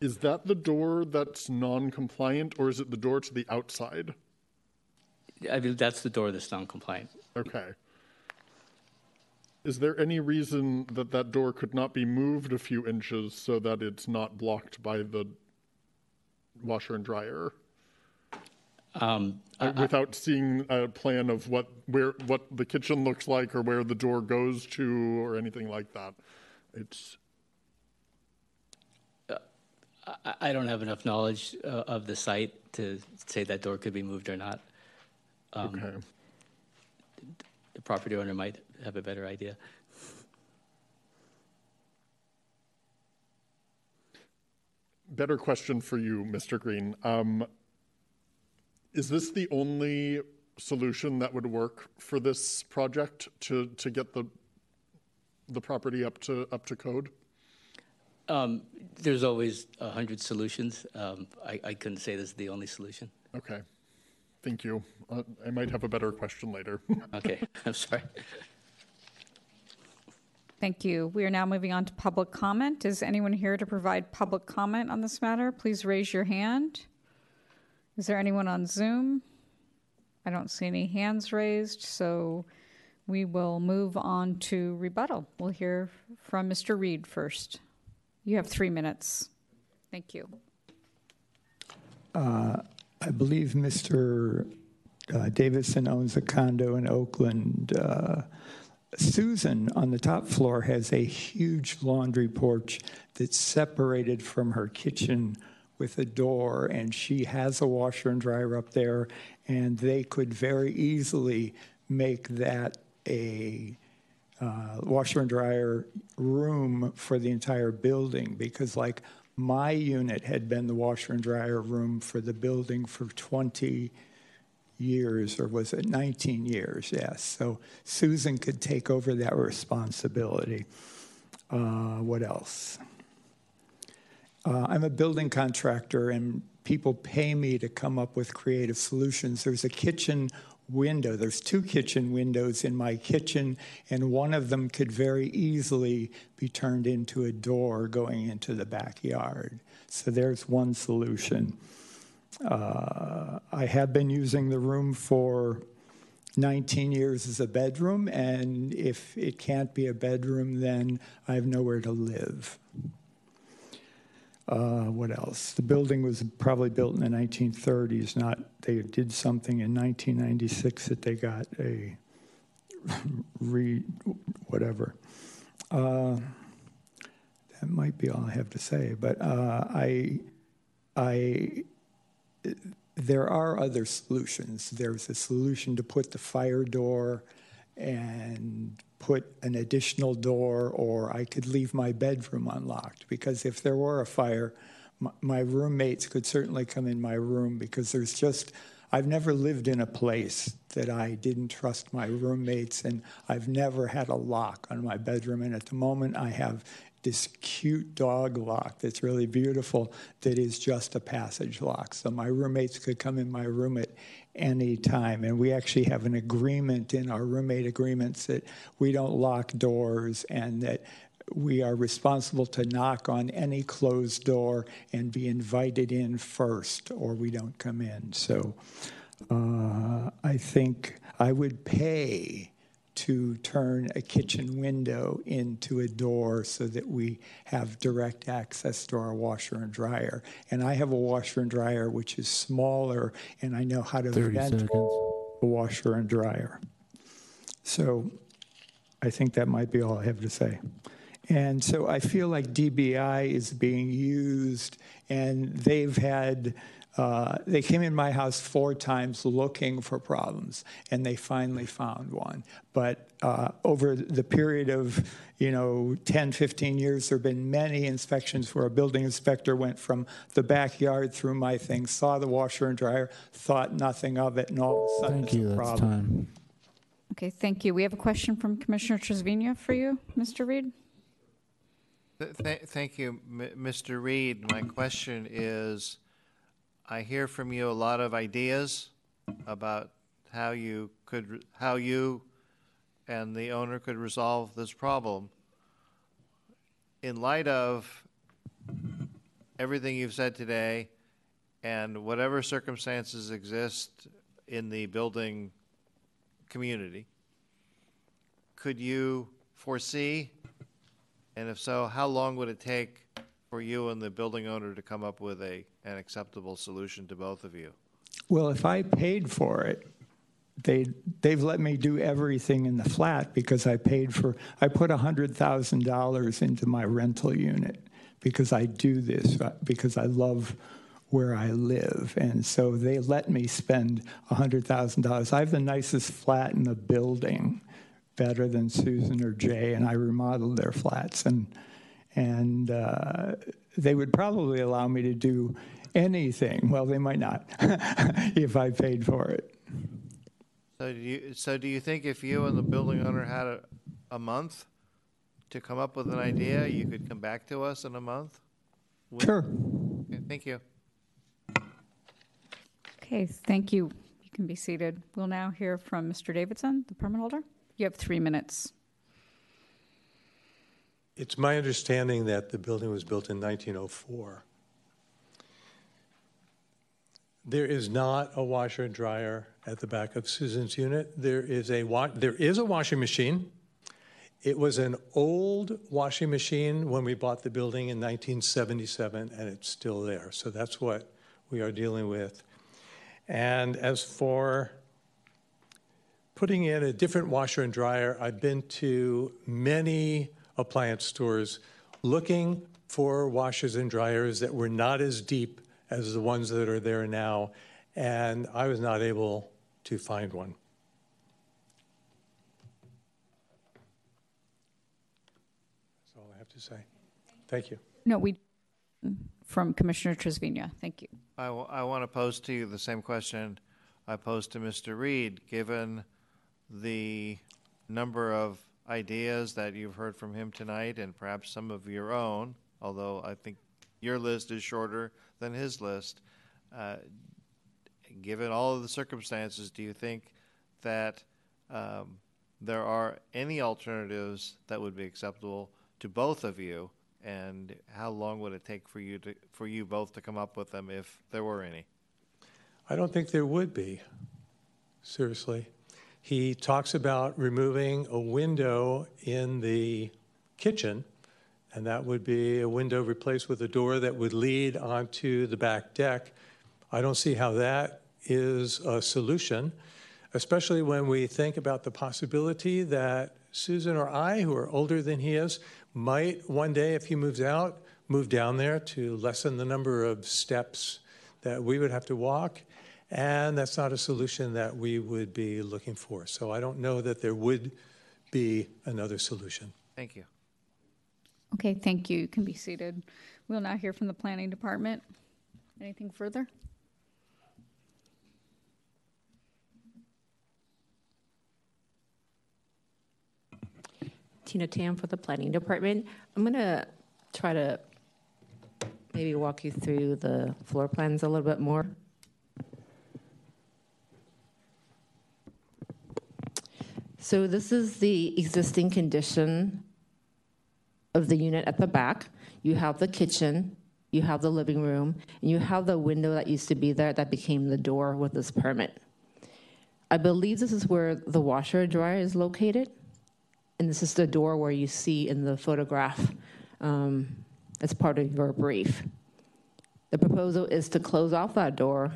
is that the door that's non-compliant, or is it the door to the outside? I mean, that's the door that's non-compliant. Okay. Is there any reason that that door could not be moved a few inches so that it's not blocked by the washer and dryer? Um, Uh, Without seeing a plan of what where what the kitchen looks like or where the door goes to or anything like that, it's I, I don't have enough knowledge uh, of the site to say that door could be moved or not. Um, okay. The property owner might have a better idea. Better question for you, Mr. Greene. Um, is this the only solution that would work for this project to, to get the the property up to up to code? Um, there's always a hundred solutions. Um, I, I couldn't say this is the only solution. Okay, thank you. Uh, I might have a better question later. Okay, I'm sorry. Thank you. We are now moving on to public comment. Is anyone here to provide public comment on this matter? Please raise your hand. Is there anyone on Zoom? I don't see any hands raised, so we will move on to rebuttal. We'll hear from Mr. Reed first. You have three minutes. Thank you. Uh, I believe Mr. Uh, Davidson owns a condo in Oakland. Uh, Susan on the top floor has a huge laundry porch that's separated from her kitchen with a door, and she has a washer and dryer up there, and they could very easily make that a uh, washer and dryer room for the entire building because, like, my unit had been the washer and dryer room for the building for 20 years, or was it 19 years? Yes. So Susan could take over that responsibility. Uh, what else? Uh, I'm a building contractor, and people pay me to come up with creative solutions. There's a kitchen window. There's two kitchen windows in my kitchen, and one of them could very easily be turned into a door going into the backyard. So there's one solution. Uh, I have been using the room for 19 years as a bedroom, and if it can't be a bedroom, then I have nowhere to live. Uh, what else? The building was probably built in the 1930s. Not they did something in 1996 that they got a re whatever. Uh, that might be all I have to say. But uh, I, I, there are other solutions. There's a solution to put the fire door and put an additional door, or I could leave my bedroom unlocked because if there were a fire, my, roommates could certainly come in my room because there's just I've never lived in a place that I didn't trust my roommates, and I've never had a lock on my bedroom. And at the moment, I have this cute dog lock that's really beautiful that is just a passage lock. So my roommates could come in my room at any time. And we actually have an agreement in our roommate agreements that we don't lock doors and that we are responsible to knock on any closed door and be invited in first, or we don't come in. So uh, I think I would pay to turn a kitchen window into a door so that we have direct access to our washer and dryer. And I have a washer and dryer which is smaller, and I know how to 30 vent seconds. a washer and dryer. So I think that might be all I have to say. And so I feel like DBI is being used, and they've had. Uh, they came in my house four times looking for problems, and they finally found one. But uh, over the period of, you know, 10, 15 years, there have been many inspections where a building inspector went from the backyard through my thing, saw the washer and dryer, thought nothing of it, and all of a sudden Thank it's you. a That's problem. time. Okay, thank you. We have a question from Commissioner Trasviña for you, Mr. Reed. Th- th- Thank you, M- Mr. Reed. My question is, I hear from you a lot of ideas about how you could, how you and the owner could resolve this problem. In light of everything you've said today and whatever circumstances exist in the building community, could you foresee and if so, how long would it take for you and the building owner to come up with a, an acceptable solution to both of you? Well, if I paid for it, they they've let me do everything in the flat because I paid for I put hundred thousand dollars into my rental unit because I do this uh, because I love where I live, and so they let me spend hundred thousand dollars. I have the nicest flat in the building, better than Susan or Jay, and I remodeled their flats and and uh, they would probably allow me to do anything. Well, they might not if I paid for it. So do you, so do you think if you and the building owner had a, a month to come up with an idea, you could come back to us in a month? with- Sure. Okay, thank you. Okay, thank you. You can be seated. We'll now hear from Mr. Davidson, the permit holder. You have three minutes. It's my understanding that the building was built in 1904. There is not a washer and dryer at the back of Susan's unit. There is a wa- there is a washing machine. It was an old washing machine when we bought the building in 1977, and it's still there. So that's what we are dealing with. And as for putting in a different washer and dryer, I've been to many appliance stores looking for washers and dryers that were not as deep as the ones that are there now, and I was not able to find one. That's all I have to say. Thank you. No, we, from Commissioner Trasviña. Thank you. I, w- I want to pose to you the same question I posed to Mr. Reed, given the number of ideas that you've heard from him tonight and perhaps some of your own, although I think your list is shorter than his list. Uh, given all of the circumstances, do you think that um, there are any alternatives that would be acceptable to both of you? And how long would it take for you to for you both to come up with them if there were any? I don't think there would be, seriously. He talks about removing a window in the kitchen, and that would be a window replaced with a door that would lead onto the back deck. I don't see how that is a solution, especially when we think about the possibility that Susan or I, who are older than he is, might one day, if he moves out, move down there to lessen the number of steps that we would have to walk. And that's not a solution that we would be looking for. So I don't know that there would be another solution. Thank you. Okay, thank you. You can be seated. We'll now hear from the Planning Department. Anything further? Tina Tam for the Planning Department. I'm going to try to maybe walk you through the floor plans a little bit more. So this is the existing condition of the unit at the back. You have the kitchen, you have the living room, and you have the window that used to be there that became the door with this permit. I believe this is where the washer and dryer is located. And this is the door where you see in the photograph um, as part of your brief. The proposal is to close off that door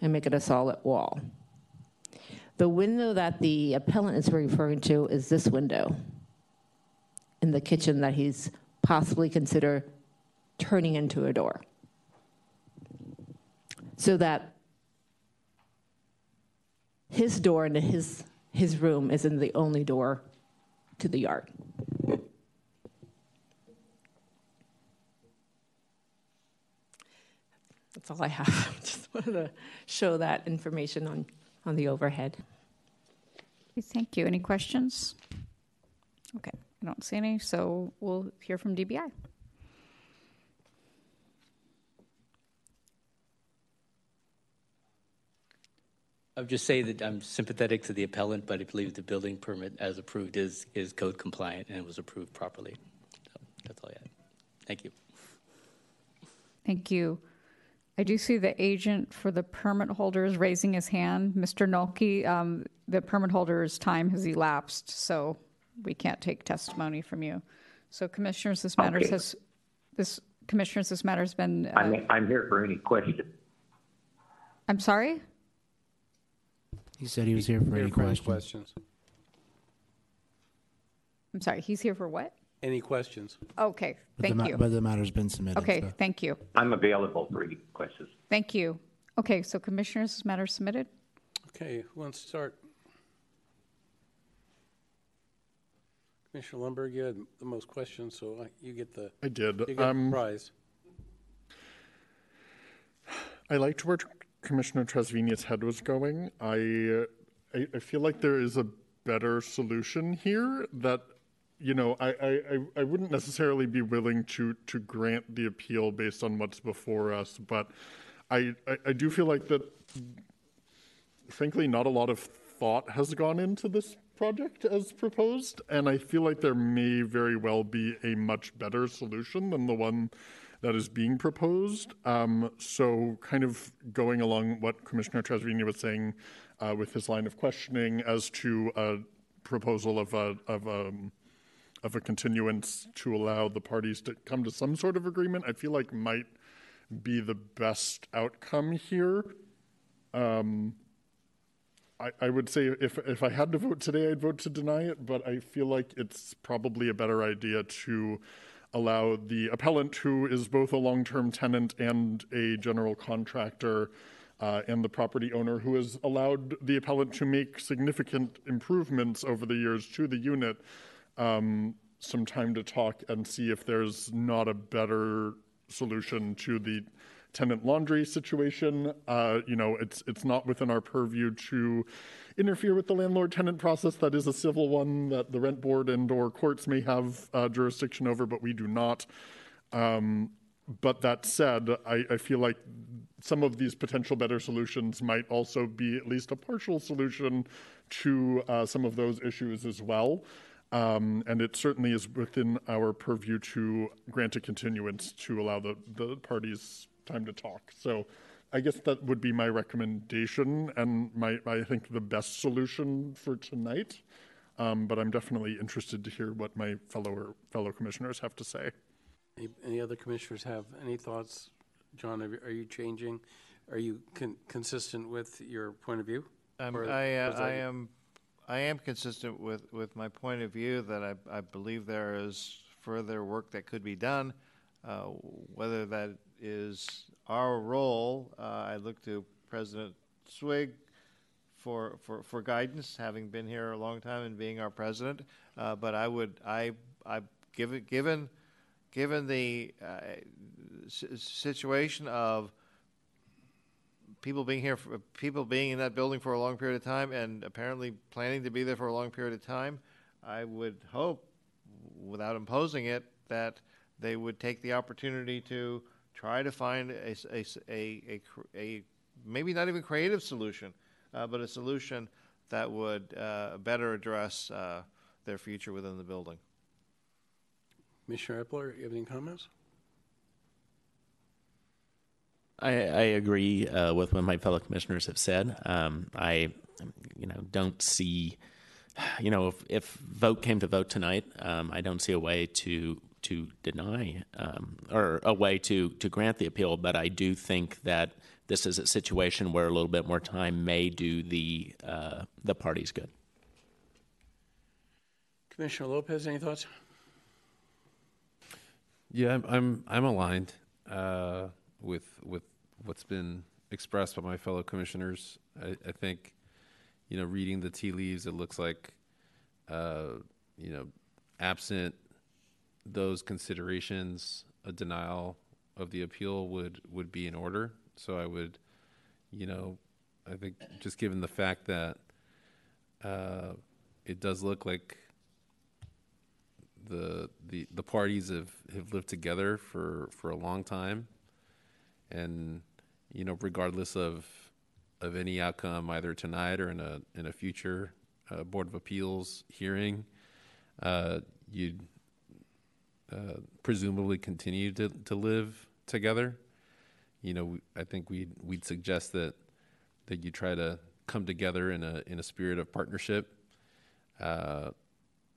and make it a solid wall. The window that the appellant is referring to is this window in the kitchen that he's possibly consider turning into a door. So that his door into his his room isn't the only door to the yard. That's all I have. Just wanted to show that information on, on the overhead. Thank you. Any questions? Okay, I don't see any, so we'll hear from DBI. I would just say that I'm sympathetic to the appellant, but I believe the building permit as approved is, is code compliant and was approved properly. So that's all I had. Thank you. Thank you. I do see the agent for the permit holders raising his hand. Mr. Nolke, um, the permit holder's time has elapsed, so we can't take testimony from you. So commissioners, this matters Okay. has, this, commissioners, this matter's been, uh, I'm, I'm here for any questions. I'm sorry? He said he was here for any questions. questions. I'm sorry, he's here for what? Any questions? Okay, But the thank ma- you. But the matter's been submitted. Okay, so. thank you. I'm available for any questions. Thank you. Okay, so commissioners, this matter submitted? Okay, who wants to start? Commissioner Lundberg, you had the most questions, so I- you get the. I did. You get Um, the prize. I liked where Commissioner Trasviña's head was going. I, uh, I, I feel like there is a better solution here that, you know, I, I, I- wouldn't necessarily be willing to, to grant the appeal based on what's before us, but I, I, I do feel like that, frankly, not a lot of thought has gone into this project as proposed, and I feel like there may very well be a much better solution than the one that is being proposed. Um, so, kind of going along what Commissioner Trasviña was saying uh, with his line of questioning as to a proposal of a of a of a continuance to allow the parties to come to some sort of agreement, I feel like might be the best outcome here. Um, I, I would say if if I had to vote today, I'd vote to deny it, but I feel like it's probably a better idea to allow the appellant, who is both a long-term tenant and a general contractor, uh, and the property owner, who has allowed the appellant to make significant improvements over the years to the unit, um, some time to talk and see if there's not a better solution to the tenant laundry situation. Uh, you know, it's it's not within our purview to interfere with the landlord-tenant process. That is a civil one that the rent board and or courts may have uh, jurisdiction over, but we do not. Um, but that said, I, I feel like some of these potential better solutions might also be at least a partial solution to uh, some of those issues as well. Um, and it certainly is within our purview to grant a continuance to allow the, the parties time to talk. So I guess that would be my recommendation and my, I think the best solution for tonight. Um, but I'm definitely interested to hear what my fellow fellow commissioners have to say. Any, any other commissioners have any thoughts? John, are you, are you changing? Are you con- consistent with your point of view? Um, Or I, uh, I am, I am consistent with, with my point of view that I, I believe there is further work that could be done. Uh, whether that is our role, uh, I look to President Swig for, for, for guidance, having been here a long time and being our president. Uh, but I would, I, I, given, given, given the uh, situation of people being here, for, people being in that building for a long period of time, and apparently planning to be there for a long period of time, I would hope, without imposing it, that they would take the opportunity to try to find a, a a- a maybe not even creative solution, uh, but a solution that would uh, better address uh, their future within the building. Commissioner Eppler, you have any comments? I, I agree uh, with what my fellow commissioners have said. Um, I, you know, don't see, you know, if, if vote came to vote tonight, um, I don't see a way to to deny um, or a way to to grant the appeal. But I do think that this is a situation where a little bit more time may do the uh, the parties good. Commissioner Lopez, any thoughts? Yeah, I'm I'm, I'm aligned uh, with with what's been expressed by my fellow commissioners. I, I think, you know, reading the tea leaves, it looks like, uh, you know, absent those considerations, a denial of the appeal would would be in order. So I would, you know, I think just given the fact that uh, it does look like the the the parties have have lived together for for a long time and you know regardless of of any outcome either tonight or in a in a future uh, board of appeals hearing uh, you'd uh, presumably continue to to live together. You know I think we'd we'd suggest that that you try to come together in a in a spirit of partnership. Uh,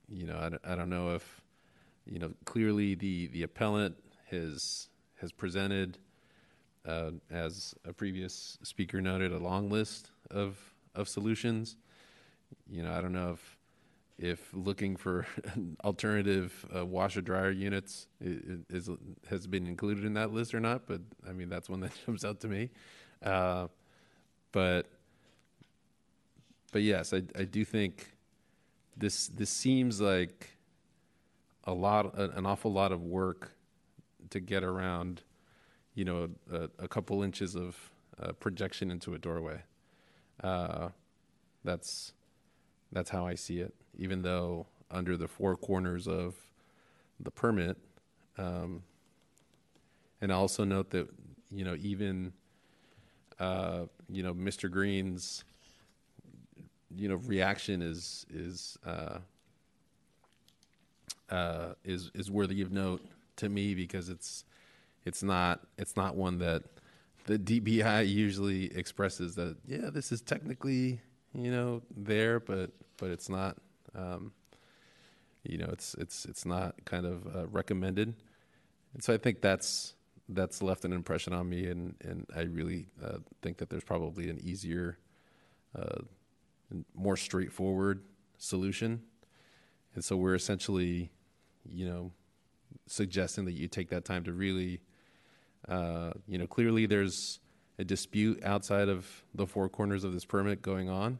you know, I, don't- I don't know if, you know, clearly the, the appellant has, has presented, uh, as a previous speaker noted, a long list of, of solutions. You know, I don't know if, if looking for alternative uh, washer dryer units i- i- is, has been included in that list or not, but I mean, that's one that jumps out to me. Uh, but, but yes, I, I do think, this this seems like a lot an awful lot of work to get around you know a, a couple inches of uh, projection into a doorway uh, that's that's how I see it even though under the four corners of the permit um, and I also note that you know even uh, you know Mr. Greene's you know, reaction is is uh, uh, is is worthy of note to me because it's it's not it's not one that the DBI usually expresses that yeah this is technically you know there but but it's not um, you know it's it's it's not kind of uh, recommended. And so I think that's that's left an impression on me and and I really uh, think that there's probably an easier uh, more straightforward solution. And so we're essentially you know suggesting that you take that time to really uh, you know clearly there's a dispute outside of the four corners of this permit going on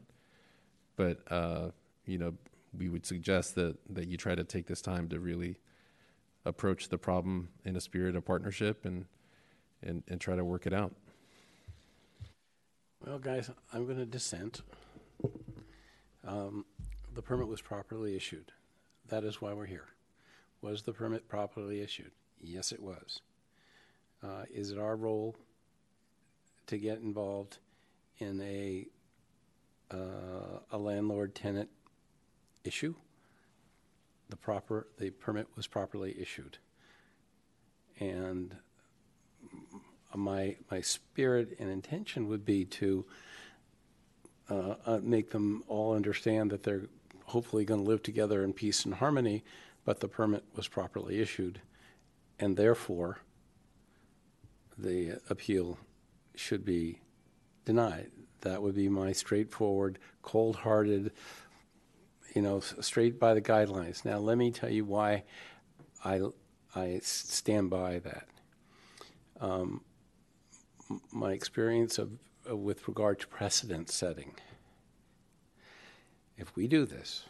but uh, you know we would suggest that that you try to take this time to really approach the problem in a spirit of partnership and and, and try to work it out Well, guys, I'm going to dissent. Um, the permit was properly issued. That is why we're here. Was the permit properly issued? Yes, it was. Uh, is it our role to get involved in a uh, a landlord tenant issue? The proper the permit was properly issued, and my my spirit and intention would be to uh, uh, make them all understand that they're hopefully going to live together in peace and harmony, but the permit was properly issued, and therefore the appeal should be denied. That would be my straightforward, cold-hearted, you know, straight by the guidelines. Now, let me tell you why I I stand by that. Um, my experience of, uh, with regard to precedent setting. If we do this,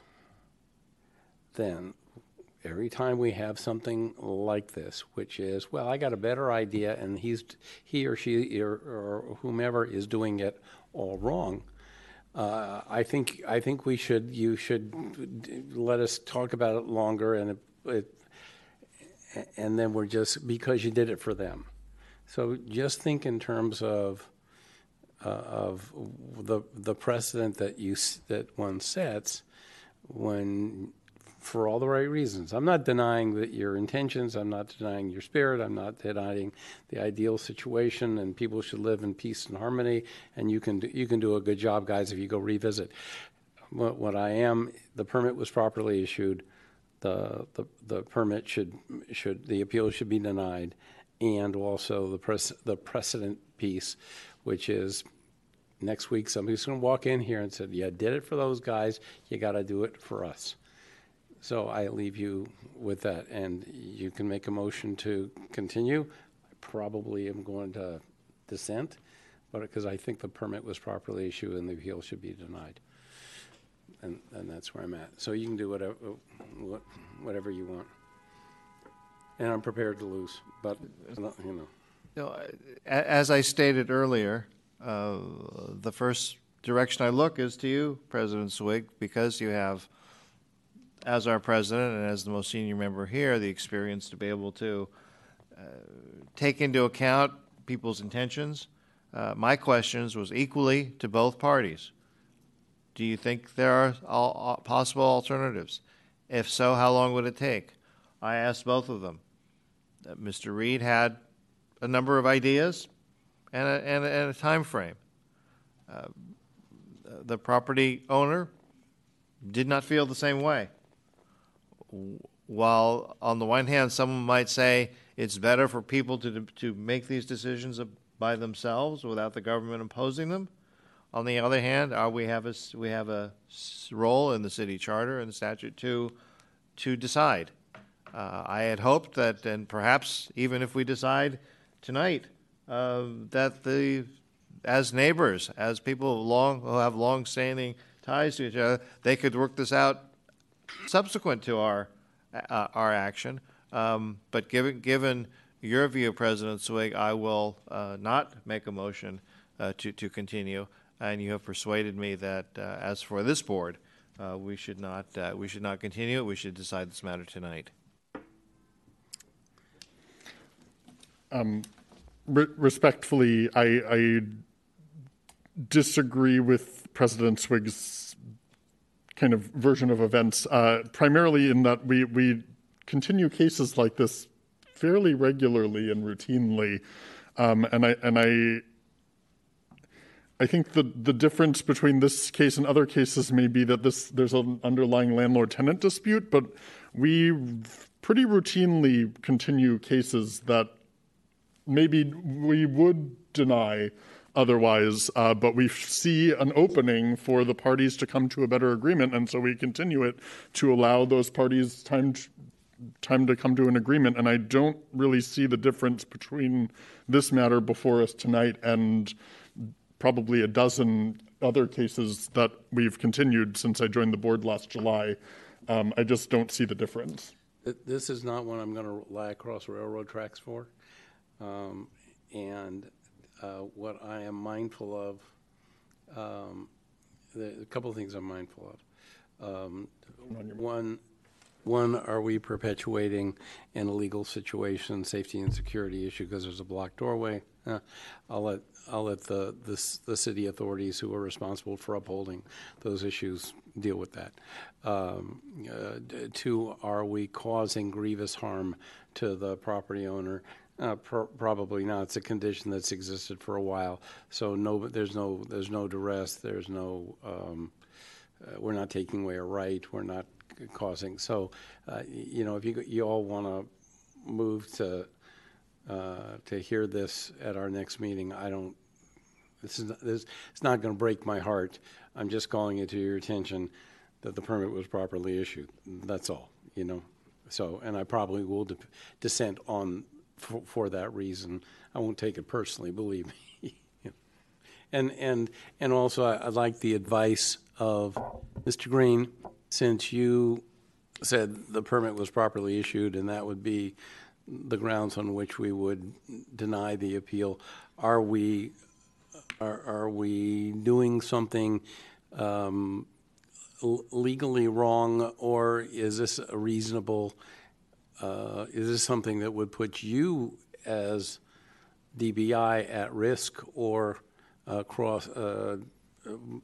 then every time we have something like this, which is, well, I got a better idea, and he's he or she or, or whomever is doing it all wrong. Uh, I think I think we should you should let us talk about it longer, and it, it, and then we're just because you did it for them. So just think in terms of uh, of the the precedent that you that one sets when for all the right reasons. I'm not denying that your intentions. I'm not denying your spirit. I'm not denying the ideal situation, and people should live in peace and harmony. And you can do, you can do a good job, guys, if you go revisit. What, what I am, the permit was properly issued. The, the the permit should should the appeal should be denied, and also the pres, the precedent piece, which is next week somebody's going to walk in here and said, "You did it for those guys. You got to do it for us." So I leave you with that, and you can make a motion to continue. I probably am going to dissent, but because I think the permit was properly issued and the appeal should be denied. And, and that's where I'm at. So you can do whatever, what- whatever you want. And I'm prepared to lose, but, you know. Know, as I stated earlier, uh, the first direction I look is to you, President Swig, because you have, as our president and as the most senior member here, the experience to be able to uh, take into account people's intentions. Uh, my questions was equally to both parties. Do you think there are all, all possible alternatives? If so, how long would it take? I asked both of them. Uh, Mr. Reed had a number of ideas and a, and a, and a time frame. Uh, the property owner did not feel the same way. While on the one hand, someone might say it's better for people to to make these decisions by themselves without the government imposing them. On the other hand, uh, we have a we have a role in the city charter and the statute to to decide. Uh, I had hoped that, and perhaps even if we decide tonight, uh, that the, as neighbors, as people long, who have long-standing ties to each other, they could work this out subsequent to our, uh, our action. Um, But given, given your view, President Swig, I will uh, not make a motion uh, to, to continue. And you have persuaded me that, uh, as for this board, uh, we should not, uh, we should not continue. We should decide this matter tonight. Um, re- respectfully, I, I disagree with President Swig's kind of version of events, uh, primarily in that we, we continue cases like this fairly regularly and routinely. Um, and I, and I, I think the, the difference between this case and other cases may be that this there's an underlying landlord-tenant dispute, but we pretty routinely continue cases that maybe we would deny otherwise, uh, but we see an opening for the parties to come to a better agreement, and so we continue it to allow those parties time to, time to come to an agreement. And I don't really see the difference between this matter before us tonight and probably a dozen other cases that we've continued since I joined the board last July. Um, I just don't see the difference. This is not one I'm going to lie across railroad tracks for. Um, And uh, what I am mindful of, um, the, a couple of things I'm mindful of. Um, One, one, are we perpetuating an illegal situation, safety and security issue because there's a blocked doorway? Uh, I'll let, I'll let the, the, the city authorities who are responsible for upholding those issues deal with that. Um, uh, Two, are we causing grievous harm to the property owner? Uh, pro- Probably not. It's a condition that's existed for a while, so no, there's no, there's no duress, there's no, um, uh, we're not taking away a right, we're not causing, so, uh, you know, if you, you all want to move to, uh, to hear this at our next meeting, I don't, this is, not- this, it's not going to break my heart. I'm just calling it to your attention that the permit was properly issued. That's all, you know? So, and I probably will di- dissent on, for, for that reason. I won't take it personally, believe me. And, and, and also, I- I'd like the advice of Mr. Greene, since you said the permit was properly issued, and that would be the grounds on which we would deny the appeal. Are we, are, are we doing something um, legally wrong, or is this a reasonable, uh, is this something that would put you as DBI at risk or uh, cross, uh,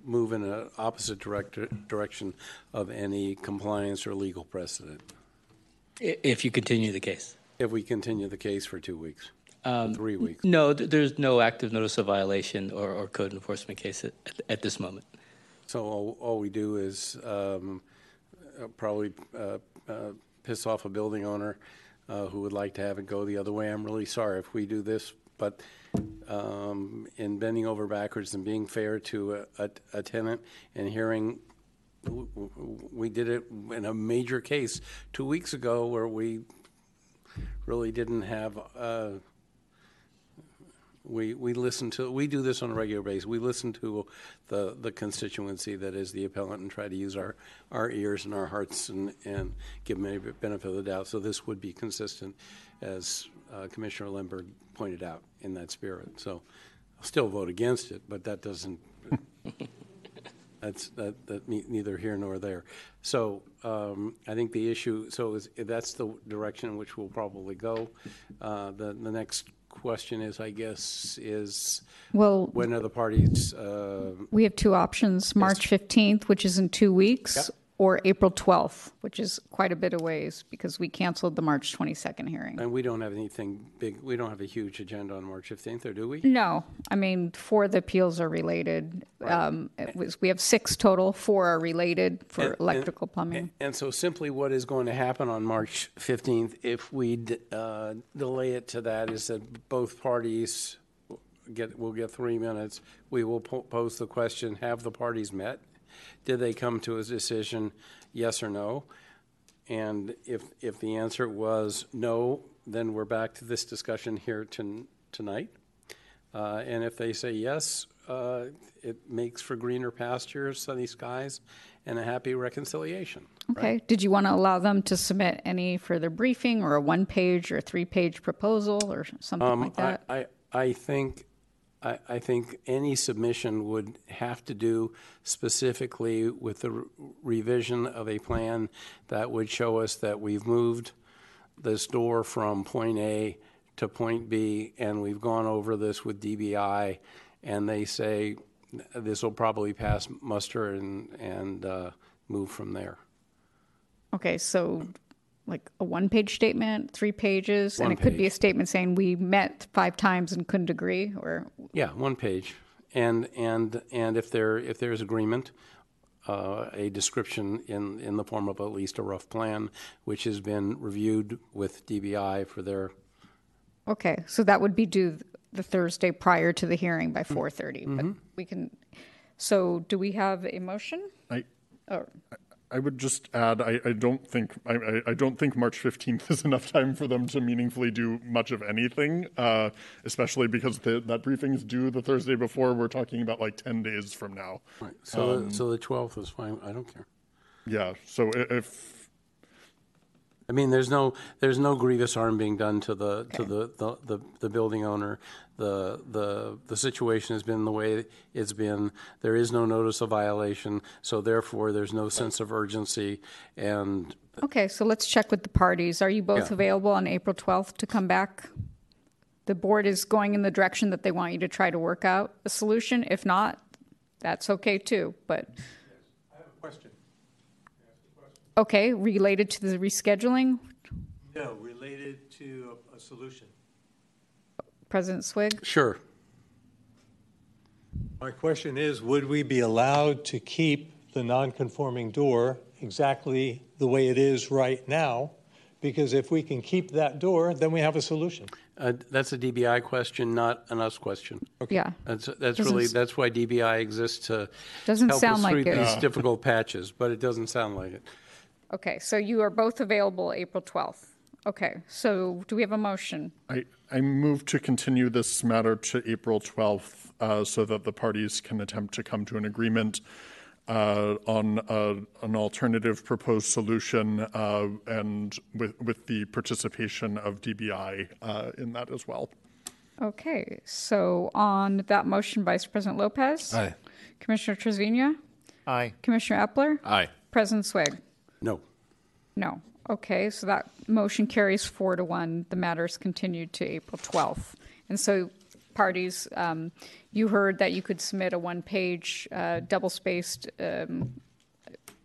move in an opposite director, direction of any compliance or legal precedent? If you continue the case. If we continue the case for two weeks, Um, three weeks? No, th- there's no active notice of violation or, or code enforcement case at, at this moment. So all, all we do is um, uh, probably uh, uh, piss off a building owner uh, who would like to have it go the other way. I'm really sorry if we do this, but um, in bending over backwards and being fair to a, a, a tenant and hearing, we did it in a major case two weeks ago where we really didn't have. Uh, we, we listen to, we do this on a regular basis. We listen to the, the constituency that is the appellant and try to use our, our ears and our hearts and, and give them a benefit of the doubt. So this would be consistent, as uh, Commissioner Lundberg pointed out, in that spirit. So I'll still vote against it, but that doesn't, that's, that, that ne- neither here nor there. So um, I think the issue, so is, that's the direction in which we'll probably go. Uh, The, the next question is, I guess, is Well- when are the parties, uh, We have two options, March 15th, which is in two weeks, Yep. Or April 12th, which is quite a bit of ways because we canceled the March 22nd hearing. and we don't have anything big, we don't have a huge agenda on March 15th, or do we? No, I mean, four of the appeals are related. Um, was, we have six total, four are related for And- and- electrical plumbing. And so simply what is going to happen on March 15th, if we d- uh, delay it to that, is that both parties get, will get three minutes. We will po- pose the question, have the parties met? Did they come to a decision, yes or no? And if, if the answer was no, then we're back to this discussion here ton- tonight. Uh, And if they say yes, uh, it makes for greener pastures, sunny skies, and a happy reconciliation. Okay, did you want to allow them to submit any further briefing or a one-page or three-page proposal or something Um, like I, that? I, I think, I, I think any submission would have to do specifically with the re- revision of a plan that would show us that we've moved this door from point A to point B, and we've gone over this with DBI, and they say this will probably pass muster and, and uh, move from there. Okay, so like a one-page statement, three pages, and One it could be a statement saying we met five times and couldn't agree, or Yeah, one page, and and and if there if there's agreement, uh, a description in in the form of at least a rough plan, which has been reviewed with DBI for their. okay, so that would be due the Thursday prior to the hearing by Mm-hmm. 4:30. But we can. So, do we have a motion? I, Or I would just add, I, I don't think I, I, don't think March fifteenth is enough time for them to meaningfully do much of anything, uh, especially because the, that briefing is due the Thursday before. We're talking about like ten days from now. Right. So Um, so the twelfth is fine. I don't care. Yeah. So if I mean, there's no there's no grievous harm being done to the to the, the, the, the building owner. The the the situation has been the way it's been. There is no notice of violation, so therefore there's no sense of urgency. And okay, so let's check with the parties. Are you both Yeah. available on April 12th to come back? The board is going in the direction that they want you to try to work out a solution. If not, that's okay too. But. Okay, related to the rescheduling, No, related to a, a solution. President Swig. sure, My question is, would we be allowed to keep the non-conforming door exactly the way it is right now? Because if we can keep that door, then we have a solution. uh, that's a DBI question, not an us question. Yeah. That's that's Doesn't really s- that's why DBI exists to Doesn't help sound us like through it. these difficult patches. But it doesn't sound like it. Okay, so you are both available April 12th. Okay, so do we have a motion? I, I move to continue this matter to April 12th uh, so that the parties can attempt to come to an agreement uh, on uh, an alternative proposed solution uh, and with, with the participation of DBI uh, in that as well. Okay, so on that motion, Vice President Lopez? Aye. Commissioner Trasviña? Aye. Commissioner Eppler? Aye. President Swig? No. No. Okay, so that motion carries four to one. The matter is continued to April 12th. And so, parties, um, you heard that you could submit a one-page, uh, double-spaced um,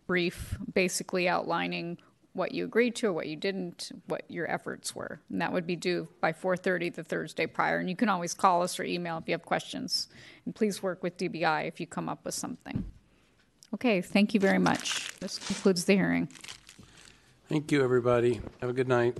brief, basically outlining what you agreed to what you didn't, what your efforts were. And that would be due by 4:30 the Thursday prior. And you can always call us or email if you have questions. And please work with DBI if you come up with something. Okay, thank you very much. This concludes the hearing. Thank you, everybody. Have a good night.